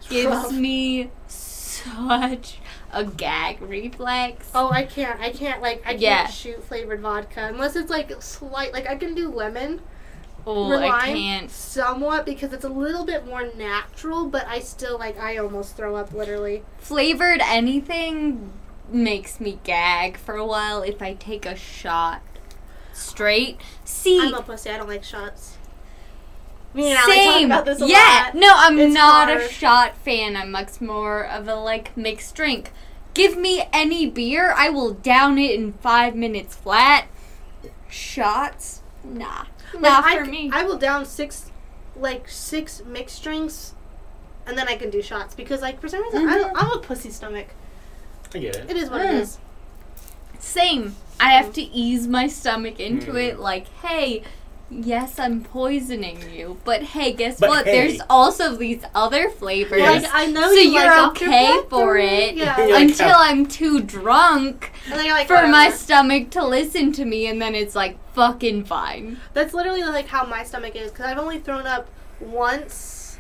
gives me such a gag reflex. Oh, I can't. I can't like I can't Yeah. shoot flavored vodka unless it's like slight. Like I can do lemon Oh, or I can't. somewhat because it's a little bit more natural. But I still like I almost throw up literally. Flavored anything makes me gag for a while if I take a shot straight. See, I'm a pussy. I don't like shots. Me and Allie talk Same. about this a yeah. lot. No, I'm It's not a shot fan. I'm much more of a like mixed drink. Give me any beer, I will down it in five minutes flat. Shots, nah, Like, not I, for c- me. I will down six, like six mixed drinks, and then I can do shots because like for some reason I don't, I'm a pussy stomach. I get it. It is what Mm. it is. Same. I have to ease my stomach into Mm. it. Like, hey, yes, I'm poisoning you, but hey, guess But what? hey. There's also these other flavors. Yes. Like I know So you you're like okay Pepper. for it. Yeah. You're like, Until oh. I'm too drunk and then you're like for my stomach to listen to me, and then it's like fucking fine. That's literally like how my stomach is because I've only thrown up once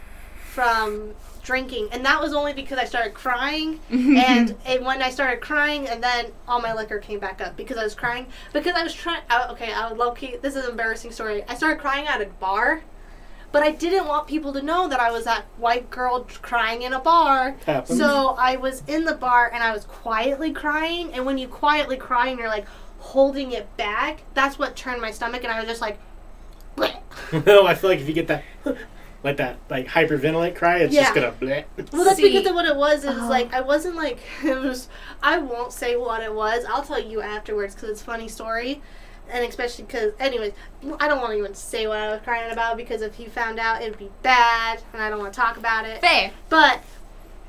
from drinking, and that was only because I started crying. and it, when I started crying, and then all my liquor came back up because I was crying because I was trying. Uh, okay, uh, I would low key. This is an embarrassing story. I started crying at a bar. But I didn't want people to know that I was that white girl crying in a bar. Happens. So I was in the bar and I was quietly crying. And when you quietly cry and you're like holding it back, that's what turned my stomach. And I was just like, bleh. no, I feel like if you get that, like that, like hyperventilate cry, it's just gonna bleh. Well, that's See. because of what it was. It was Oh. like I wasn't like it was. I won't say what it was. I'll tell you afterwards because it's a funny story, and especially because, anyways, I don't want to even say what I was crying about because if he found out, it'd be bad, and I don't want to talk about it. Fair. But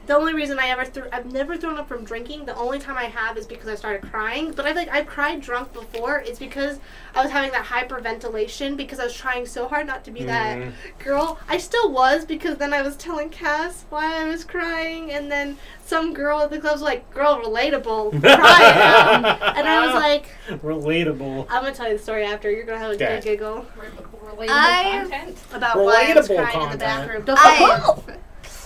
the only reason I ever threw, I've never thrown up from drinking. The only time I have is because I started crying. But I like I've cried drunk before. It's because I was having that hyperventilation because I was trying so hard not to be that Mhm. girl. I still was because then I was telling Cass why I was crying, and then some girl at the club was like, "Girl, relatable, cry it. And I was like, relatable. "I'm gonna tell you the story after. You're gonna have a good giggle Relatable I- content. about why I was Relatable crying in the content. bathroom."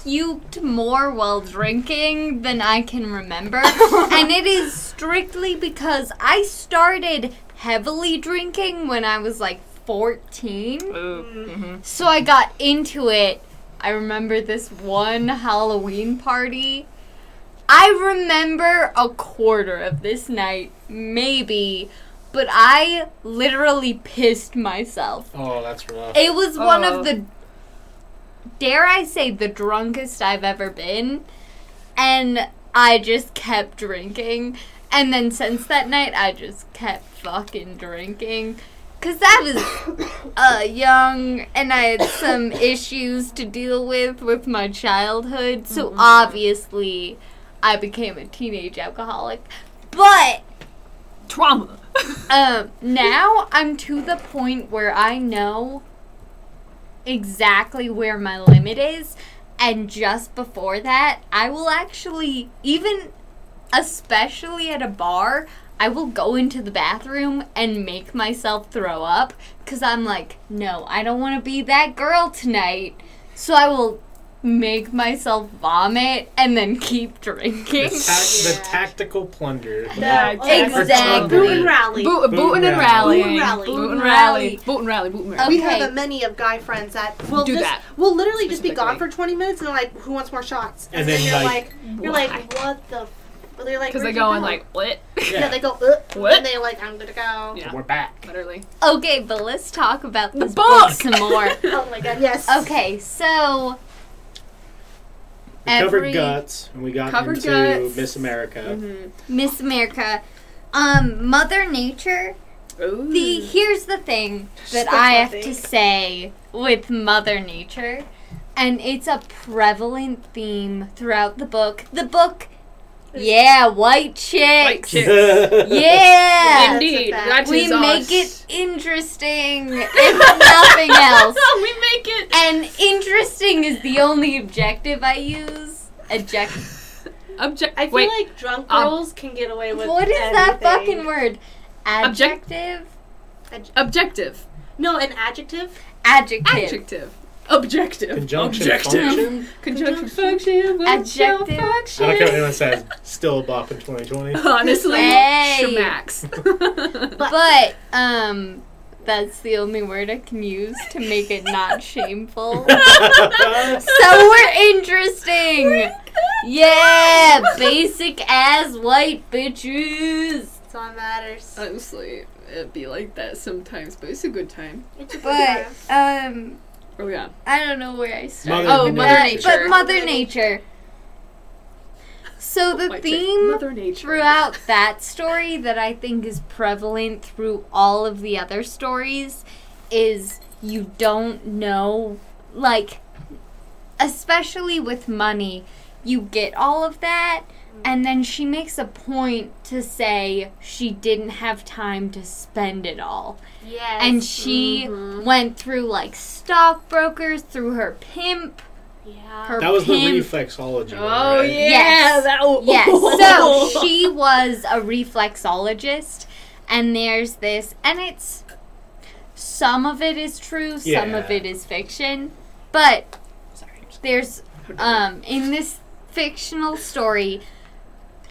Don't puked more while drinking than I can remember. and it is strictly because I started heavily drinking when I was like 14. Mm-hmm. So I got into it. I remember this one Halloween party. I remember a quarter of this night, maybe, but I literally pissed myself. Oh, that's rough. It was one Oh. of the, dare I say, the drunkest I've ever been. And I just kept drinking. And then since that night, I just kept fucking drinking. Because I was uh, young and I had some issues to deal with with my childhood. So obviously, I became a teenage alcoholic. But Trauma. um, now I'm to the point where I know exactly where my limit is, and just before that, I will actually, even especially at a bar, I will go into the bathroom and make myself throw up because I'm like, no, I don't want to be that girl tonight. So I will make myself vomit and then keep The, drinking. tac- the tactical plunder. Yeah, exactly. Boot and rally. Boot, Boot booting and and rallying. rally. Boot and rally. Boot and Boot and rally. rally. Boot and rally. Boot and Okay. rally. We have a many of guy friends that will Do just that. will literally just be gone for twenty minutes and they're like, "Who wants more shots?" And, And then, then, you're like, like, "You're like, what the?" F-? But they're like, Because they "Where'd go and like, what? yeah, they go, uh, What? and they're like, "I'm gonna go." Yeah. We're back. Literally. Okay, but let's talk about The this book book! some more. Oh my god, yes. Okay, so We Every- covered guts, and we got Covered into guts. Miss America. Mm-hmm. Miss America, um, Mother Nature. Ooh. The here's the thing that That's I have nothing. to say with Mother Nature, and it's a prevalent theme throughout the book. The book, yeah, white chicks. White chicks. Yeah. Indeed. That's a fact. That We is make us. it interesting, if nothing else. we make it. And interesting is the only objective I use. Adject. Object. I feel Wait. like drunk um, girls can get away with What is that fucking word? Object- Adjective. objective. No, an adjective. Adjective. Adjective. Objective. Conjunction Objective. function. Conjunction function. what's your Adjective. I don't care what anyone says. Still a bop in 2020. Honestly, Hey. Shemax. But um, that's the only word I can use to make it not shameful. so we're interesting. Yeah, basic ass white bitches. That's all that matters. Honestly, it'd be like that sometimes, but it's a good time. It's a good But time. Oh yeah. I don't know where I started. Mother Oh, Nature. Mother Nature. But Mother Nature. So the White theme throughout that story that I think is prevalent through all of the other stories is you don't know, like, especially with money, you get all of that, and then she makes a point to say she didn't have time to spend it all. yes. And she Mhm. went through, like, stockbrokers, through her pimp, yeah. her That was the pimp. reflexology. one, Oh right? yeah. Yes. That, oh, Yes. So she was a reflexologist, and there's this, and it's some of it is true, some of it is fiction, but Sorry. there's um in this fictional story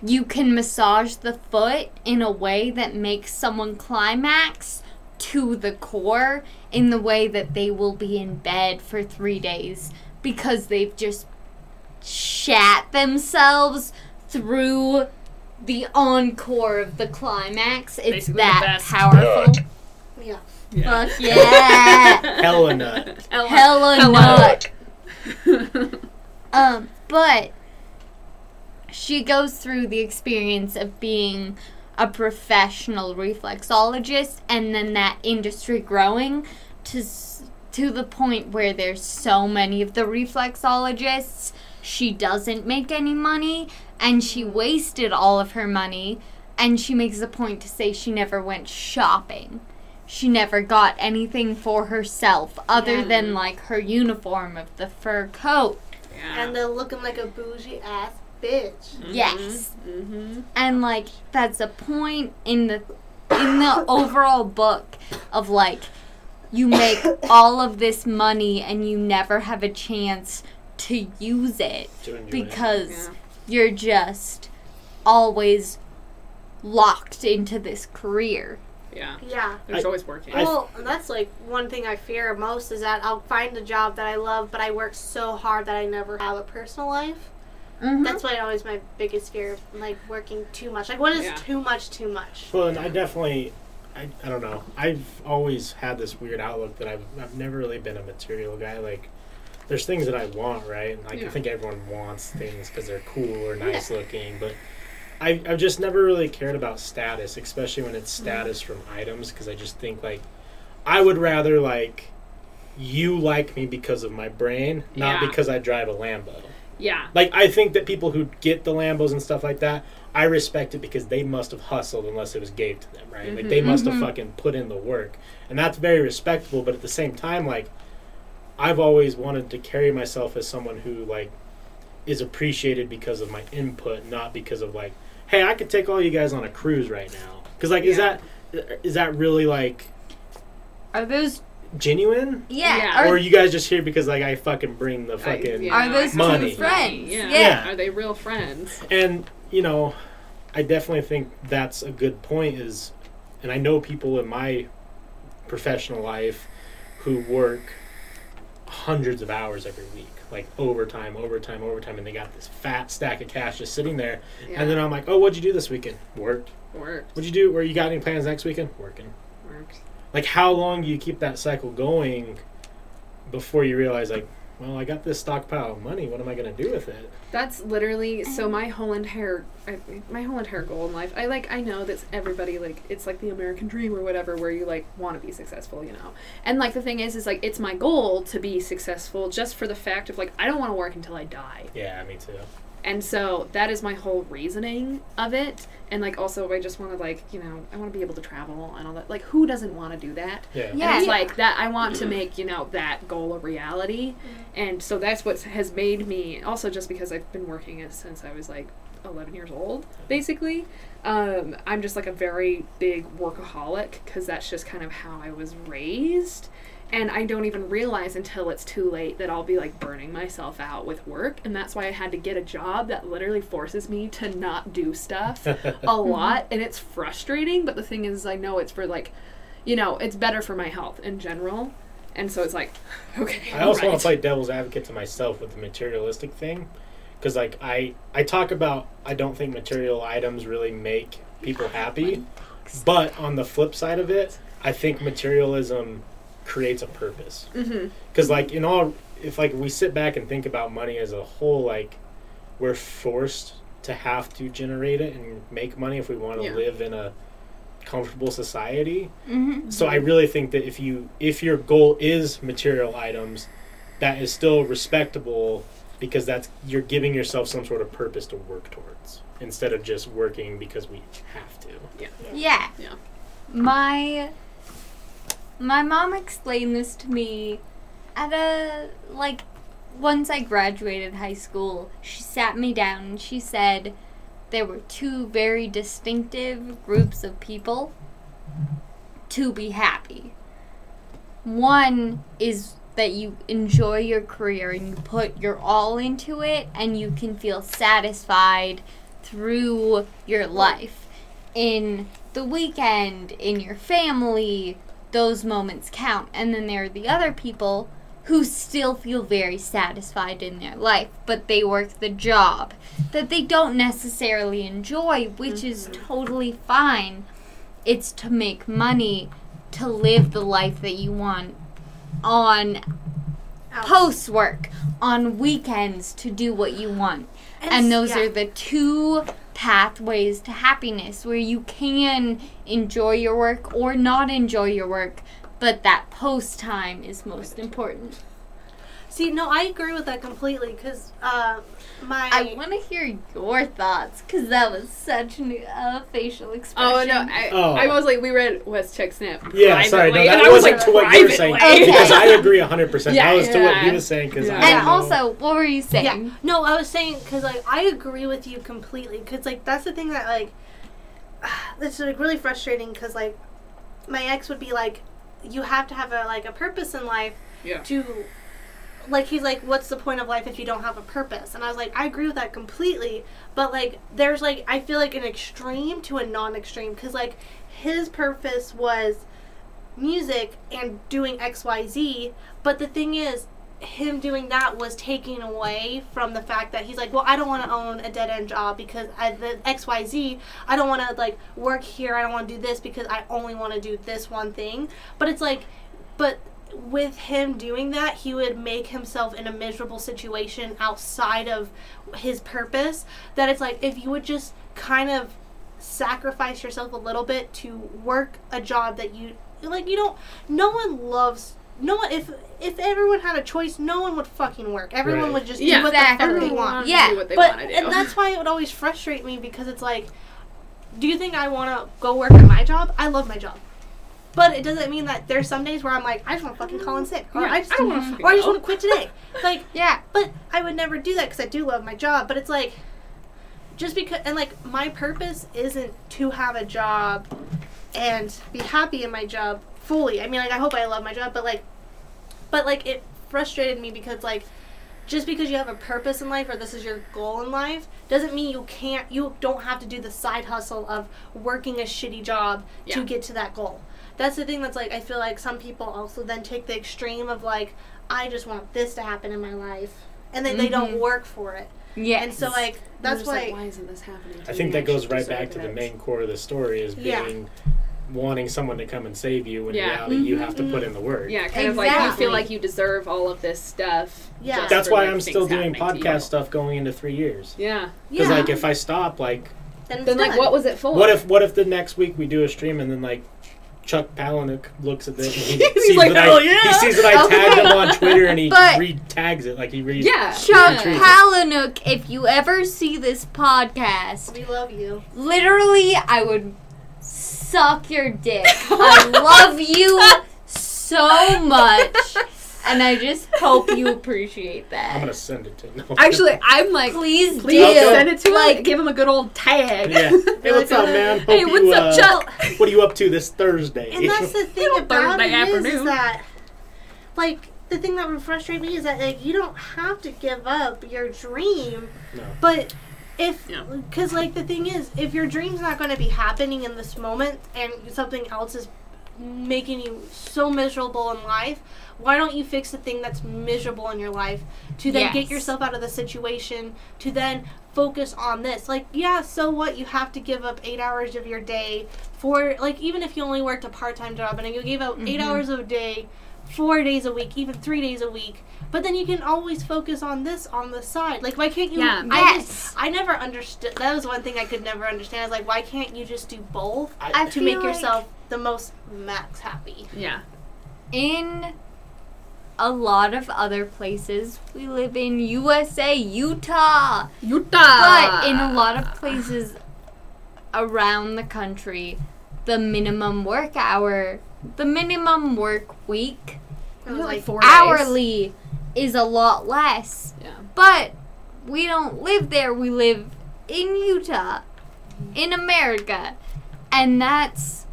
you can massage the foot in a way that makes someone climax to the core in the way that they will be in bed for 3 days because they've just shat themselves through the encore of the climax. It's Basically that best. powerful. yeah. Yeah. Fuck yeah. Hella nut. Hella, Hella nut. Um, but she goes through the experience of being a professional reflexologist and then that industry growing to to the point where there's so many of the reflexologists she doesn't make any money and she wasted all of her money and she makes a point to say she never went shopping she never got anything for herself other Yeah. than like her uniform of the fur coat yeah. And they're looking like a bougie ass bitch. yes Mm-hmm. and like that's a point in the in the overall book of like you make all of this money and you never have a chance to use it To enjoy it. because Yeah. you're just always locked into this career. Yeah. Yeah. There's I- always working. I- Well, that's like one thing I fear most is that I'll find a job that I love, but I work so hard that I never have a personal life. Mm-hmm. That's what always my biggest fear, like working too much. Like, what is Yeah. too much? Too much? Well, and I definitely, I, I don't know. I've always had this weird outlook that I've, I've never really been a material guy. Like, there's things that I want, right? Like, Yeah. I think everyone wants things because they're cool or nice looking, but I, I've just never really cared about status, especially when it's status from items, because I just think, like, I would rather, like, you like me because of my brain, not because I drive a Lambo. Yeah. Like I think that people who get the Lambos and stuff like that, I respect it because they must have hustled unless it was gave to them, right? Like they must have Mhm. fucking put in the work. And that's very respectable, but at the same time like I've always wanted to carry myself as someone who like is appreciated because of my input, not because of like, hey, I could take all you guys on a cruise right now. Cuz like is that is that really like Are those genuine? yeah? Yeah. Or are you guys just here because like I fucking bring the I- fucking yeah. are those Money. two friends? Yeah. Yeah. Are they real friends? and you know i definitely think that's a good point is and i know people in my professional life who work hundreds of hours every week like overtime overtime overtime and they got this fat stack of cash just sitting there Yeah. and then i'm like oh what'd you do this weekend worked worked. what'd you do where you got any plans next weekend working Worked. Like how long do you keep that cycle going before you realize like well i got this stockpile of money what am i going to do with it That's literally so my whole entire my whole entire goal in life. I like I know that everybody like it's like the American dream or whatever where you like want to be successful, you know. And like the thing is is like it's my goal to be successful just for the fact of like I don't want to work until I die. yeah me too And so that is my whole reasoning of it. And like also I just want to like, you know, I want to be able to travel and all that. Like who doesn't want to do that? yeah Yeah. And it's like that I want to make, you know, that goal a reality. And so that's what has made me also just because I've been working it since I was like 11 years old, basically. Um, I'm just like a very big workaholic because that's just kind of how I was raised. And I don't even realize until it's too late that I'll be like burning myself out with work. And that's why I had to get a job that literally forces me to not do stuff a lot. And it's frustrating. But the thing is, I know it's for like, you know, it's better for my health in general. And so it's like, okay. I also want to play devil's advocate to myself with the materialistic thing, because like I I talk about I don't think material items really make people happy, but on the flip side of it, I think materialism creates a purpose. Mhm. Because like in all, if like we sit back and think about money as a whole, like we're forced to have to generate it and make money if we want to Yeah. live in a comfortable society. Mhm. So I really think that if you if your goal is material items, that is still respectable because that's you're giving yourself some sort of purpose to work towards instead of just working because we have to. Yeah. Yeah. Yeah. My my mom explained this to me at a like once I graduated high school, she sat me down and she said there were two very distinctive groups of people to be happy. One is that you enjoy your career and you put your all into it and you can feel satisfied through your life. In the weekend, in your family, those moments count. And then there are the other people who still feel very satisfied in their life, but they work the job that they don't necessarily enjoy, which is mm-hmm. totally fine. It's to make money, to live the life that you want on post work, on weekends, to do what you want. And those yeah. are the two pathways to happiness where you can enjoy your work or not enjoy your work, but that post time is most important. See, no, I agree with that completely because uh, my I want to hear your thoughts because that was such a uh, facial expression. Oh no! I, Oh. I was like, we read West Check Snap. Yeah, sorry, no, that and I was like, to what you were saying. Okay. because I agree hundred percent. Yeah, That was to what he yeah. was saying because Yeah. I And know- also, what were you saying? Yeah. No, I was saying because like I agree with you completely because like that's the thing that like it's like really frustrating because like my ex would be like, you have to have a like a purpose in life Yeah. to like he's like what's the point of life if you don't have a purpose? And i was like i agree with that completely but like there's like i feel like an extreme to a non-extreme because like his purpose was music and doing xyz but the thing is him doing that was taking away from the fact that he's like well i don't want to own a dead-end job because I, the xyz i don't want to like work here i don't want to do this because i only want to do this one thing. But it's like but with him doing that, he would make himself in a miserable situation outside of his purpose. That it's like if you would just kind of sacrifice yourself a little bit to work a job that you like you don't no one loves no one if if everyone had a choice no one would fucking work everyone Right. would just Yeah, do what exactly. the fuck they Everyone want Yeah, do what they but want to do. and that's why it would always frustrate me because it's like do you think i want to go work at my job i love my job but it doesn't mean that there's some days where i'm like i just want to fucking call in sick or Yeah, i just, I or I just want to quit today. Like Yeah. but i would never do that because i do love my job but it's like just because and like my purpose isn't to have a job and be happy in my job fully. I mean like i hope i love my job but like but like it frustrated me because like just because you have a purpose in life or this is your goal in life doesn't mean you can't you don't have to do the side hustle of working a shitty job to get to that goal that's the thing that's like i feel like some people also then take the extreme of like i just want this to happen in my life and then they don't Mhm. work for it Yeah. and so like that's why why isn't this happening? I think that goes right back to the main core of the story is Yeah. being wanting someone to come and save you when in Yeah. reality you Mhm, have to put mhm. in the work. Yeah, kind of like you feel like you deserve all of this stuff. Yeah. That's for, why like, I'm still doing happening to you. podcast stuff going into three years. Yeah. Because yeah like if I stop, like then, Then like, what was it for? what if what if the next week we do a stream and then like Chuck Palahniuk looks at this and he sees like, that "Hell I, yeah." he sees that I tagged him on Twitter and he But- re-tags it like he re Yeah. Chuck Yeah. Palahniuk, if you ever see this podcast, we love you literally, I would suck your dick. I love you so much, and I just hope you appreciate that. I'm gonna send it to him. Actually, I'm like, Please, please do. send it to him. Like, give him a good old tag. yeah. Hey, what's up, man? Hope Hey, you, what's up, uh, Chuck? What are you up to this Thursday? And that's the thing Little about it Thursday is, is that, like, the thing that would frustrate me is that like you don't have to give up your dream, no. but if Yeah. because like the thing is, if your dream's not going to be happening in this moment and something else is making you so miserable in life, why don't you fix the thing that's miserable in your life to then get yourself out of the situation to then focus on this like yeah so what you have to give up eight hours of your day for like even if you only worked a part-time job and you gave up 8 Mhm. hours of a day four days a week even three days a week but then you can always focus on this on the side like why can't you Yeah. I Yes. just, I never understood that was one thing i could never understand is like why can't you just do both I to feel make like yourself the most max happy Yeah. in a lot of other places, we live in USA, Utah. Utah. But in a lot of places around the country, the minimum work hour, the minimum work week, like four days. hourly is a lot less. Yeah. But we don't live there. We live in Utah, in America. And that's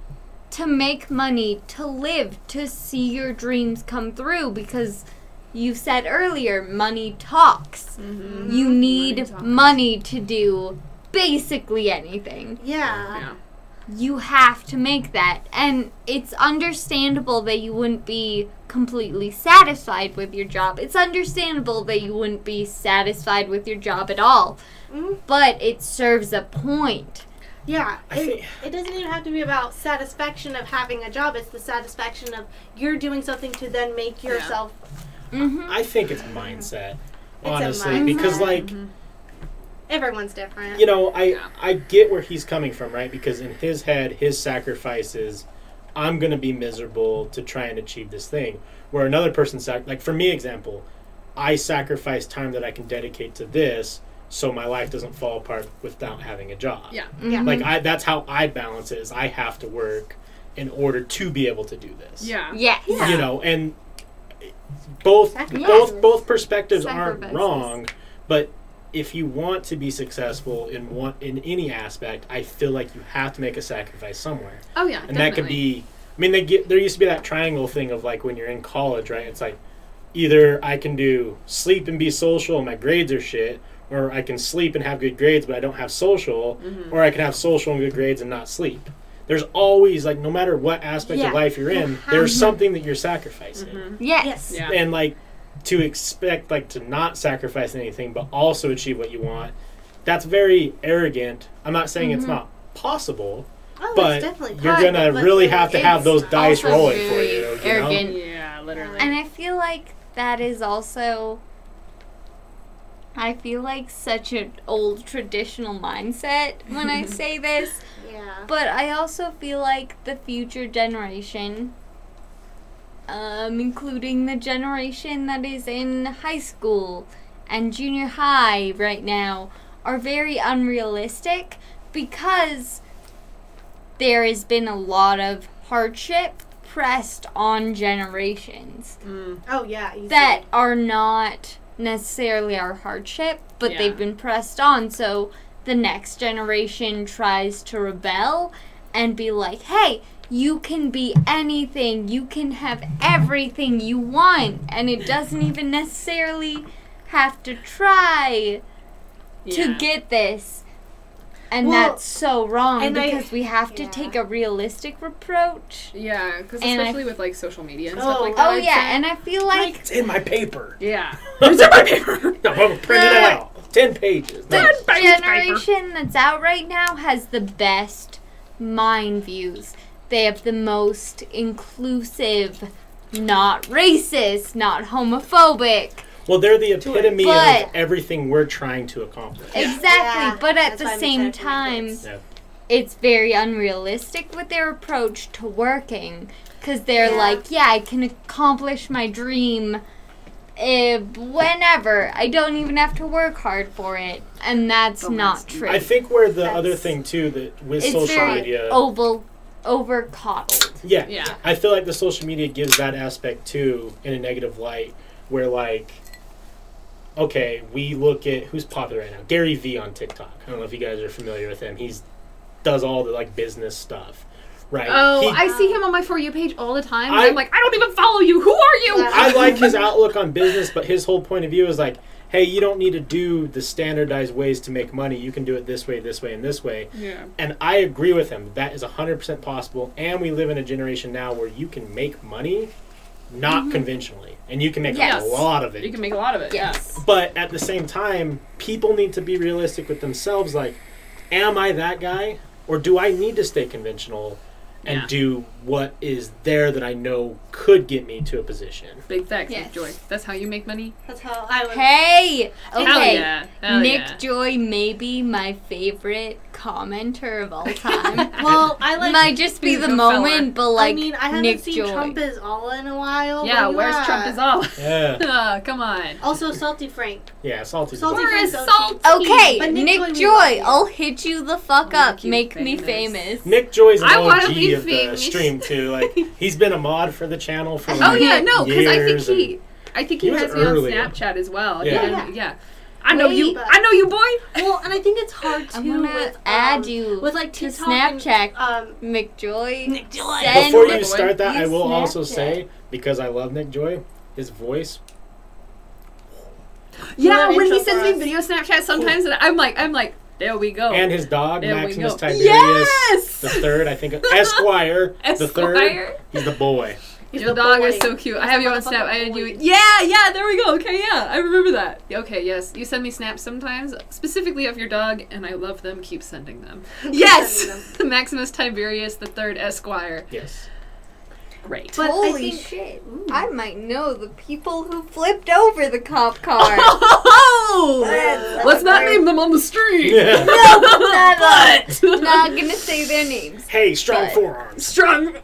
to make money, to live, to see your dreams come through because you said earlier, money talks. Mhm. You need Money talks. money to do basically anything. yeah Yeah. You have to make that. And it's understandable that you wouldn't be completely satisfied with your job. It's understandable that you wouldn't be satisfied with your job at all. Mhm. But it serves a point. Yeah, it, it doesn't even have to be about satisfaction of having a job. It's the satisfaction of you're doing something to then make Yeah. yourself. Mm-hmm. I think it's mindset, a honestly, because mindset. like Mhm. Everyone's different. you know, I Yeah. I get where he's coming from, right? Because in his head, his sacrifice is, I'm gonna be miserable to try and achieve this thing. Where another person, sac- like for me, example, I sacrifice time that I can dedicate to this, so my life doesn't fall apart without having a job. Yeah. Mm-hmm. Yeah. Like I, that's how I balance it. Is I have to work in order to be able to do this. Yeah. Yes. Yeah. You know, and both Sacrifices. both both perspectives aren't wrong, but if you want to be successful in one in any aspect, I feel like you have to make a sacrifice somewhere, Oh yeah. and that could be. I mean, they get there used to be that triangle thing of like when you're in college, right? It's like either I can do sleep and be social and my grades are shit, or I can sleep and have good grades but I don't have social, Mm-hmm. or I can have social and good grades and not sleep. There's always like no matter what aspect Yeah. of life you're in, have there's to- something that you're sacrificing. Mm-hmm. Yes. Yes. Yeah. And like to expect like to not sacrifice anything but also achieve what you want, that's very arrogant. I'm not saying it's mm-hmm. not possible, Oh, but it's definitely you're pride, gonna but really it's- have to have those dice rolling for very you. you know? arrogant. Yeah, literally. And I feel like that is also I feel like such an old traditional mindset when I say this, Yeah. but I also feel like the future generation um including the generation that is in high school and junior high right now are very unrealistic because there has been a lot of hardship pressed on generations Mm. Oh yeah. easy. that are not necessarily our hardship, but Yeah. they've been pressed on. So the next generation tries to rebel and be like, hey, you can be anything, you can have everything you want, and it doesn't even necessarily have to try to get this. And Well, that's so wrong and I- because we have to yeah. take a realistic approach. Yeah, because And I- especially with like social media and stuff Oh. like that. Oh yeah, say. and I feel like It's in my paper. yeah. It's in my paper. No, I'm printing it out. Ten pages. the Nice. Bang, paper. generation that's out right now has the best mind views. They have the most inclusive, not racist, not homophobic. Well, they're the epitome of everything we're trying to accomplish. Exactly, Yeah, but at that's the same excited for my time. Yeah. it's very unrealistic with their approach to working because they're Yeah. like, yeah, I can accomplish my dream uh, whenever. I don't even have to work hard for it, and that's Oh, not true. I think where the other thing too that with it's social very media, oval, over coddled. yeah, Yeah. I feel like the social media gives that aspect too in a negative light, where like, okay, we look at who's popular right now, Gary Vee on TikTok. I don't know if you guys are familiar with him. He's does all the like business stuff, right? Oh, He- I see him on my for you page all the time. and I- I'm like, I don't even follow you. Who are you? I like his outlook on business, but his whole point of view is like, hey, you don't need to do the standardized ways to make money. You can do it this way, this way, and this way. Yeah. And I agree with him. That is 100% possible. And we live in a generation now where you can make money not mm-hmm. conventionally. And you can make Yes. a lot of it. You can make a lot of it. Yes. but at the same time, people need to be realistic with themselves. Like, am I that guy? Or do I need to stay conventional and Yeah. do what is there that I know could get me to a position? Big facts, Yes. Nick Joy. That's how you make money. That's how I would. Hey, okay. Hell yeah. Hell Nick yeah. Joy may be my favorite commenter of all time. Well, I like. Might just be the a moment, but like I mean, I haven't Nick seen Joy. Trump is all in a while. Yeah, where's yeah. Trump is all? Yeah. Ah, come on. Also, Salty Frank. Yeah, salty. Salty Where is Salty? Okay, But Nick, Nick Joy, Joy. I'll hit you the fuck I'll up. make you Make me famous. famous. Nick Joy's an I wanna OG be of the stream too. Like he's been a mod for the channel for. Oh yeah, no, because I think he, I think he, He was has me early. on Snapchat as well. Yeah. Yeah, yeah. I know Wait, you. I know you, boy. Well, and I think it's hard too I'm gonna with um, add you with like to TikTok and, Snapchat. um, Nick Joy. Nick Joy. Send Before Boy. you start that, I you will also say because I love Nick Joy, his voice. Yeah, when he sends for me video Snapchat, sometimes and I'm like, I'm like, there we go. And his dog, There Maximus. Tiberius Yes! the third, I think Esquire, the third. He's the boy. He's Your dog boy. is so cute. I have the you on Snap. I motherfucking had you. Yeah, yeah. There we go. Okay, yeah. I remember that. Okay, yes. You send me snaps sometimes, specifically of your dog, and I love them. Keep sending them. yes, sending them. Maximus Tiberius the Third Esquire. Yes. Great. But I Holy think- shit. I might know the people who flipped over the cop car. Oh, That's let's not awkward. name them on the street. Yeah. no, never. But Not gonna say their names. hey, strong But- forearms. strong.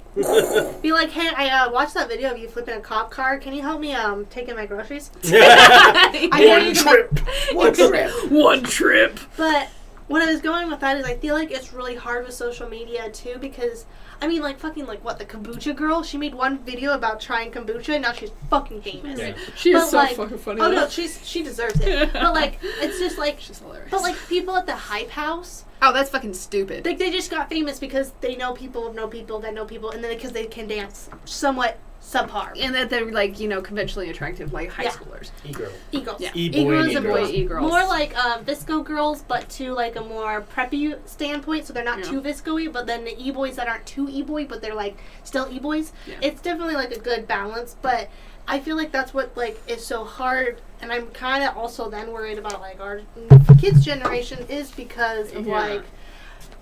Be like, hey, I uh, watched that video of you flipping a cop car. Can you help me um taking my groceries? I One you can trip. One trip. One trip. But what I was going with that is I feel like it's really hard with social media too because I mean like fucking like what the kombucha girl she made one video about trying kombucha and now she's fucking famous. Yeah. She is But, so like- fucking funny. Oh though. no, she's she deserves it. but like it's just like She's hilarious. but like people at the hype house Oh, that's fucking stupid. Like they just got famous because they know people of know people that know people, and then because they can dance somewhat subpar. and that they're like you know conventionally attractive like high Yeah. schoolers. E-girl. E-girls. Yeah. E-boy E-girls and and E-girl. boys. Boy e-girls. More like um, VSCO girls, but to like a more preppy standpoint, so they're not Yeah. too VSCO-y, but then the e-boys that aren't too e-boy, but they're like still e-boys. Yeah. It's definitely like a good balance, but I feel like that's what like is so hard, and I'm kind of also then worried about like our kids' generation is because of Yeah. like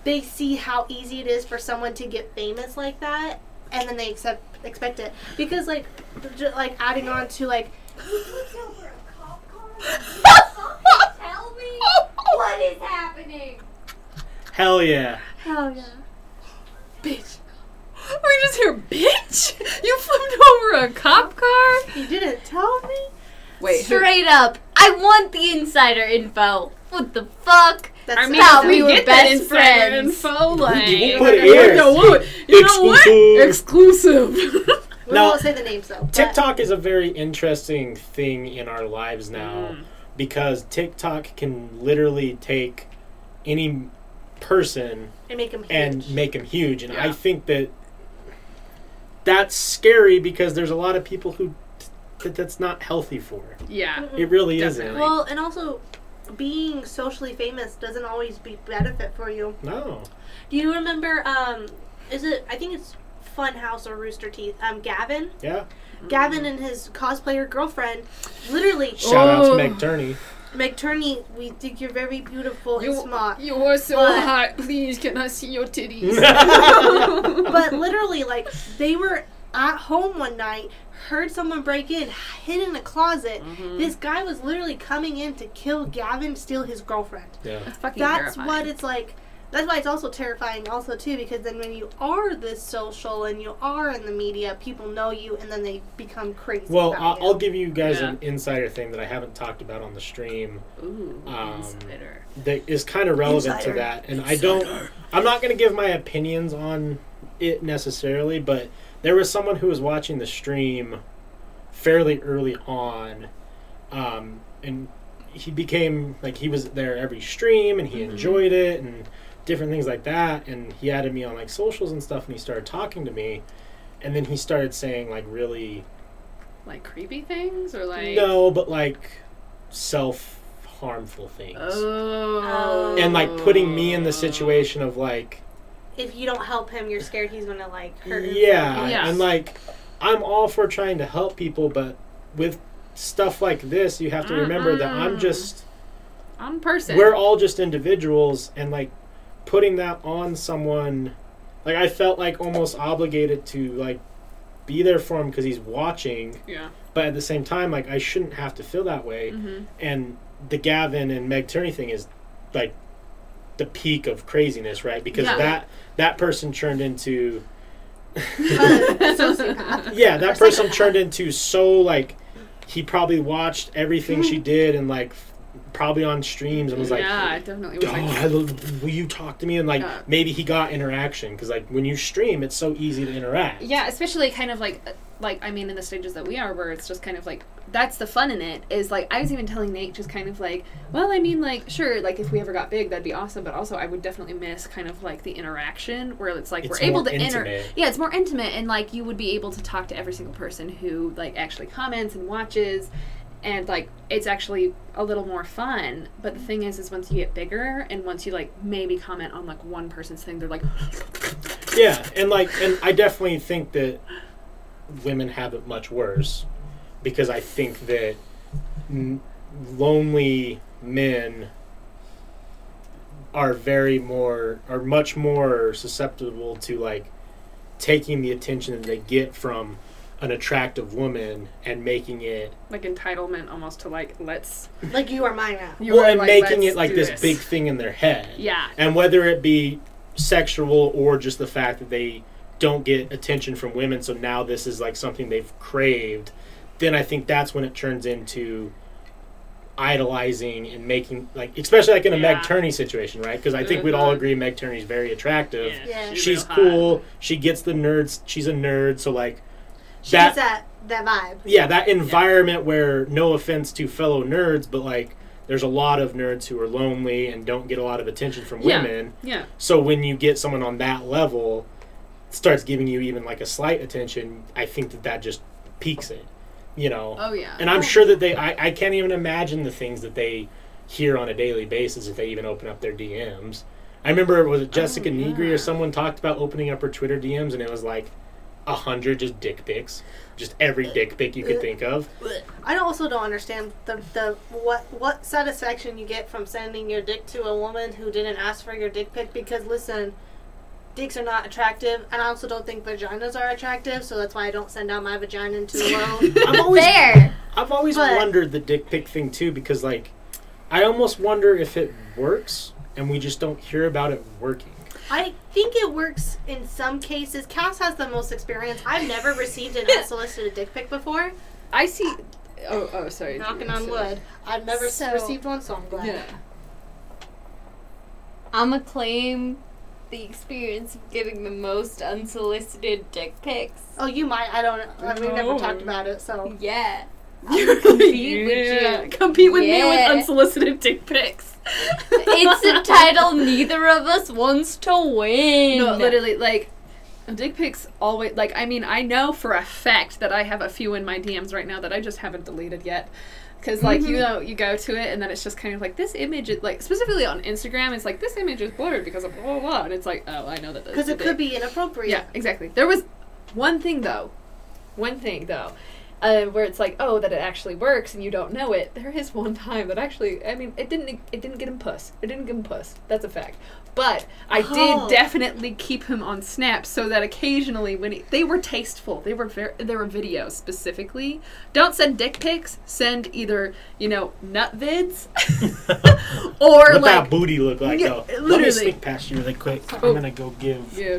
they see how easy it is for someone to get famous like that, and then they accept expect it because like j- like adding on to like Tell me what is happening. Hell yeah. hell yeah. bitch. We just hear bitch. You flipped over a cop car. You didn't tell me? Wait, who- Straight up, I want the insider info. What the fuck? That's I mean, Thought if we we were get best insider friends. info, like You put it you here. know what? You know what? Exclusive. Exclusive. we Now, won't say the names though. but- TikTok is a very interesting thing in our lives now Mm. because TikTok can literally take any person and make them huge. and make them huge. And I think that that's scary because there's a lot of people who that that's not healthy for. Yeah. It really Definitely. isn't. well, and also being socially famous doesn't always be benefit for you. No. Do you remember? Um, is it? I think it's Funhaus or Rooster Teeth. Um, Gavin. Yeah. Gavin and his cosplayer girlfriend, literally. Shout out to Oh. Meg Turney. Meg Turney, we think you're very beautiful and smart. you are so hot. Please, can I see your titties? but literally, like they were at home one night, heard someone break in, hid in a closet. Mm-hmm. This guy was literally coming in to kill Gavin, steal his girlfriend. yeah. That's fucking That's terrifying. what it's like. That's why it's also terrifying, also too, because then when you are this social and you are in the media, people know you, and then they become crazy. Well, about I'll, you. I'll give you guys Yeah. an insider thing that I haven't talked about on the stream Ooh, Um, insider. that is kind of relevant Insider. to that. And I don't, I'm not going to give my opinions on it necessarily, but there was someone who was watching the stream fairly early on, um, and he became like he was there every stream and he Mhm. enjoyed it and different things like that. And he added me on like socials and stuff, and he started talking to me, and then he started saying like really Like creepy things or like no, but like self harmful things. Oh. and like putting me in the situation of like if you don't help him, you're scared he's gonna like hurt. himself. yeah, Yeah. and like i'm all for trying to help people but with stuff like this you have to remember that i'm just on person. we're all just individuals and like putting that on someone like i felt like almost obligated to like be there for him because he's watching yeah. but at the same time like i shouldn't have to feel that way Mm-hmm. and the Gavin and Meg Turney thing is like the peak of craziness, right? Because Yeah. that that person turned into yeah, that person turned into so like he probably watched everything she did and like probably on streams and was like yeah, it definitely was Oh, like I love, will you talk to me? And like Yeah. maybe he got interaction because like when you stream, it's so easy to interact. Yeah, especially kind of like like I mean in the stages that we are where it's just kind of like that's the fun in it is like I was even telling Nate just kind of like well I mean like sure like if we ever got big that'd be awesome but also I would definitely miss kind of like the interaction where it's like It's we're able to intimate. yeah it's more intimate and like you would be able to talk to every single person who like actually comments and watches and like it's actually a little more fun but the thing is is once you get bigger and once you like maybe comment on like one person's thing they're like Yeah, and like, and I definitely think that women have it much worse because I think that n- lonely men are very more, are much more susceptible to like taking the attention that they get from an attractive woman and making it, like entitlement almost to like let's like you are mine now. you well, are, and like, making it like do this, big thing in their head. yeah And whether it be sexual or just the fact that they don't get attention from women, so now this is like something they've craved, then I think that's when it turns into idolizing and making like especially like in a Yeah. Meg Turney situation, right? Because I think we'd all Mhm. agree Meg Turney's very attractive. Yeah. She's cool. She gets the nerds. She's a nerd. So like She that gets that that vibe. yeah, that environment where no offense to fellow nerds, but like there's a lot of nerds who are lonely and don't get a lot of attention from Yeah. women. Yeah. So when you get someone on that level starts giving you even like a slight attention, I think that that just peaks it. You know. Oh yeah. And I'm sure that they, I, I can't even imagine the things that they hear on a daily basis if they even open up their DMs. I remember, was it Jessica Oh, Nigri or someone talked about opening up her Twitter DMs and it was like a hundred just dick pics. Just every dick pic you could think of. I also don't understand the, the what what satisfaction you get from sending your dick to a woman who didn't ask for your dick pic because listen, dicks are not attractive, and I also don't think vaginas are attractive, so that's why I don't send out my vagina into the world. I've always, There. I've always But- wondered the dick pic thing too because like, I almost wonder if it works and we just don't hear about it working. I think it works in some cases. Cass has the most experience. I've never received an unsolicited dick pic before. I see. Oh, oh, sorry. Knocking on wood. I've never So- received one, so I'm glad. Yeah. I'm gonna claim the experience of getting the most unsolicited dick pics. Oh, you might. I don't know. We've never talked about it, so. Yeah. compete with you. Compete with me with unsolicited dick pics. It's a title neither of us wants to win. No, literally, like dick pics always. Like, I mean, I know for a fact that I have a few in my DMs right now that I just haven't deleted yet. Because like you know, you go to it and then it's just kind of like this image, is, like specifically on Instagram, it's like this image is blurred because of blah blah blah, and it's like, oh, I know that Because it could be inappropriate. Yeah, exactly. There was one thing though, one thing though, uh, where it's like, oh, that it actually works and you don't know it. There is one time that actually, I mean, it didn't, it didn't get him puss. It didn't get him puss. That's a fact. But I Oh. did definitely keep him on Snap so that occasionally when he, they were tasteful, they were very, they were videos specifically. Don't send dick pics. Send either you know nut vids or what like that booty look like Yeah, though. Let me literally. sneak past you really quick. Oh. I'm gonna go give. yeah.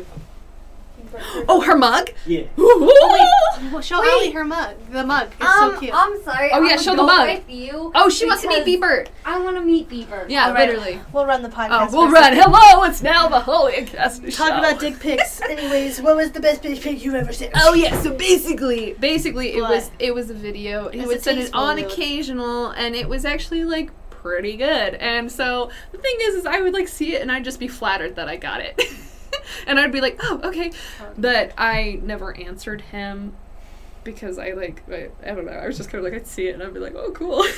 Oh, her mug. Yeah. Well, show Wait. Allie her mug. The mug. It's um, so cute. I'm sorry. Oh, I'm yeah, show the mug. With you Oh, she wants to meet because Bieber. I want to meet Bieber. Yeah, All right. literally. we'll run the podcast. Oh, podcast. we'll run. second. Hello, it's now the Holy Cast Talk about dick pics. Anyways, what was the best dick pic you've ever seen? Oh yeah, so basically, basically it was it was a video. He It's would send it tasteful on nude. occasional, and it was actually like pretty good. And so the thing is, is I would like see it, and I'd just be flattered that I got it, and I'd be like, oh okay, but I never answered him because I like I, I don't know. I was just kind of like I'd see it, and I'd be like, oh cool.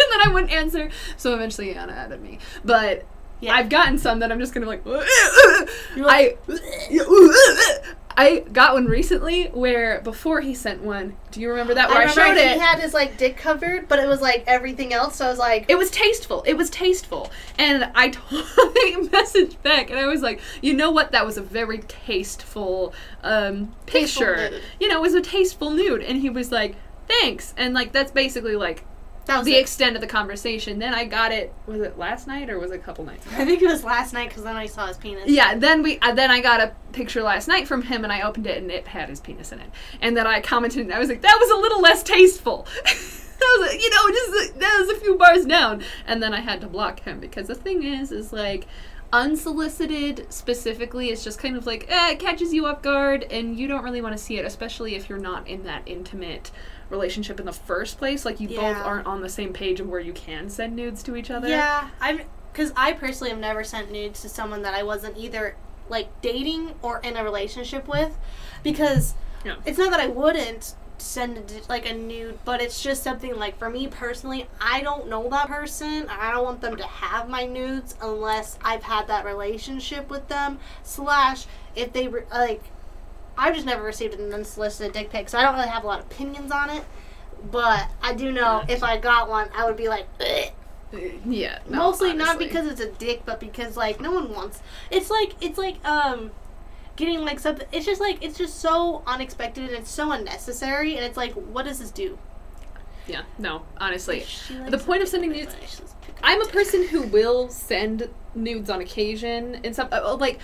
And then I wouldn't answer, so eventually Anna added me. But Yeah. I've gotten some that I'm just gonna like. Like- I I got one recently where before he sent one. Do you remember that? Where I, remember showed he it. had his like dick covered, but it was like everything else. So I was like, it was tasteful. It was tasteful, and I I messaged back, and I was like, you know what? That was a very tasteful um, Tasteful picture. nude. You know, it was a tasteful nude, and he was like, thanks, and like that's basically like that was the it. extent of the conversation. Then I got it. Was it last night or was it a couple nights ago? I think it was last night because then I saw his penis. Yeah, then we uh, then I got a picture last night from him and I opened it and it had his penis in it. And then I commented and I was like, that was a little less tasteful. that was, you know, just that was a few bars down. And then I had to block him because the thing is, is like unsolicited specifically it's just kind of like eh, it catches you off guard and you don't really want to see it especially if you're not in that intimate relationship in the first place like you both aren't on the same page of where you can send nudes to each other Yeah, I'm because I personally have never sent nudes to someone that I wasn't either like dating or in a relationship with, because Yeah. it's not that I wouldn't send a, like a nude, but it's just something like for me personally, I don't know that person. I don't want them to have my nudes unless I've had that relationship with them. Slash, if they re- like, I've just never received an unsolicited dick pic, so I don't really have a lot of opinions on it. But I do know if I got one, I would be like, "Ugh." yeah no, mostly not because it's a dick but because like no one wants it's like it's like um getting like something it's just like it's just so unexpected and it's so unnecessary and it's like what does this do yeah no honestly the point of sending nudes my butt. She's pick I'm a person who will send nudes on occasion and stuff. uh, Like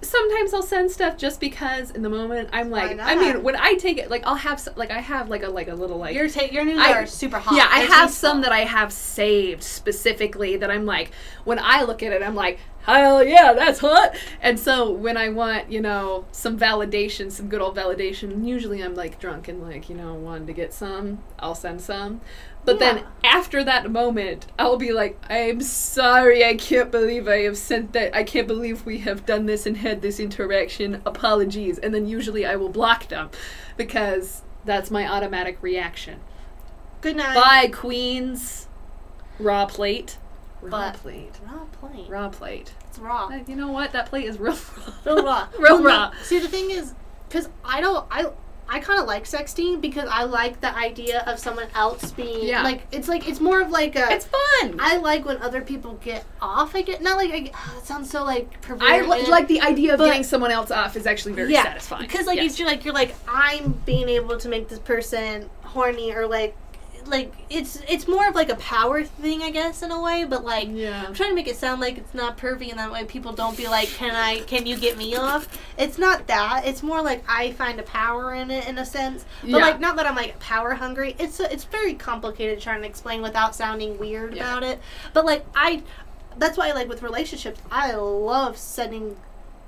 sometimes I'll send stuff just because in the moment I'm like, I mean, when I take it, like I'll have s- like I have like a like a little like. your ta- your nudes I- are super hot yeah, I They're have some that I have saved specifically that I'm like, when I look at it, I'm like, hell yeah, that's hot. And so when I want, you know, some validation, some good old validation, usually I'm like drunk and like, you know, wanting to get some, I'll send some. But then after that moment, I'll be like, I'm sorry, I can't believe I have sent that. I can't believe we have done this and had this interaction. Apologies. And then usually I will block them because that's my automatic reaction. Good night. Bye, queens. Raw plate. Raw But- plate. Raw plate. Raw plate. It's raw. You know what? That plate is real raw. Real raw. Real Well, no, raw. See, the thing is, because I don't, I, I kind of like sexting because I like the idea of someone else being Yeah. like, it's like it's more of like a. It's fun. I like when other people get off. I get not like I, get- oh, it sounds so like perverse. I perverted. li- like the idea of getting someone else off is actually very yeah, satisfying. because like Yes. you're like you're like I'm being able to make this person horny or like like it's it's more of like a power thing I guess in a way, but like yeah. I'm trying to make it sound like it's not pervy, and that way people don't be like, "Can I? Can you get me off?" It's not that. It's more like I find a power in it, in a sense. But Yeah. like, not that I'm like power hungry. It's it's very complicated trying to explain without sounding weird Yeah. about it. But like I, that's why like with relationships. I love sending.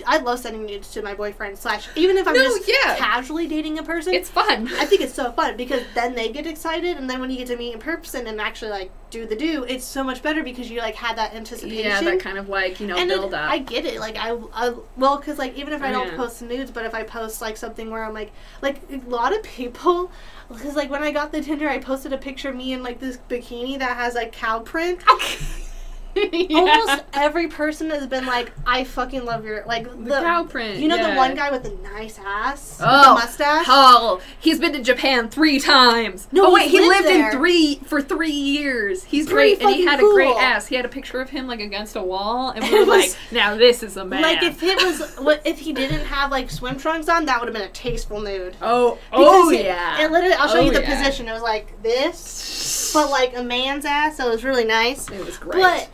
I love sending nudes to my boyfriend slash even if I'm No, just yeah. casually dating a person. It's fun. I think it's so fun because then they get excited, and then when you get to meet in person and actually like do the do, it's so much better because you like had that anticipation. yeah, that kind of like you know and build it, up. I get it. Like I, I well, because like even if I don't yeah. post nudes, but if I post like something where I'm like, like a lot of people, because like when I got the Tinder, I posted a picture of me in like this bikini that has like cow print. Almost every person has been like, I fucking love your like the, cow print. You know yeah. the one guy with the nice ass, with Oh, the mustache. Oh, he's been to Japan three times. No, oh wait, he lived lived in three for three years. He's Pretty great, and he had a great ass. He had a picture of him like against a wall, and we were like, "Now this is a man." Like if it was, if he didn't have like swim trunks on? That would have been a tasteful nude. Oh, oh, Because oh it- yeah. And literally, I'll show Oh, you the yeah. position. It was like this, but like a man's ass, so it was really nice. it was great. But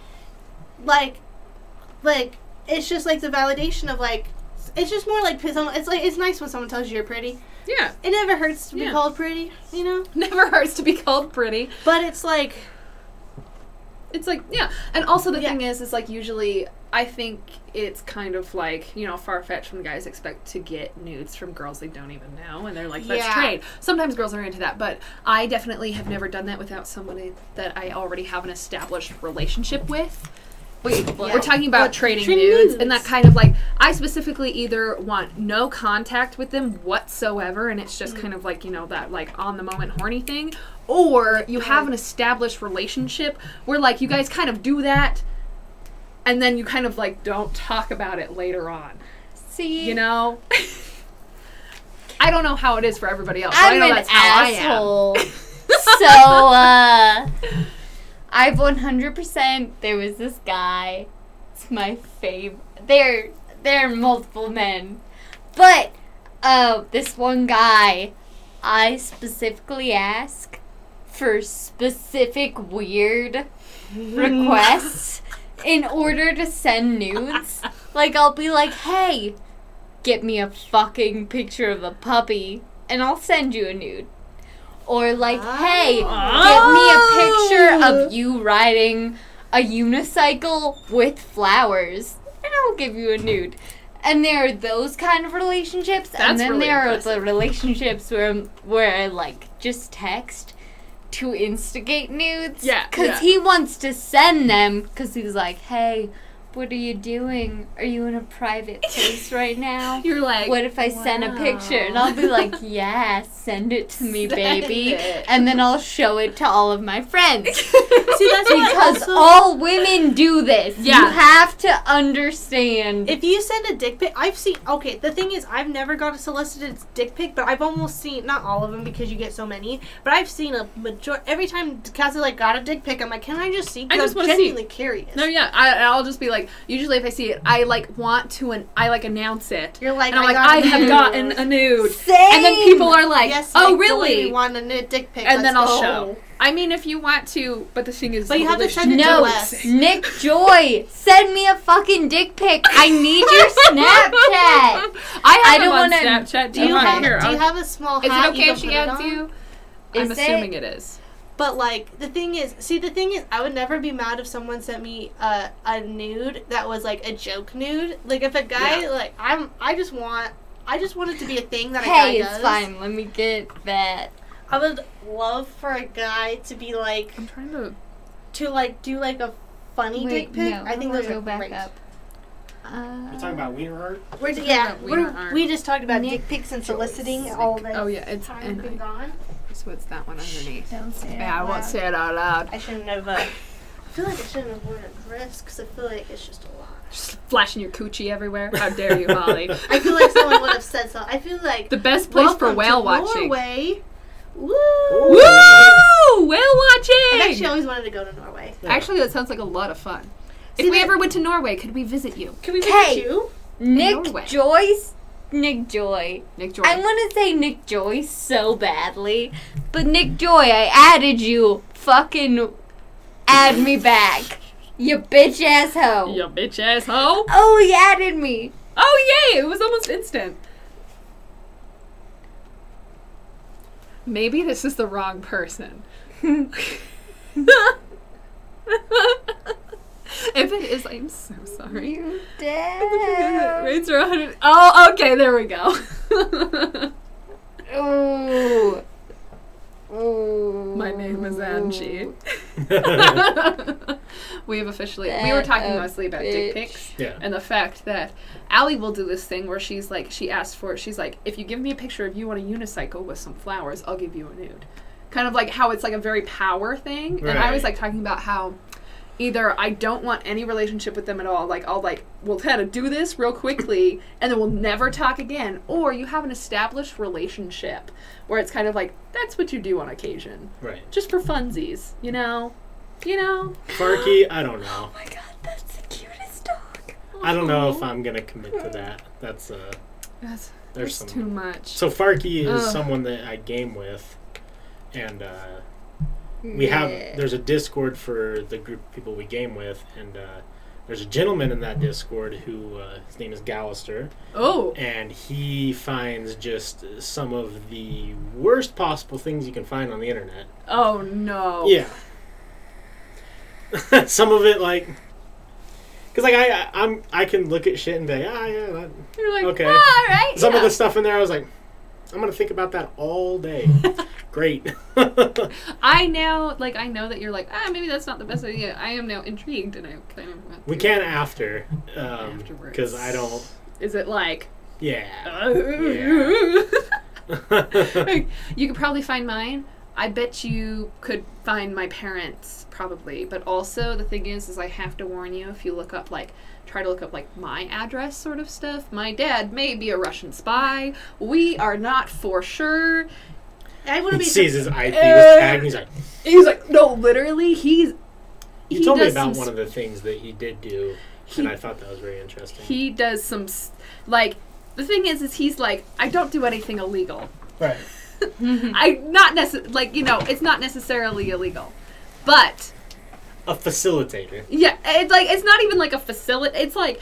like, like it's just like the validation of like, it's just more like it's like it's nice when someone tells you you're pretty. yeah, It never hurts to be Yeah. called pretty, you know. never hurts to be called pretty. But it's like, It's like yeah, and also the Yeah. thing is, is like usually I think it's kind of like you know far fetched when guys expect to get nudes from girls they don't even know, and they're like that's Yeah. trade. Sometimes girls are into that, but I definitely have never done that without somebody that I already have an established relationship with. Wait, Yeah. we're talking about trading trading nudes, nudes. and that kind of like I specifically either want no contact with them whatsoever, and it's just Mm. kind of like you know that like on the moment horny thing, or you have an established relationship where like you guys kind of do that, and then you kind of like don't talk about it later on, See, you know. I don't know how it is for everybody else. but I I'm know an that's how I am. asshole. so, uh, I've 100%. There was this guy. It's my favorite. There, there are multiple men, but uh, this one guy, I specifically ask for specific weird requests in order to send nudes. Like I'll be like, "Hey, get me a fucking picture of a puppy and I'll send you a nude." Or like, ah. "Hey, get me a picture of oh. you riding a unicycle with flowers and I'll give you a nude." And there are those kind of relationships, That's and then really there impressive. are the relationships where where I like just text to instigate nudes. Yeah, because yeah. he wants to send them because he's like, "Hey, what are you doing? Are you in a private place right now?" You're like, What if I send a picture? And I'll be like, yeah, send it to me, Send baby. it. And then I'll show it to all of my friends. see, that's what Because also- all women do this. Yeah. You have to understand. If you send a dick pic, I've seen. Okay, the thing is, I've never got a solicited dick pic, but I've almost seen not all of them because you get so many. But I've seen a major. Every time Cassie like got a dick pic, I'm like, can I just see? 'Cause I just I'm wanna see. genuinely curious. No, yeah, I, I'll just be like. Usually, if I see it, I like want to, and I like announce it. You're like, and I'm I like, got I a have nude. gotten a nude, Same. and then people are like, yes, oh Nick, really? We want a nude dick pic. and then let's I'll go. show. I mean, if you want to, but the thing is, But you have to relationship- send it to No, Nick Joy, send me a fucking dick pic. I need your Snapchat. I have I him don't on wanna- Snapchat. Do you have? Here, Do you have a small Is hat? it okay if she can put adds you? I'm Is assuming it? it is. But like the thing is, see the thing is, I would never be mad if someone sent me a, a nude that was like a joke nude. Like if a guy Yeah. like I'm, I just want, I just want it to be a thing that a Hey, guy it's does. fine. Let me get that. I would love for a guy to be like I'm trying to. to like do like a funny Wait, dick pic. no, I think wanna those go are back great. up. Uh, You're talking about wiener art? We're, talking yeah, about we're, art. we just talked about Nick dick pics and soliciting all the Oh yeah, it's time and been I, gone. So it's that one underneath. Don't say it Yeah, I out won't say it out loud. I shouldn't have. Uh, I feel like I shouldn't have worn a dress because I feel like it's just a lot. Just flashing your coochie everywhere. How dare you, Holly? I feel like someone would have said so. I feel like The best place for whale to watching. Norway. Woo! Woo! Whale watching. I've actually always wanted to go to Norway. Actually, that sounds like a lot of fun. If we ever went to Norway, could we visit you, Can we visit you? Nick Joyce. Nick Joy. Nick Joy. I want to say Nick Joy so badly, but Nick Joy, I added you. Fucking add me back. You bitch ass hoe. You bitch asshole. Oh, he added me. Oh yay! It was almost instant. Maybe this is the wrong person. if it is, I'm so sorry. You dead. Rates are 100. Oh, okay, there we go. Ooh. Ooh. My name is Angie. we have officially. we were talking mostly about dick pics Yeah. and the fact that Allie will do this thing where she's like, she asks for it. She's like, if you give me a picture of you on a unicycle with some flowers, I'll give you a nude. Kind of like how it's like a very power thing. And I was like talking about how either I don't want any relationship with them at all, like I'll like we'll kind of do this real quickly and then we'll never talk again, or you have an established relationship where it's kind of like that's what you do on occasion, Right. just for funsies, you know, you know. Farky, I don't know. Oh my god, that's the cutest dog. I don't know if I'm gonna commit to that. That's uh That's, There's that's too much. so Farky is Ugh. someone that I game with and uh we have there's a discord for the group of people we game with and uh there's a gentleman in that discord who uh, his name is Gallister oh, and he finds just some of the worst possible things you can find on the internet oh no. yeah some of it like because like I, I i'm i can look at shit and be like ah yeah that, You're like, Okay. "Ah, all right. some yeah." of the stuff in there i was like i'm gonna think about that all day great I now like I know that you're like ah maybe that's not the best idea. I am now intrigued and I kind of want we can after um Afterwards. because i don't Is it like? yeah you could probably find mine. I bet you could find my parents probably, but also the thing is, is I have to warn you if you look up like try to look up like my address sort of stuff. My dad may be a Russian spy. We are not for sure. I he wouldn't be sees his ip was eh. tagged and he's like He's like, no, literally, he's. he, told me about one of the things that he did do He- and i thought that was very interesting he does some like the thing is is he's like i don't do anything illegal right i not necessarily like you know it's not necessarily illegal but a facilitator. Yeah it's like it's not even like a facility it's like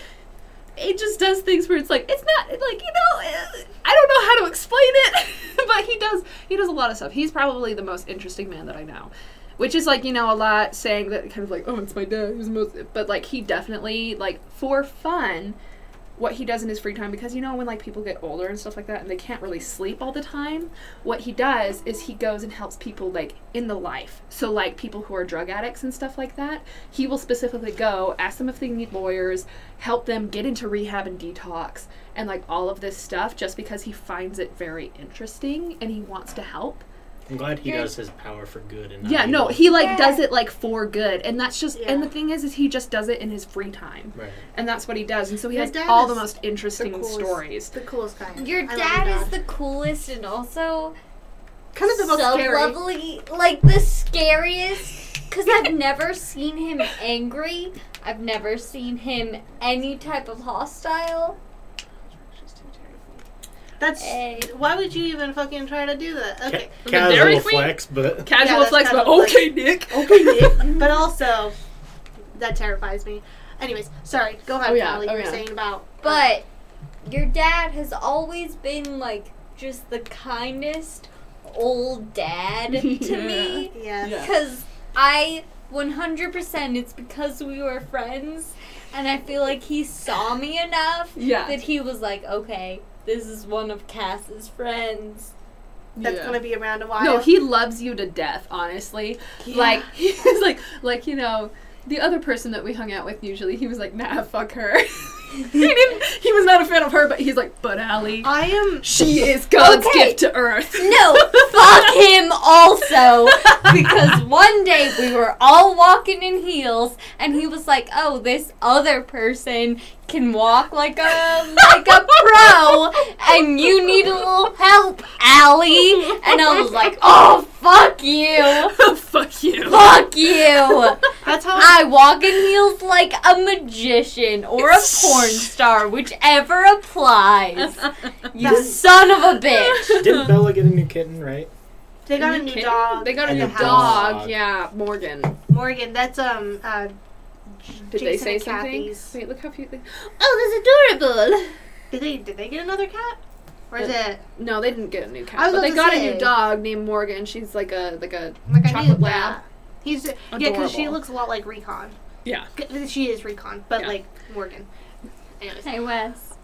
it just does things where it's like it's not like you know i don't know how to explain it but he does he does a lot of stuff. He's probably the most interesting man that i know which is like you know a lot saying that kind of like oh it's my dad who's the most but like he definitely like for fun what he does in his free time because you know when like people get older and stuff like that and they can't really sleep all the time what he does is he goes and helps people like in the life. So like people who are drug addicts and stuff like that he will specifically go ask them if they need lawyers help them get into rehab and detox and like all of this stuff just because he finds it very interesting and he wants to help i'm glad he does his power for good and not yeah no he like Yeah. does it like for good and that's just and the thing is is he just does it in his free time right and that's what he does and so he Your has all the most interesting coolest- stories the coolest kind. Your I love dad is the coolest and also kind of the most so scary. lovely, like the scariest. Because I've never seen him angry. I've never seen him any type of hostile. That's Hey. why would you even fucking try to do that? Okay, Ca- Dairy casual flex but casual Yeah, that's flex but casual flex. okay nick okay, Nick. but also that terrifies me. Anyways, sorry. Go ahead, Oh, yeah, Callie. oh, you were yeah. saying about But your dad has always been like just the kindest, old dad to me. Yeah. Because I 100% it's because we were friends, and I feel like he saw me enough Yeah. that he was like, okay, this is one of Cass's friends. That's Yeah. gonna be around a while. No, he loves you to death, honestly. Yeah. Like he's like like, you know, the other person that we hung out with usually, he was like, nah, fuck her. he didn't he was not a fan of her, but he's like, but Allie, I am. she is God's Okay. gift to earth. No, fuck him also. Because one day we were all walking in heels, and he was like, "Oh, this other person can walk like a like a pro, and you need a little help, Allie." And I was like, "Oh, fuck you, fuck you. fuck you." That's how. I walk in heels like a magician or a porn star, whichever applies. You son of a bitch. Didn't Bella get a new kitten, right? they got a new kid? dog. They got a at new dog. Dog. Yeah, Morgan. Morgan, that's um. Uh, Did they say something? Kathy's. Wait, look how cute they. Oh, that's adorable. Did they did they get another cat? Or is it No, they didn't get a new I cat, was but about they to got a say. new dog named Morgan. She's like a like a like I chocolate lab. that. He's yeah, because she Adorable. looks a lot like Recon. Yeah. She is Recon, but Yeah. like Morgan. Anyways, Hey Wes.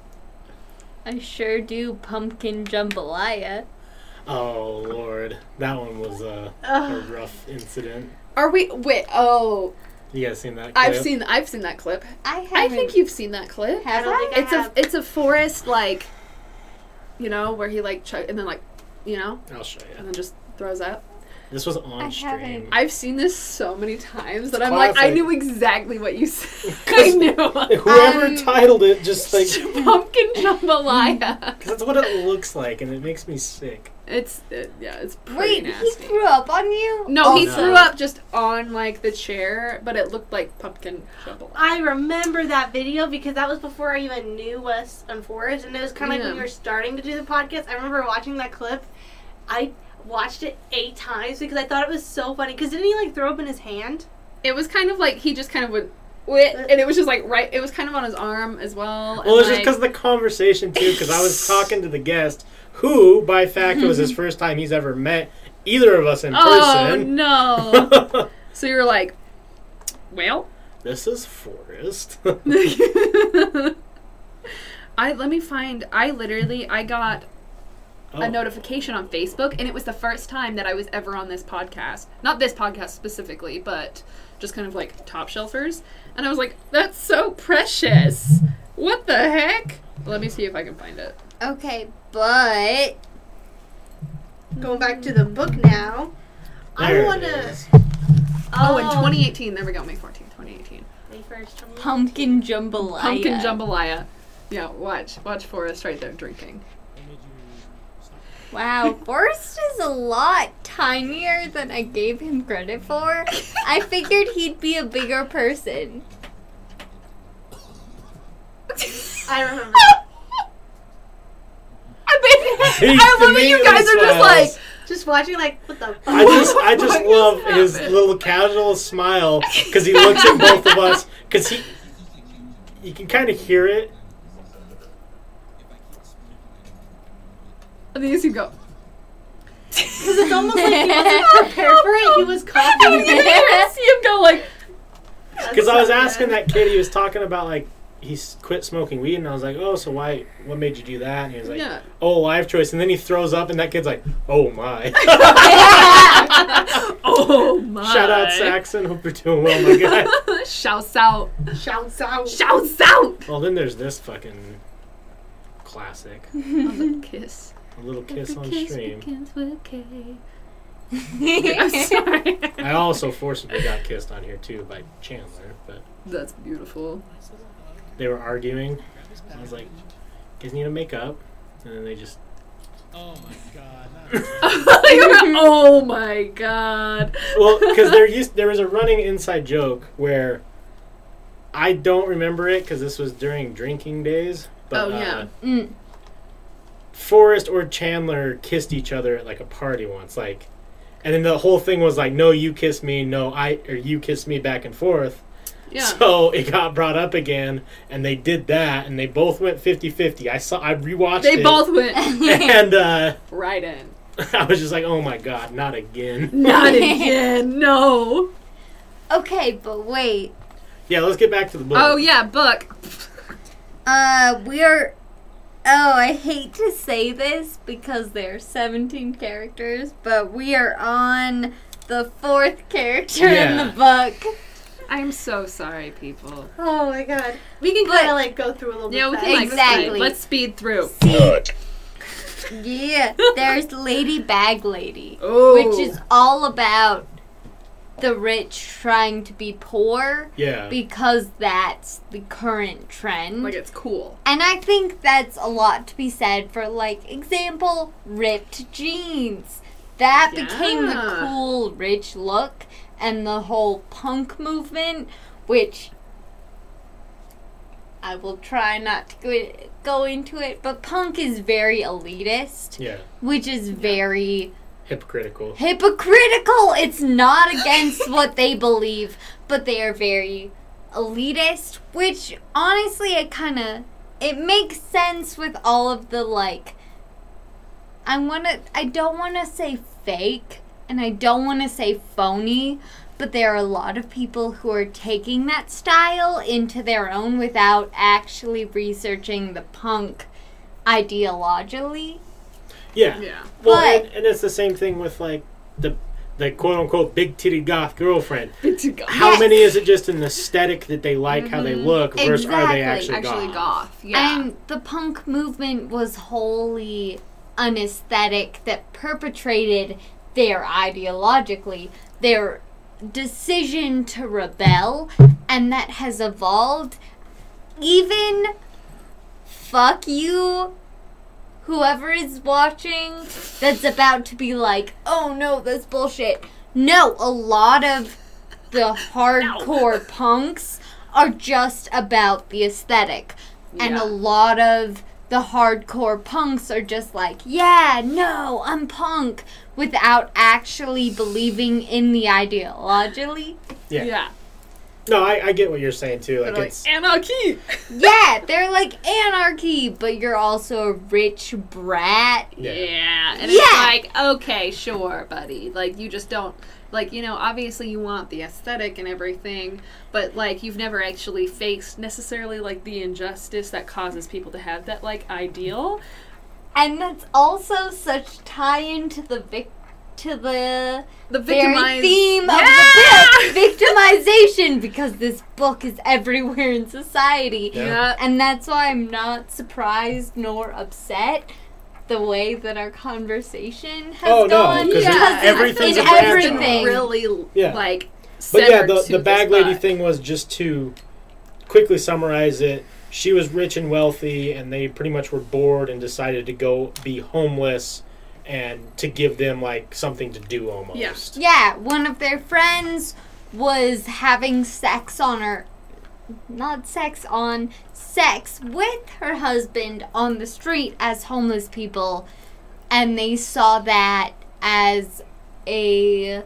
I sure do pumpkin jambalaya. Oh lord, that one was uh, a rough incident. Are we? Wait. Oh, You guys seen that? I've clip? seen. I've seen that clip. I I haven't. think you've seen that clip. have I don't I? think I It's a it's a forest like, you know, where he like chug and then like, you know, I'll show you. and then just throws up. This was on I stream. haven't. I've seen this so many times that It's I'm like, I knew exactly what you said. I knew. Whoever Um, titled it just like Pumpkin jambalaya. because that's what it looks like, and it makes me sick. It's it, yeah, it's pretty Wait, he threw up on you? no, oh, he Oh, threw up just on like the chair, but it looked like pumpkin jambalaya. I remember that video because that was before I even knew Wes and Forrest, and it was kind of like when we were starting to do the podcast. I remember watching that clip. I watched it eight times because I thought it was so funny. Because didn't he like throw up in his hand? It was kind of like he just kind of would, uh. and it was just like right. It was kind of on his arm as well. Well, it's and, just because of the conversation too. Because I was talking to the guest, who by fact was his first time he's ever met either of us in Oh person. Oh, no! so you're like, well, this is Forrest. I let me find. I literally I got Oh. a notification on Facebook, and it was the first time that I was ever on this podcast. Not this podcast specifically, but just kind of like top shelfers. And I was like, that's so precious. What the heck? Let me see if I can find it. Okay, but Going back to the book now. I There it want to. Oh, in 2018. There we go, May 14, 2018. May first. pumpkin jambalaya. Pumpkin jambalaya. Yeah, watch. Watch Forrest right there drinking. Wow, Forrest is a lot tinier than I gave him credit for. I figured he'd be a bigger person. I remember. I mean, I love that you guys are just like, Just watching, like, what the. I just, I just love his little casual smile because he looks at both of us because he, you can kind of hear it. and then you go. Because it's almost like he wasn't prepared for it. He was And coughing. you can see him go like, Because I was asking that kid, he was talking about like he quit smoking weed, and I was like, oh, so why? What made you do that? And he was like, yeah. oh, life choice. And then he throws up, and that kid's like, oh my. oh my. Shout out Saxon. Hope you're doing well, my guy. Shouts out. Shouts out. Shouts out. well, then there's this fucking classic. A little kiss. A little kiss on Kiss stream. begins with K. I'm sorry. I also forcibly got kissed on here too by Chandler, but That's beautiful. They were arguing. I was like, "Guys need to make up," and then they just. Oh my god. oh my god. Well, because there used there was a running inside joke where I don't remember it because this was during drinking days. But, Oh, yeah. Uh, Mm. Forrest or Chandler kissed each other at like a party once, like, and then the whole thing was like, "No, you kiss me, no, I or you kiss me," back and forth. Yeah. So it got brought up again, and they did that, and they both went 50-50. I saw, I rewatched they it, both went and uh, right in. I was just like, oh my god, not again. Not again. No. Okay, but wait. Yeah, let's get back to the book. Oh yeah, book. Uh, we're. Oh, I hate to say this because there are 17 characters, but we are on the fourth character in the book. I'm so sorry, people. Oh my god. We can kind of like go through a little Yeah, we bit. can like Exactly. speed. Let's speed through. Yeah, there's Lady Bag Lady, Oh. which is all about the rich trying to be poor yeah. because that's the current trend. like it's cool. And I think that's a lot to be said for, like, example, ripped jeans. That became the cool, rich look, and the whole punk movement, which I will try not to go, into it, but punk is very elitist, yeah. which is very Hypocritical. hypocritical. It's not against what they believe, but they are very elitist, which honestly it kind of it makes sense with all of the like I want to I don't want to say fake and I don't want to say phony, but there are a lot of people who are taking that style into their own without actually researching the punk ideologically. Yeah. Yeah. Well, But- and, and it's the same thing with like the the quote unquote big titty goth girlfriend. How Yes. many is it just an aesthetic that they like how they mm-hmm. look versus are they actually, Actually, goth? goth. Yeah. And the punk movement was wholly an aesthetic that perpetrated their ideologically, their decision to rebel, and that has evolved. Even fuck you, whoever is watching, that's about to be like, oh no, that's bullshit. No, a lot of the hardcore punks are just about the aesthetic. And a lot of the hardcore punks are just like, yeah, no, I'm punk, without actually believing in the ideologically. Yeah. yeah. No, I, I get what you're saying too. Like They're it's like anarchy. yeah, they're like anarchy, but you're also a rich brat. Yeah. Yeah. And Yeah. it's like, okay, sure, buddy. Like you just don't like, you know, obviously you want the aesthetic and everything, but like you've never actually faced necessarily like the injustice that causes people to have that like ideal. And that's also such tie into the vic- to the The very victimized theme Yeah! of the book, victimization, because this book is everywhere in society. Yeah. Yeah. And that's why I'm not surprised nor upset the way that our conversation has Oh, no, Yeah. because everything's in everything. really Yeah. like But yeah, the, the bag lady thing was just to quickly summarize it. She was rich and wealthy, and they pretty much were bored and decided to go be homeless and to give them like something to do almost. Yeah, one of their friends was having sex on her. Not sex on, sex with her husband on the street as homeless people. And they saw that as a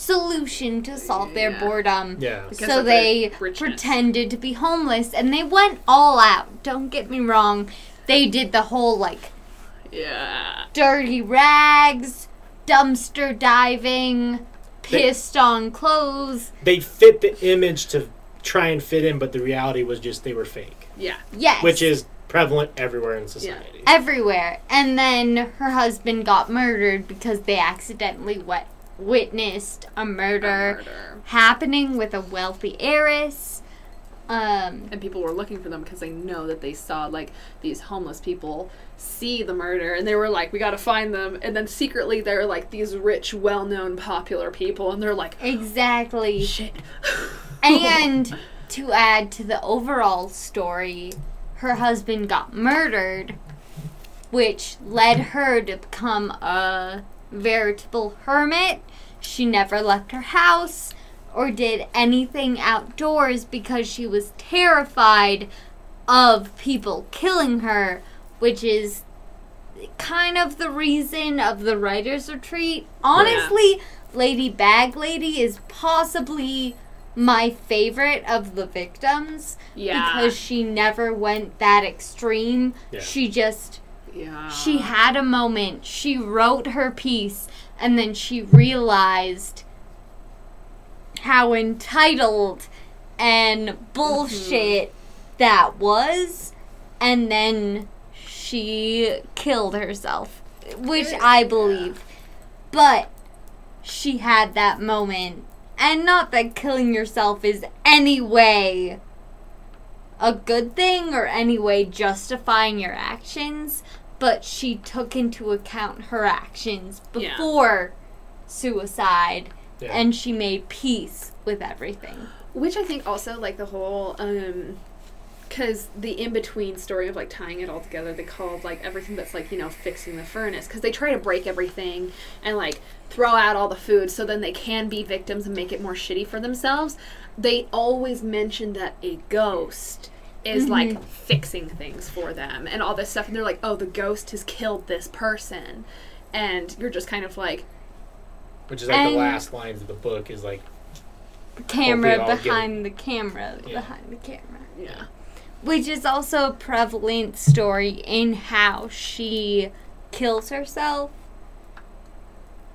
solution to solve their Yeah. boredom. Yeah. Because so they pretended to be homeless and they went all out. Don't get me wrong. They did the whole like Yeah. dirty rags, dumpster diving, pissed on clothes. They fit the image to try and fit in, but the reality was just they were fake, Yeah. Yes. which is prevalent everywhere in society. everywhere. And then her husband got murdered because they accidentally wet- witnessed a murder, Murder. happening with a wealthy heiress. Um, And people were looking for them because they know that they saw like these homeless people see the murder and they were like, we gotta find them. And then secretly they're like these rich, well known, popular people and they're like, exactly. shit. And to add to the overall story, her husband got murdered, which led her to become a veritable hermit. She never left her house or did anything outdoors because she was terrified of people killing her, which is kind of the reason of the writer's retreat. Honestly, Lady Bag Lady is possibly my favorite of the victims Yeah. because she never went that extreme. Yeah. She just Yeah. She had a moment. She wrote her piece, and then she realized how entitled and bullshit mm-hmm. that was, and then she killed herself, which I believe. But she had that moment, and not that killing yourself is any way a good thing or any way justifying your actions, but she took into account her actions Yeah. before suicide Yeah. and she made peace with everything. Which I think also like the whole um because the in between story of like tying it all together, they called like everything that's like you know fixing the furnace because they try to break everything and like throw out all the food so then they can be victims and make it more shitty for themselves. They always mention that a ghost is like mm-hmm. fixing things for them and all this stuff, and they're like, oh, the ghost has killed this person, and you're just kind of like, Which is like the last lines of the book is like, Camera behind the camera, Yeah. behind the camera. yeah, Which is also a prevalent story in how she kills herself.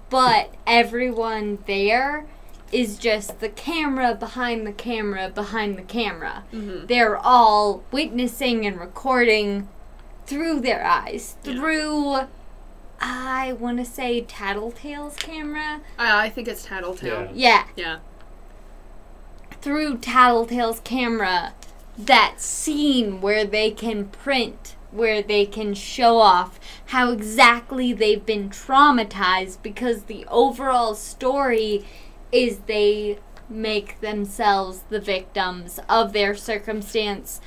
But everyone there is just the camera behind the camera behind the camera. Mhm. They're all witnessing and recording through their eyes, Yeah. through, I want to say, Tattletale's camera. I, I think it's Tattletale. Yeah. Yeah, yeah. through Tattletale's camera that scene where they can print, where they can show off how exactly they've been traumatized because the overall story is they make themselves the victims of their circumstance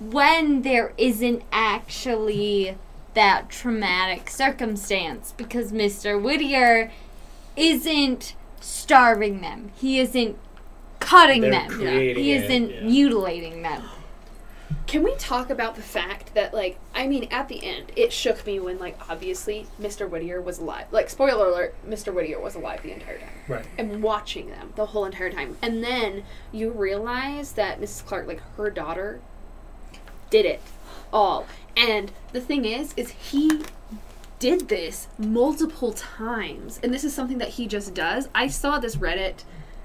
when there isn't actually that traumatic circumstance because Mr. Whittier isn't starving them. He isn't cutting They're them. He it, isn't yeah. mutilating them. Can we talk about the fact that, like, I mean, at the end, it shook me when, like, obviously Mr. Whittier was alive. Like, spoiler alert, Mr. Whittier was alive the entire time. right. And watching them the whole entire time. And then you realize that Mrs. Clark, like, her daughter, did it all. And the thing is, is he did this multiple times. And this is something that he just does. I saw this Reddit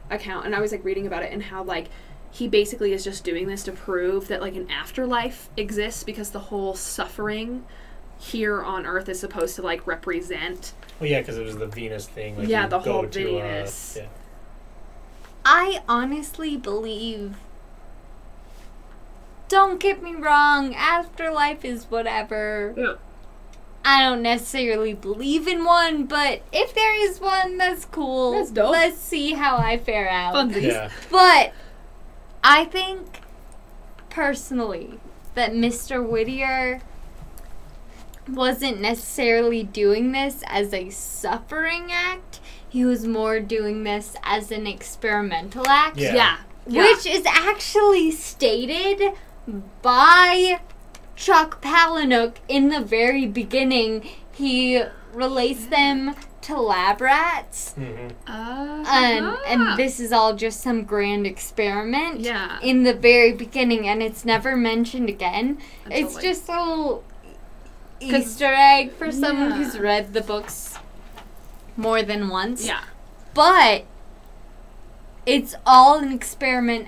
account and I was like reading about it and how like he basically is just doing this to prove that like an afterlife exists because the whole suffering here on earth is supposed to like represent Well, yeah, because it was the Venus thing. Like Yeah, the whole to, Venus. Uh, yeah. I honestly believe. Don't get me wrong, afterlife is whatever. Yeah. I don't necessarily believe in one, but if there is one, that's cool. That's dope. Let's see how I fare out. funsies. Yeah. But I think personally that Mr. Whittier wasn't necessarily doing this as a suffering act. He was more doing this as an experimental act. Yeah. Yeah. Yeah. Which is actually stated by Chuck Palahniuk in the very beginning. He relates them to lab rats. hmm Uh, And, and this is all just some grand experiment Yeah. in the very beginning, and it's never mentioned again. Until, it's like- just a little 'Cause- Easter egg for someone Yeah. who's read the books more than once. Yeah. But it's all an experiment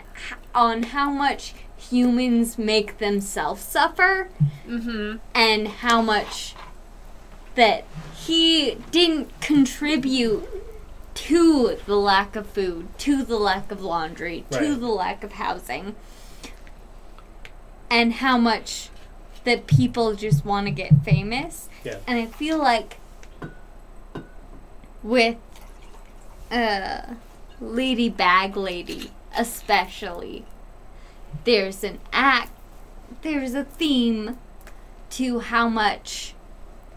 on how much humans make themselves suffer Mm-hmm. and how much that he didn't contribute to the lack of food, to the lack of laundry, to the lack of housing, and how much that people just want to get famous. Yeah. And I feel like with uh, Lady Bag Lady, especially, there's an act, there's a theme to how much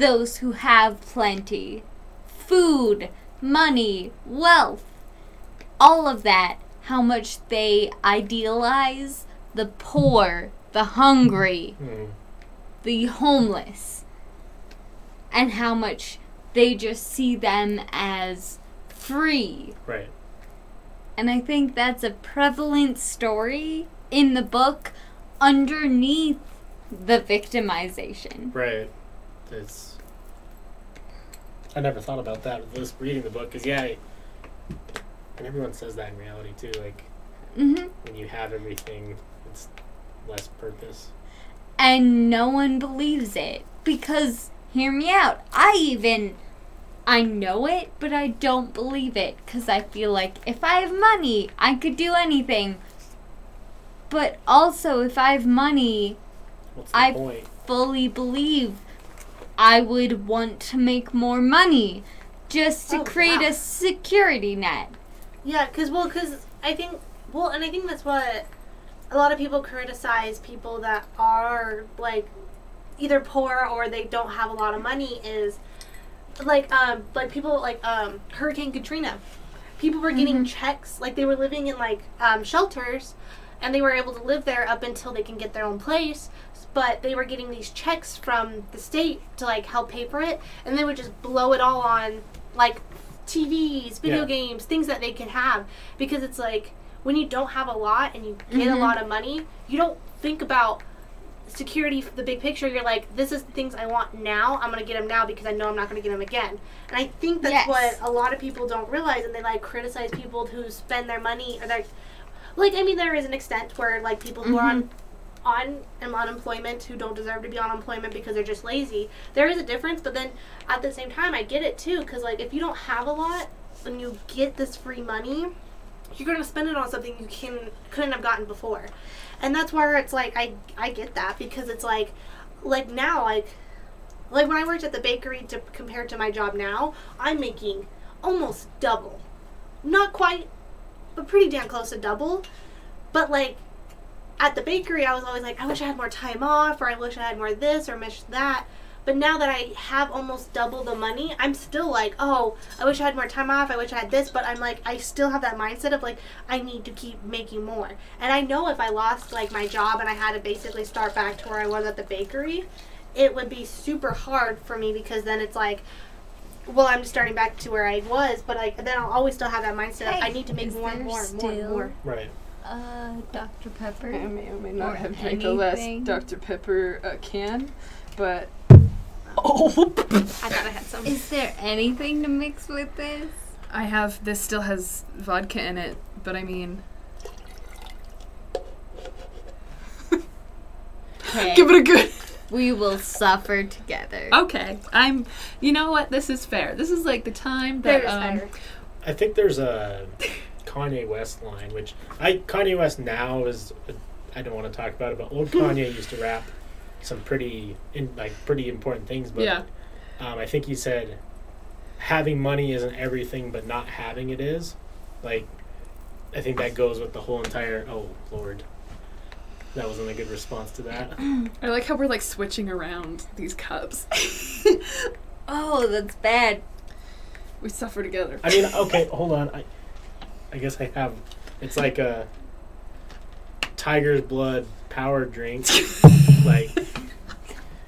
those who have plenty, food, money, wealth, all of that, how much they idealize the poor, the hungry, hmm the homeless, and how much they just see them as free. Right. And I think that's a prevalent story in the book underneath the victimization. Right. it's. I never thought about that with this reading the book because yeah, I- and everyone says that in reality too. Like hmm when you have everything, it's less purpose. and no one believes it because hear me out i even i know it but i don't believe it because i feel like if i have money i could do anything but also if i have money What's the I- point? fully believe i would want to make more money just to Oh, create wow. a security net Yeah, because well, because I think well, and I think that's what a lot of people criticize people that are like either poor or they don't have a lot of money is like um like people like um Hurricane Katrina. People were getting checks like they were living in like um, shelters, and they were able to live there up until they can get their own place. But they were getting these checks from the state to like help pay for it, and they would just blow it all on like TVs, video Yeah. games, things that they can have because it's like when you don't have a lot and you get a Mhm. lot of money, you don't think about security for the big picture. You're like, this is the things I want now. I'm gonna get them now because I know I'm not gonna get them again. And I think that's Yes. what a lot of people don't realize, and they like criticize people who spend their money or their like. I mean, there is an extent where like people who are on on unemployment who don't deserve to be on unemployment because they're just lazy. There is a difference, but then at the same time, I get it too because like if you don't have a lot and you get this free money, you're gonna spend it on something you can couldn't have gotten before, and that's where it's like I I get that because it's like like now like like when I worked at the bakery to compared to my job now, I'm making almost double, not quite, but pretty damn close to double, but like at the bakery, I was always like, I wish I had more time off, or I wish I had more this, or miss that. But now that I have almost double the money, I'm still like, oh, I wish I had more time off. I wish I had this, but I'm like, I still have that mindset of like, I need to keep making more. And I know if I lost like my job and I had to basically start back to where I was at the bakery, it would be super hard for me because then it's like, well, I'm just starting back to where I was, but like then I'll always still have that mindset of I need to make more, there more, more, still- more. Right. Uh dr pepper I may or may Or not have drank the last. Dr. Pepper uh, can, but Oh. I thought I had some. is there anything to mix with this I have this still has vodka in it, but I mean, give it a good. we will suffer together Okay, I'm. You know what? This is fair. This is like the time that um. I think there's a Kanye West line, which I Kanye West now is. I don't want to talk about it, but old Kanye used to rap some pretty in, like pretty important things. But Yeah. um, I think he said, "Having money isn't everything, but not having it is." Like, I think that goes with the whole entire. Oh Lord, that wasn't a good response to that. I like how we're like switching around these cups. oh that's bad we suffer together. I mean, okay, hold on. I, I guess I have. It's like a tiger's blood power drink. like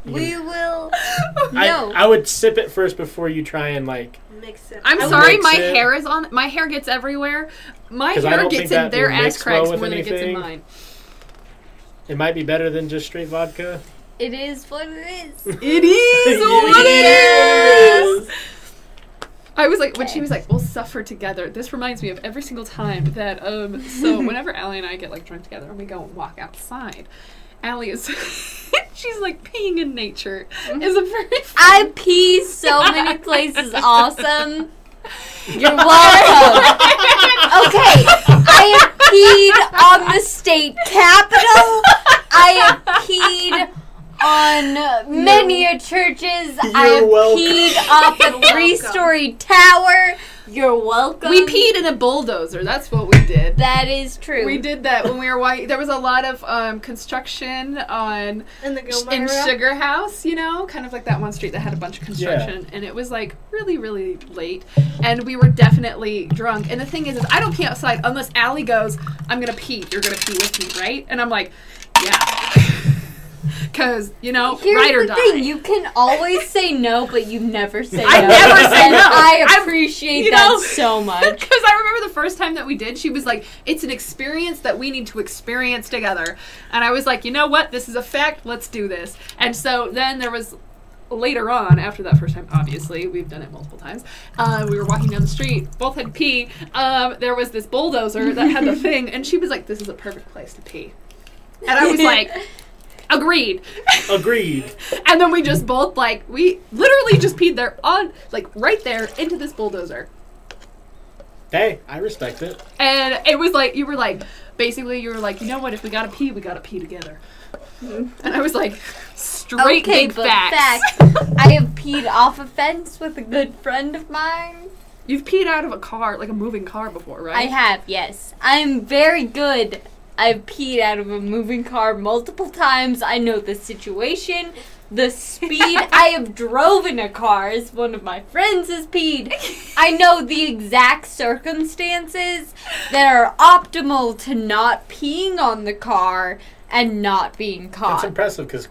we can- will I, no I would sip it first before you try and like. Mix it. I'm I sorry, my it. hair is on. My hair gets everywhere. My hair gets in that their will ass mix well cracks with more than it gets in anything. mine. It might be better than just straight vodka. it is what it is It is what it is. I was like, when she was like, "We'll suffer together." This reminds me of every single time that. Um, so whenever Allie and I get like drunk together and we go and walk outside, Allie is, she's like peeing in nature. Is a very. I pee so many places awesome you're welcome okay I have peed on the state capitol I have peed on many a churches I have You're welcome. peed off a three-story tower you're welcome we peed in a bulldozer. That's what we did. that is true We did that when we were white. There was a lot of um, construction on in the in Sugar House, you know, kind of like that one street that had a bunch of construction, and it was like really, really late, and we were definitely drunk. And the thing is, is I don't pee outside unless Allie goes, "I'm gonna pee. You're gonna pee with me, right?" And I'm like, "Yeah," because you know, Here's ride or the die. thing: you can always say no, but you never say I no. never say no. I appreciate that know, so much. Because I remember the first time that we did, she was like, "It's an experience that we need to experience together," and I was like, "You know what? This is a fact. Let's do this." And so then there was later on, after that first time, obviously, we've done it multiple times. Uh, we were walking down the street, both had pee. Um, there was this bulldozer that had the thing, and she was like, "This is a perfect place to pee," and I was like, "Agreed." Agreed. And then we just both like we literally just peed there on like right there into this bulldozer. Hey, I respect it. And it was like you were like basically you were like, you know what, if we gotta pee, we gotta pee together. Mm-hmm. And I was like, straight okay, big facts. facts. I have peed off a fence with a good friend of mine. You've peed out of a car, like a moving car before, right? I have, yes. I'm very good. I've peed out of a moving car multiple times. I know the situation, the speed. I have drove in a car as one of my friends has peed. I know the exact circumstances that are optimal to not peeing on the car and not being caught. That's caught. impressive because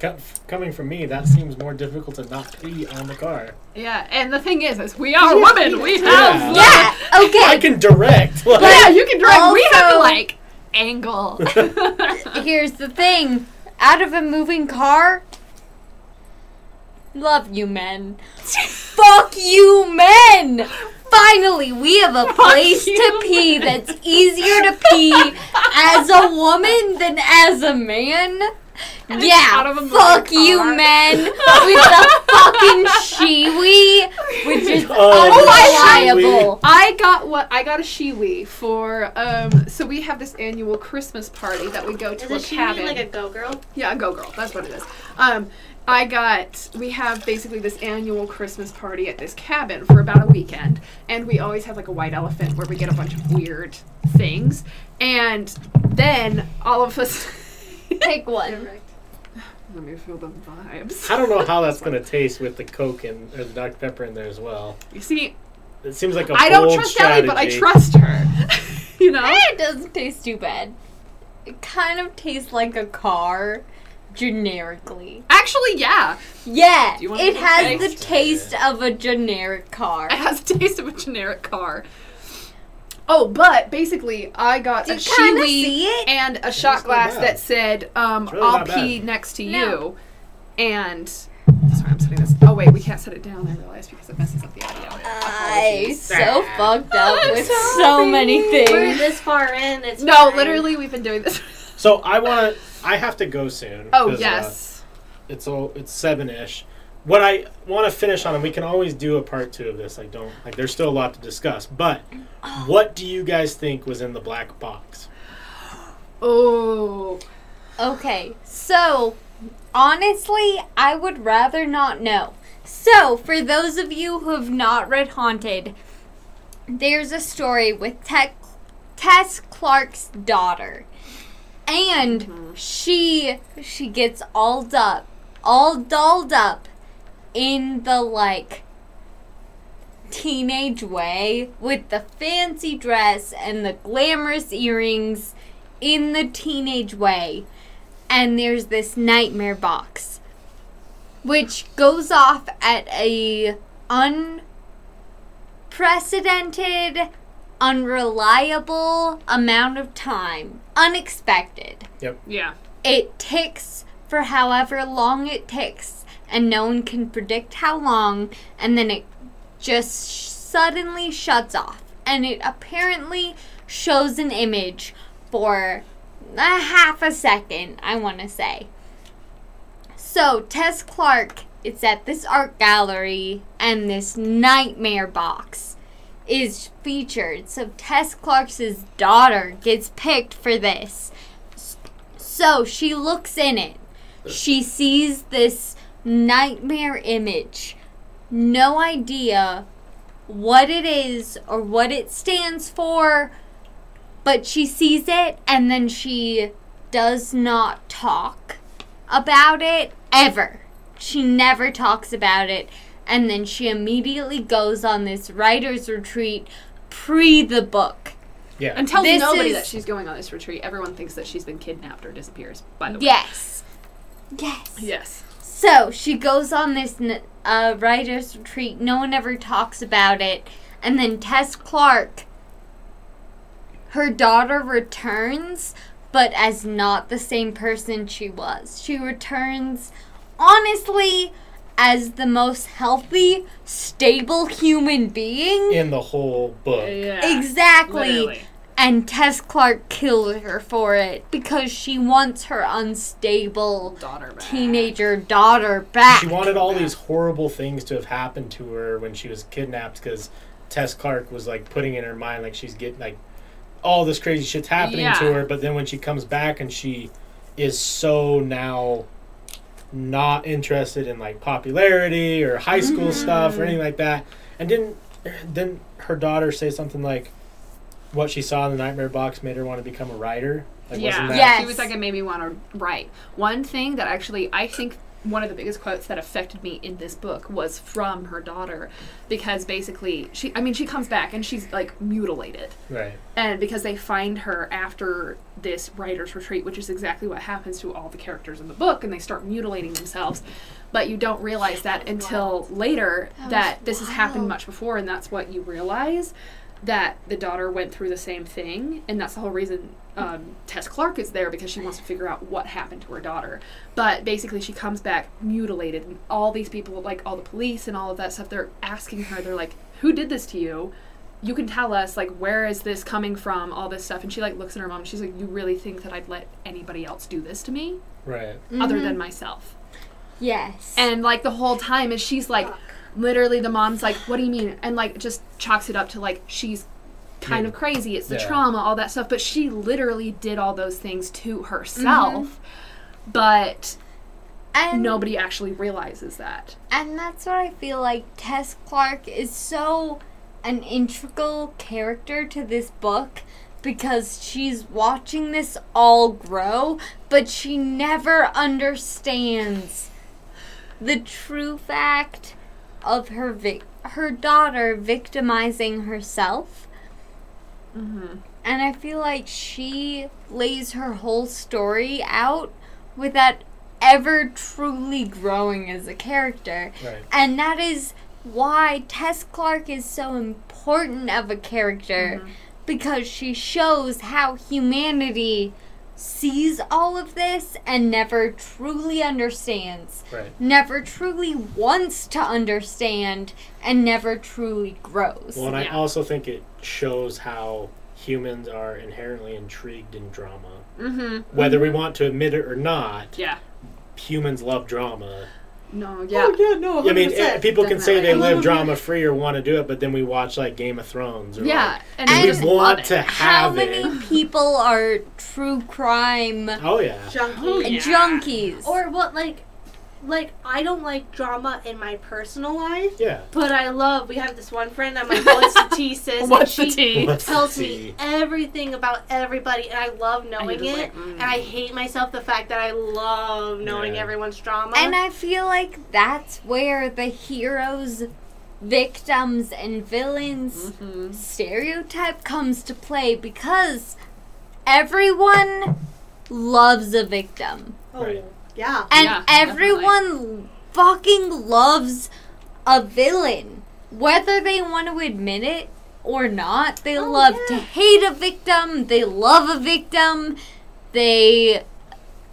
coming from me, that seems more difficult to not pee on the car. Yeah, and the thing is, is we are women. We have Yeah. yeah, okay. I can direct. Like, Yeah, you can drive. we have to like angle. Here's the thing out of a moving car, love you, men. Fuck you, men! Finally, we have a place you, to pee that's easier to pee as a woman than as a man. Yeah, out of a moving fuck you, car. men, with the fucking Shewee, which is Oh, unreliable. I got what I got a Shewee for. Um, so we have this annual Christmas party that we go to Is a it she cabin. like a go girl? Yeah, a go girl. That's what it is. Um, I got. We have basically this annual Christmas party at this cabin for about a weekend, and we always have like a white elephant where we get a bunch of weird things, and then all of us. Pick one. Let me feel the vibes. I don't know how that's gonna taste with the Coke and or the Dr Pepper in there as well. You see, It seems like a I don't bold trust Ellie, but I trust her. you know. It doesn't taste too bad. It kind of tastes like a car, generically. Actually, yeah, Yeah, Do you want it to has the taste? taste of a generic car. it has the taste of a generic car. Oh, but basically, I got Do a you Shewee and a not shot glass that said, um, really "I'll pee bad. next to No. you," and sorry, I'm setting this. Oh wait, we can't set it down. I realize because it messes up the audio. I'm so fucked up I'm with sorry. so many things. We're things. this far in. It's No, fine. literally, we've been doing this. So I want to. I have to go soon. Oh 'cause, uh, yes. it's all. It's seven ish. What I want to finish on, and we can always do a part two of this. I don't like. There's still a lot to discuss. But what do you guys think was in the black box? Oh. Okay, so honestly, I would rather not know. So, for those of you who have not read Haunted, there's a story with Te- Tess Clark's daughter. And mm-hmm. she she gets all up, all dolled up in the like teenage way with the fancy dress and the glamorous earrings in the teenage way. And there's this nightmare box which goes off at a unprecedented unreliable amount of time unexpected. Yep. Yeah. it ticks for however long it ticks and no one can predict how long and then it just sh- suddenly shuts off. And it apparently shows an image for a half a second i want to say. So tess clark is at this art gallery and this nightmare box is featured. So tess clark's daughter gets picked for this. So she looks in it. She sees this nightmare image. No idea what it is or what it stands for, but she sees it and then she does not talk about it ever. She never talks about it. And then she immediately goes on this writer's retreat pre the book. Yeah. And tells This nobody is- that she's going on this retreat. Everyone thinks that she's been kidnapped or disappears. By the way. Yes. Yes. Yes. So she goes on this n- uh, writer's retreat. No one ever talks about it. And then Tess Clark, her daughter returns, but as not the same person she was. She returns, honestly, as the most healthy, stable human being. in the whole book. Yeah. Exactly. Literally. And Tess Clark kills her for it because she wants her unstable Daughter back. teenager daughter back. She wanted all these horrible things to have happened to her when she was kidnapped because Tess Clark was like putting in her mind like she's getting like all this crazy shit's happening Yeah. to her, but then when she comes back and she is so now not interested in like popularity or high school stuff or mm. anything like that, and didn't didn't her daughter say something like what she saw in the nightmare box made her want to become a writer? Like, yeah. wasn't that Yes. She was like, it made me want to write. One thing that actually, I think one of the biggest quotes that affected me in this book was from her daughter. Because basically, she, I mean, she comes back and she's like mutilated. right? And because they find her after this writer's retreat, which is exactly what happens to all the characters in the book, and they start mutilating themselves. But you don't realize that until later That that, was this has happened much before, and that's what you realize that the daughter went through the same thing, and that's the whole reason um, Tess Clark is there because she wants to figure out what happened to her daughter. But basically, she comes back mutilated, and all these people, like all the police and all of that stuff, they're asking her, they're like, "Who did this to you?" you can tell us like where is this coming from all this stuff and she like looks at her mom and she's like you really think that i'd let anybody else do this to me Right. other Mm-hmm. than myself Yes. and like the whole time and she's like literally the mom's like what do you mean? And like just chalks it up to like she's kind Yeah. of crazy. It's the Yeah. trauma all that stuff. But she literally did all those things to herself. Mm-hmm. But and nobody actually realizes that. And that's what I feel like Tess Clark is so an integral character to this book because she's watching this all grow, but she never understands the true fact of her vic- her daughter victimizing herself. mm-hmm. And I feel like she lays her whole story out without ever truly growing as a character. Right. And that is why Tess Clark is so important of a character because she shows how humanity sees all of this and never truly understands, Right. never truly wants to understand, and never truly grows. Well, and I also think it shows how humans are inherently intrigued in drama. Mm-hmm. Whether we want to admit it or not, yeah humans love drama. No yeah Oh, yeah, no, 100%. I mean, people can say they Definitely. live drama free or want to do it, but then we watch like Game of Thrones. Or, yeah like, and, And we we just want love to it. How have many it. people are true crime Oh yeah. junkie. Oh, yeah. junkies? Or what, like, like I don't like drama in my personal life, Yeah. but I love. We have this one friend. I'm like, what's the tea, sis? what's and the she tea What's the Tells tea? me everything about everybody, and I love knowing just it. like, mm. And I hate myself the fact that I love knowing Yeah. everyone's drama. And I feel like that's where the heroes, victims, and villains Mhm. stereotype comes to play because everyone loves a victim. oh, Right. Yeah. And Yeah, everyone fucking loves a villain. Whether they want to admit it or not, they Oh, love yeah. to hate a victim, they love a victim, they uh,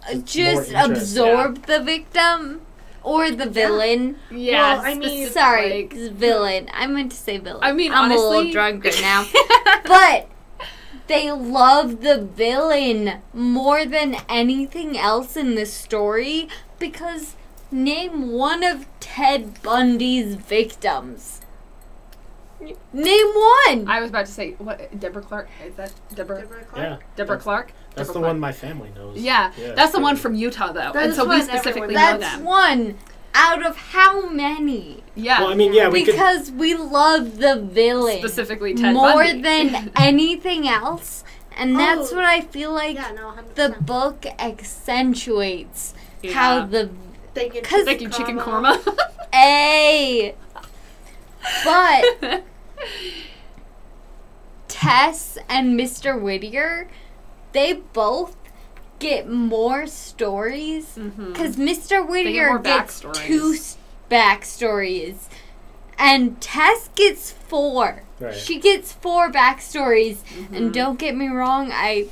It's just more interest, absorb the victim or the villain. yeah Well, I mean- specific, Sorry, like- villain. I meant to say villain. I mean, I'm a little honestly- drunk right now. but they love the villain more than anything else in this story because name one of Ted Bundy's victims. Name one. I was about to say what Deborah Clark? Is that Deborah? Deborah Clark? Yeah. Deborah That's- Clark? That's Deborah the one my family knows. Yeah, Yeah, that's the one from Utah though, That and so we specifically everyone know That's one out of how many? Yeah, Well, I mean, yeah, we could. because we love the villain specifically Ted more Bundy. than anything else. And that's Oh. what I feel like Yeah, no, the book accentuates Yeah. how the Thank you, 'cause- Thank you, chicken korma. A but Tess and Mr. Whittier, they both get more stories because Mr. Whittier more gets backstories. two backstories, and Tess gets four. Right. She gets four backstories, Mm-hmm. and don't get me wrong, I,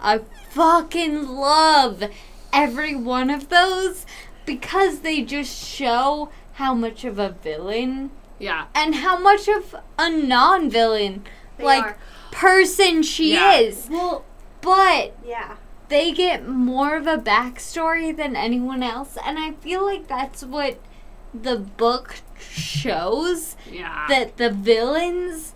I fucking love every one of those because they just show how much of a villain Yeah. and how much of a non-villain They like are. person she Yeah. is. Well, But yeah. They get more of a backstory than anyone else, and I feel like that's what the book shows Yeah. that the villains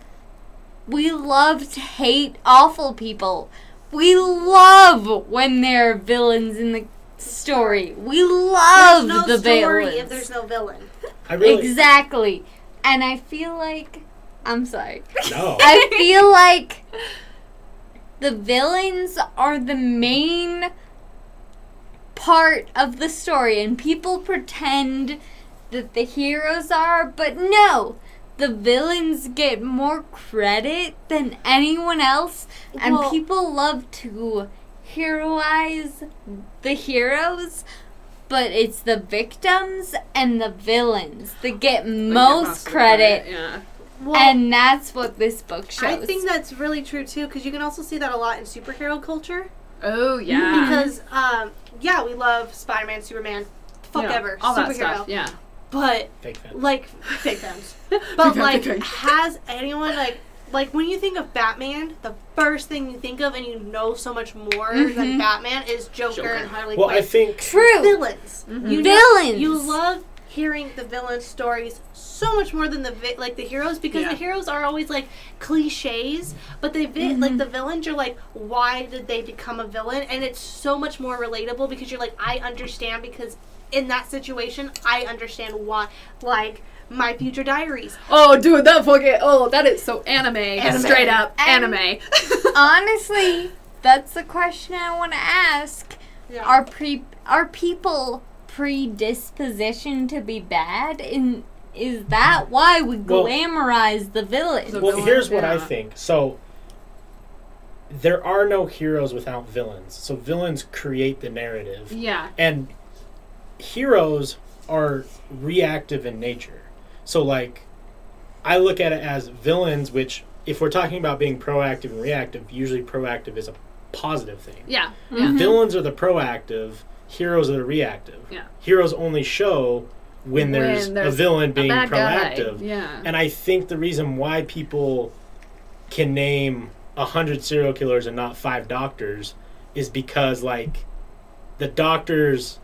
we love to hate awful people. We love when there are villains in the story. We love there's no the story villains. if there's no villain. I really Exactly. And I feel like I'm sorry. no. I feel like the villains are the main part of the story, and people pretend that the heroes are, but no. The villains get more credit than anyone else, and Well- people love to heroize the heroes, but it's the victims and the villains that get most credit, Yeah. Well, and that's what this book shows. I think that's really true too, because you can also see that a lot in superhero culture. Oh yeah. Because, um, yeah, we love Spider-Man, Superman, fuck Yeah, ever, all superhero. that stuff. Yeah. But Fake fans. like fake fans. But fan, like, big has anyone like like when you think of Batman, the first thing you think of, and you know so much more than Mhm. Batman, is Joker, Joker. and Harley Quinn. Well, I think True. villains. Mhm. You know- Villains. you love hearing the villain stories so much more than the vi- like the heroes because Yeah. the heroes are always like cliches, but they vi- like mm-hmm. the villains are like why did they become a villain? And it's so much more relatable because you're like I understand because in that situation I understand why like my future diaries. Oh, dude, that fucking oh, that is so anime. Anime. Straight up And- anime. Honestly, that's the question I want to ask. Yeah. Are pre are people predispositioned to be bad? And is that why we Well- glamorize the villain? The Well, villain, here's what I think. So there are no heroes without villains. So villains create the narrative. yeah. And heroes are reactive in nature. So like I look at it as villains which if we're talking about being proactive and reactive, usually proactive is a positive thing. Yeah. Yeah. Mhm. Villains are the proactive, heroes that are reactive. Yeah. Heroes only show when there's, When there's a villain A being guy. proactive. Yeah. And I think the reason why people can name a hundred serial killers and not five doctors is because like the doctors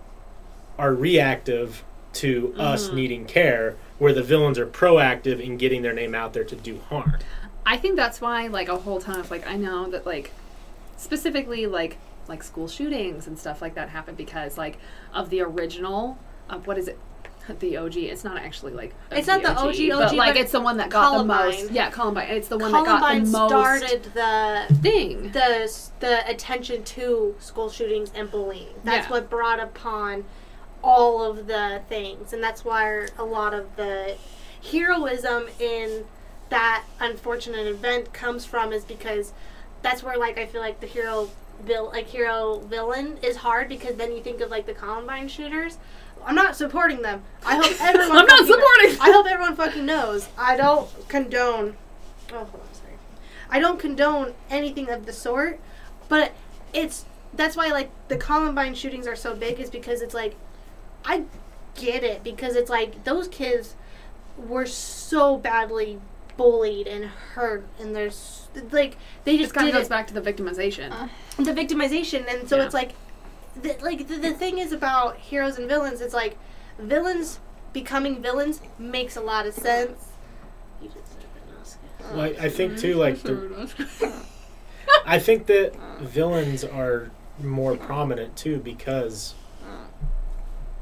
are reactive to us Mhm. needing care, where the villains are proactive in getting their name out there to do harm. I think that's why like a whole ton of like I know that like specifically like like school shootings and stuff like that happen because like of the original of what is it? The OG it's not actually like It's not the OG, but OG, like but it's the one that got the most. Yeah Columbine. It's the one that got the most started the thing. the the attention to school shootings and bullying. That's Yeah. what brought upon all of the things, and that's why a lot of the heroism in that unfortunate event comes from is because that's where like I feel like the hero vil- like hero villain is hard because then you think of like the Columbine shooters. I'm not supporting them. I hope everyone. I'm not supporting I hope everyone fucking knows. I don't condone. Oh, hold on, sorry. I don't condone anything of the sort, but it's that's why like the Columbine shootings are so big is because it's like I get it because it's like those kids were so badly bullied and hurt and there's like they it just kind of goes it. back to the victimization. Uh, the victimization and so Yeah. it's like the, like the, the thing is about heroes and villains it's like villains becoming villains makes a lot of sense. You just said it, Oscar. Well, I, I think too, like the, I think that villains are more prominent too because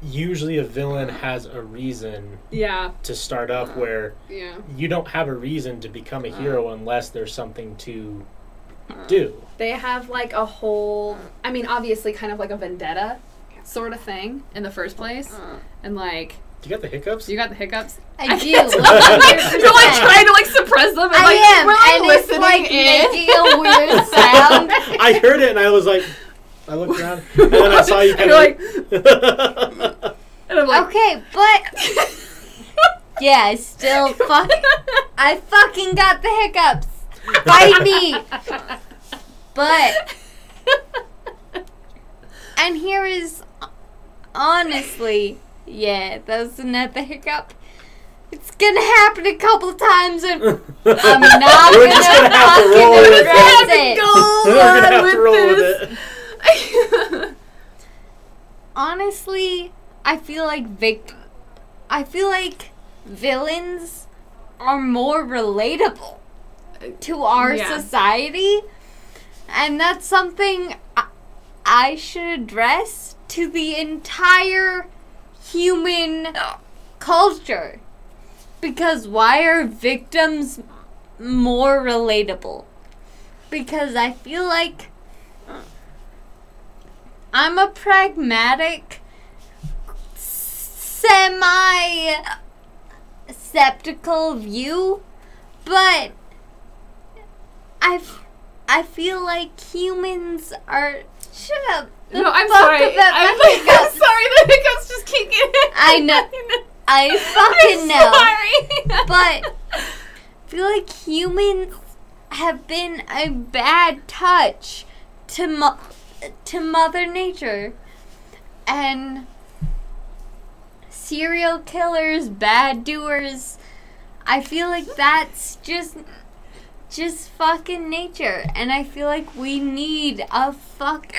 usually a villain has a reason yeah to start up where yeah you don't have a reason to become a uh-huh. hero unless there's something to uh-huh. do. they have like a whole i mean obviously kind of like a vendetta sort of thing in the first place uh-huh. and like You got the hiccups? you got the hiccups I do. you're like trying to like suppress them and I like am, we're like and it's like in. making a weird sound. I heard it and I was like, I looked around and then I saw you And kind of. like and i'm like Okay, but yeah, I still fuck. I fucking got the hiccups. Bite me. But and here is honestly Yeah, that was another hiccup. It's gonna happen a couple times and I'm not We're gonna, just gonna have to roll fucking with it. it. We're gonna have to roll with it. Honestly, I feel like Vic I feel like villains are more relatable to our Yeah. society. And that's something I, I should address to the entire human culture. Because why are victims more relatable? Because I feel like I'm a pragmatic, semi skeptical view, but I, I feel like humans are. Shut up. The no, I'm sorry. I'm, I'm sorry. The hiccups just keep getting. I know. I fucking know. Sorry. But I feel like humans have been a bad touch to mo- to Mother Nature, and serial killers, bad doers. I feel like that's just just fucking nature, and I feel like we need a fuck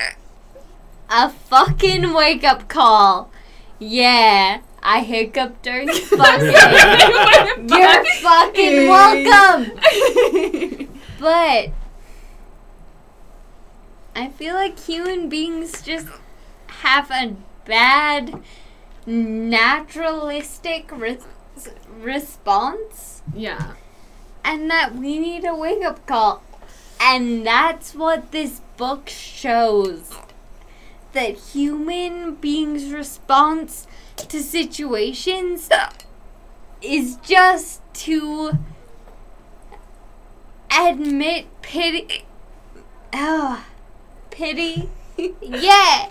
a fucking wake up call. Yeah, I hiccuped during fucking. You're fucking welcome. But I feel like human beings just have a bad naturalistic res- response yeah. and that we need a wake up call. And that's what this book shows. That human beings' response to situations is just to admit pity. Oh, pity. yeah.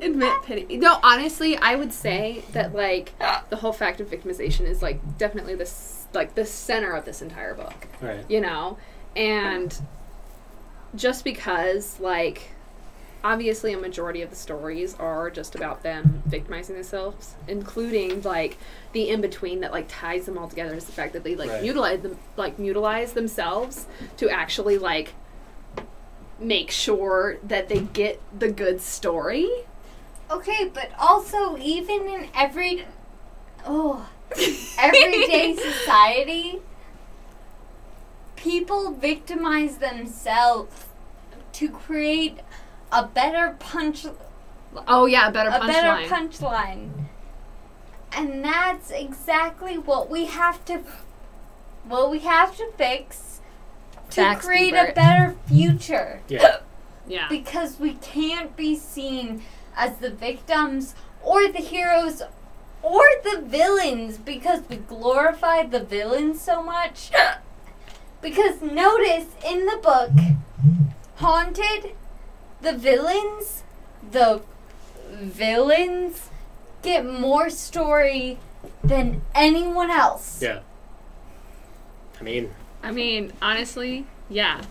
Admit pity. No, honestly, I would say that like the whole fact of victimization is like definitely this like the center of this entire book. Right. you know and just because like obviously a majority of the stories are just about them victimizing themselves including like the in between that like ties them all together is the fact that they like Right. mutilate them like mutilize themselves to actually like make sure that they get the good story Okay, but also even in every oh everyday society, people victimize themselves to create a better punch oh yeah a better punchline. a better punchline. And that's exactly what we have to what we have to fix to Facts, create Bieber. a better future. Yeah. yeah because we can't be seen as the victims or the heroes or the villains because we glorify the villains so much. because notice in the book, Haunted, the villains, the villains get more story than anyone else. Yeah. I mean, I mean, honestly, yeah.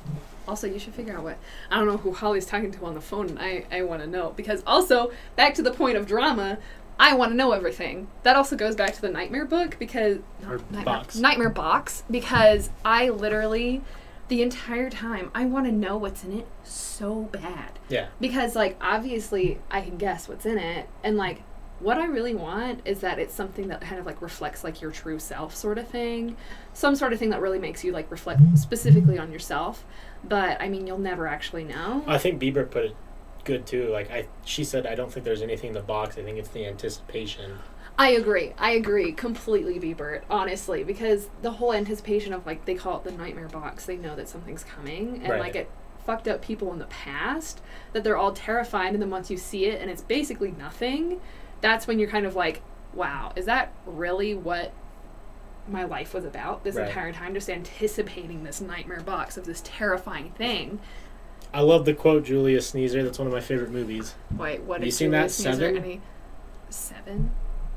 Also, you should figure out what I don't know who Holly's talking to on the phone, and I I want to know because also back to the point of drama, I want to know everything. That also goes back to the Nightmare book because Or Nightmare box. Nightmare box because I literally the entire time I want to know what's in it so bad yeah. because like obviously I can guess what's in it and like what I really want is that it's something that kind of like reflects like your true self sort of thing. Some sort of thing that really makes you like reflect specifically on yourself. But I mean, you'll never actually know. I think Bieber put it good too. Like I, she said, I don't think there's anything in the box. I think it's the anticipation. I agree. I agree completely, Biebert, honestly, because the whole anticipation of like they call it the nightmare box. They know that something's coming and Right. like it fucked up people in the past that they're all terrified and then once you see it and it's basically nothing, that's when you're kind of like, wow, is that really what my life was about this Right. entire time just anticipating this nightmare box of this terrifying thing. I love the quote Julia Sneezer. That's one of my favorite movies. Wait, what Have you seen that, Julius Caesar Seven? any- Seven?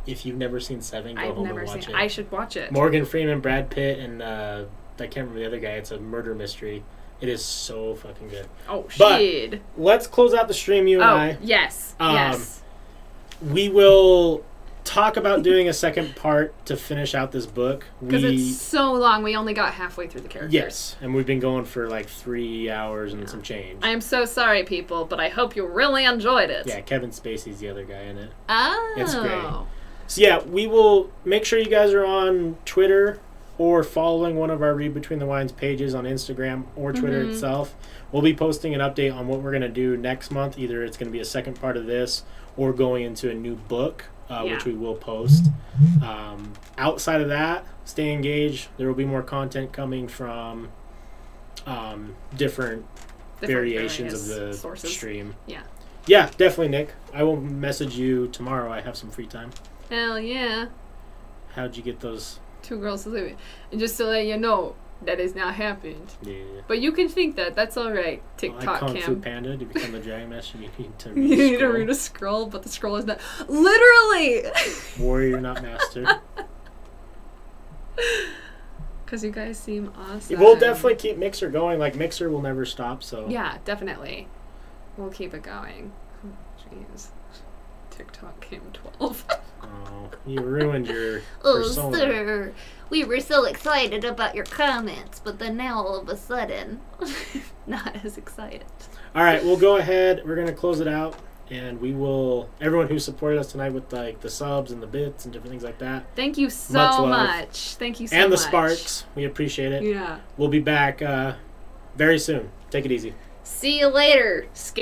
If you've never seen Seven, go I've home never and watch it. it. I should watch it. Morgan Freeman, Brad Pitt, and uh, I can't remember the other guy. It's a murder mystery. It is so fucking good. Oh But- Let's close out the stream, you and Oh, I. yes. Um, yes. We will talk about doing a second part to finish out this book. Because it's so long, we only got halfway through the characters. yes, and we've been going for like three hours and some change. I am so sorry, people, but I hope you really enjoyed it. yeah, Kevin Spacey's the other guy in it. Oh. It's great. So yeah, we will make sure you guys are on Twitter or following one of our Read Between the Wines pages on Instagram or Twitter Mhm. itself. We'll be posting an update on what we're going to do next month. Either it's going to be a second part of this or going into a new book, uh, Yeah. which we will post. Um, outside of that, stay engaged. There will be more content coming from um, different, Different variations of the sources. stream. Yeah. Yeah, definitely, Nick. I will message you tomorrow. I have some free time. Hell yeah. How'd you get those? Two girls to live. And just to let you know, that has not happened. Yeah. But you can think that. That's alright. TikTok Like TikTok Kung Fu. Panda to become a Dragon Master, you need to You read, need to read a scroll, but the scroll is not. Literally! Warrior, not master. Because you guys seem awesome. we'll definitely keep Mixer going. Like Mixer will never stop. So Yeah, definitely. We'll keep it going. Jeez. TikTok came 12. Oh, you ruined your Oh, persona. sir. We were so excited about your comments, but then now all of a sudden, not as excited. All right, we'll go ahead. We're gonna close it out, and we will. Everyone who supported us tonight with like the subs and the bits and different things like that, Thank you so Much much. Thank you so much. and the much. sparks, we appreciate it. Yeah. We'll be back uh, very soon. Take it easy. See you later.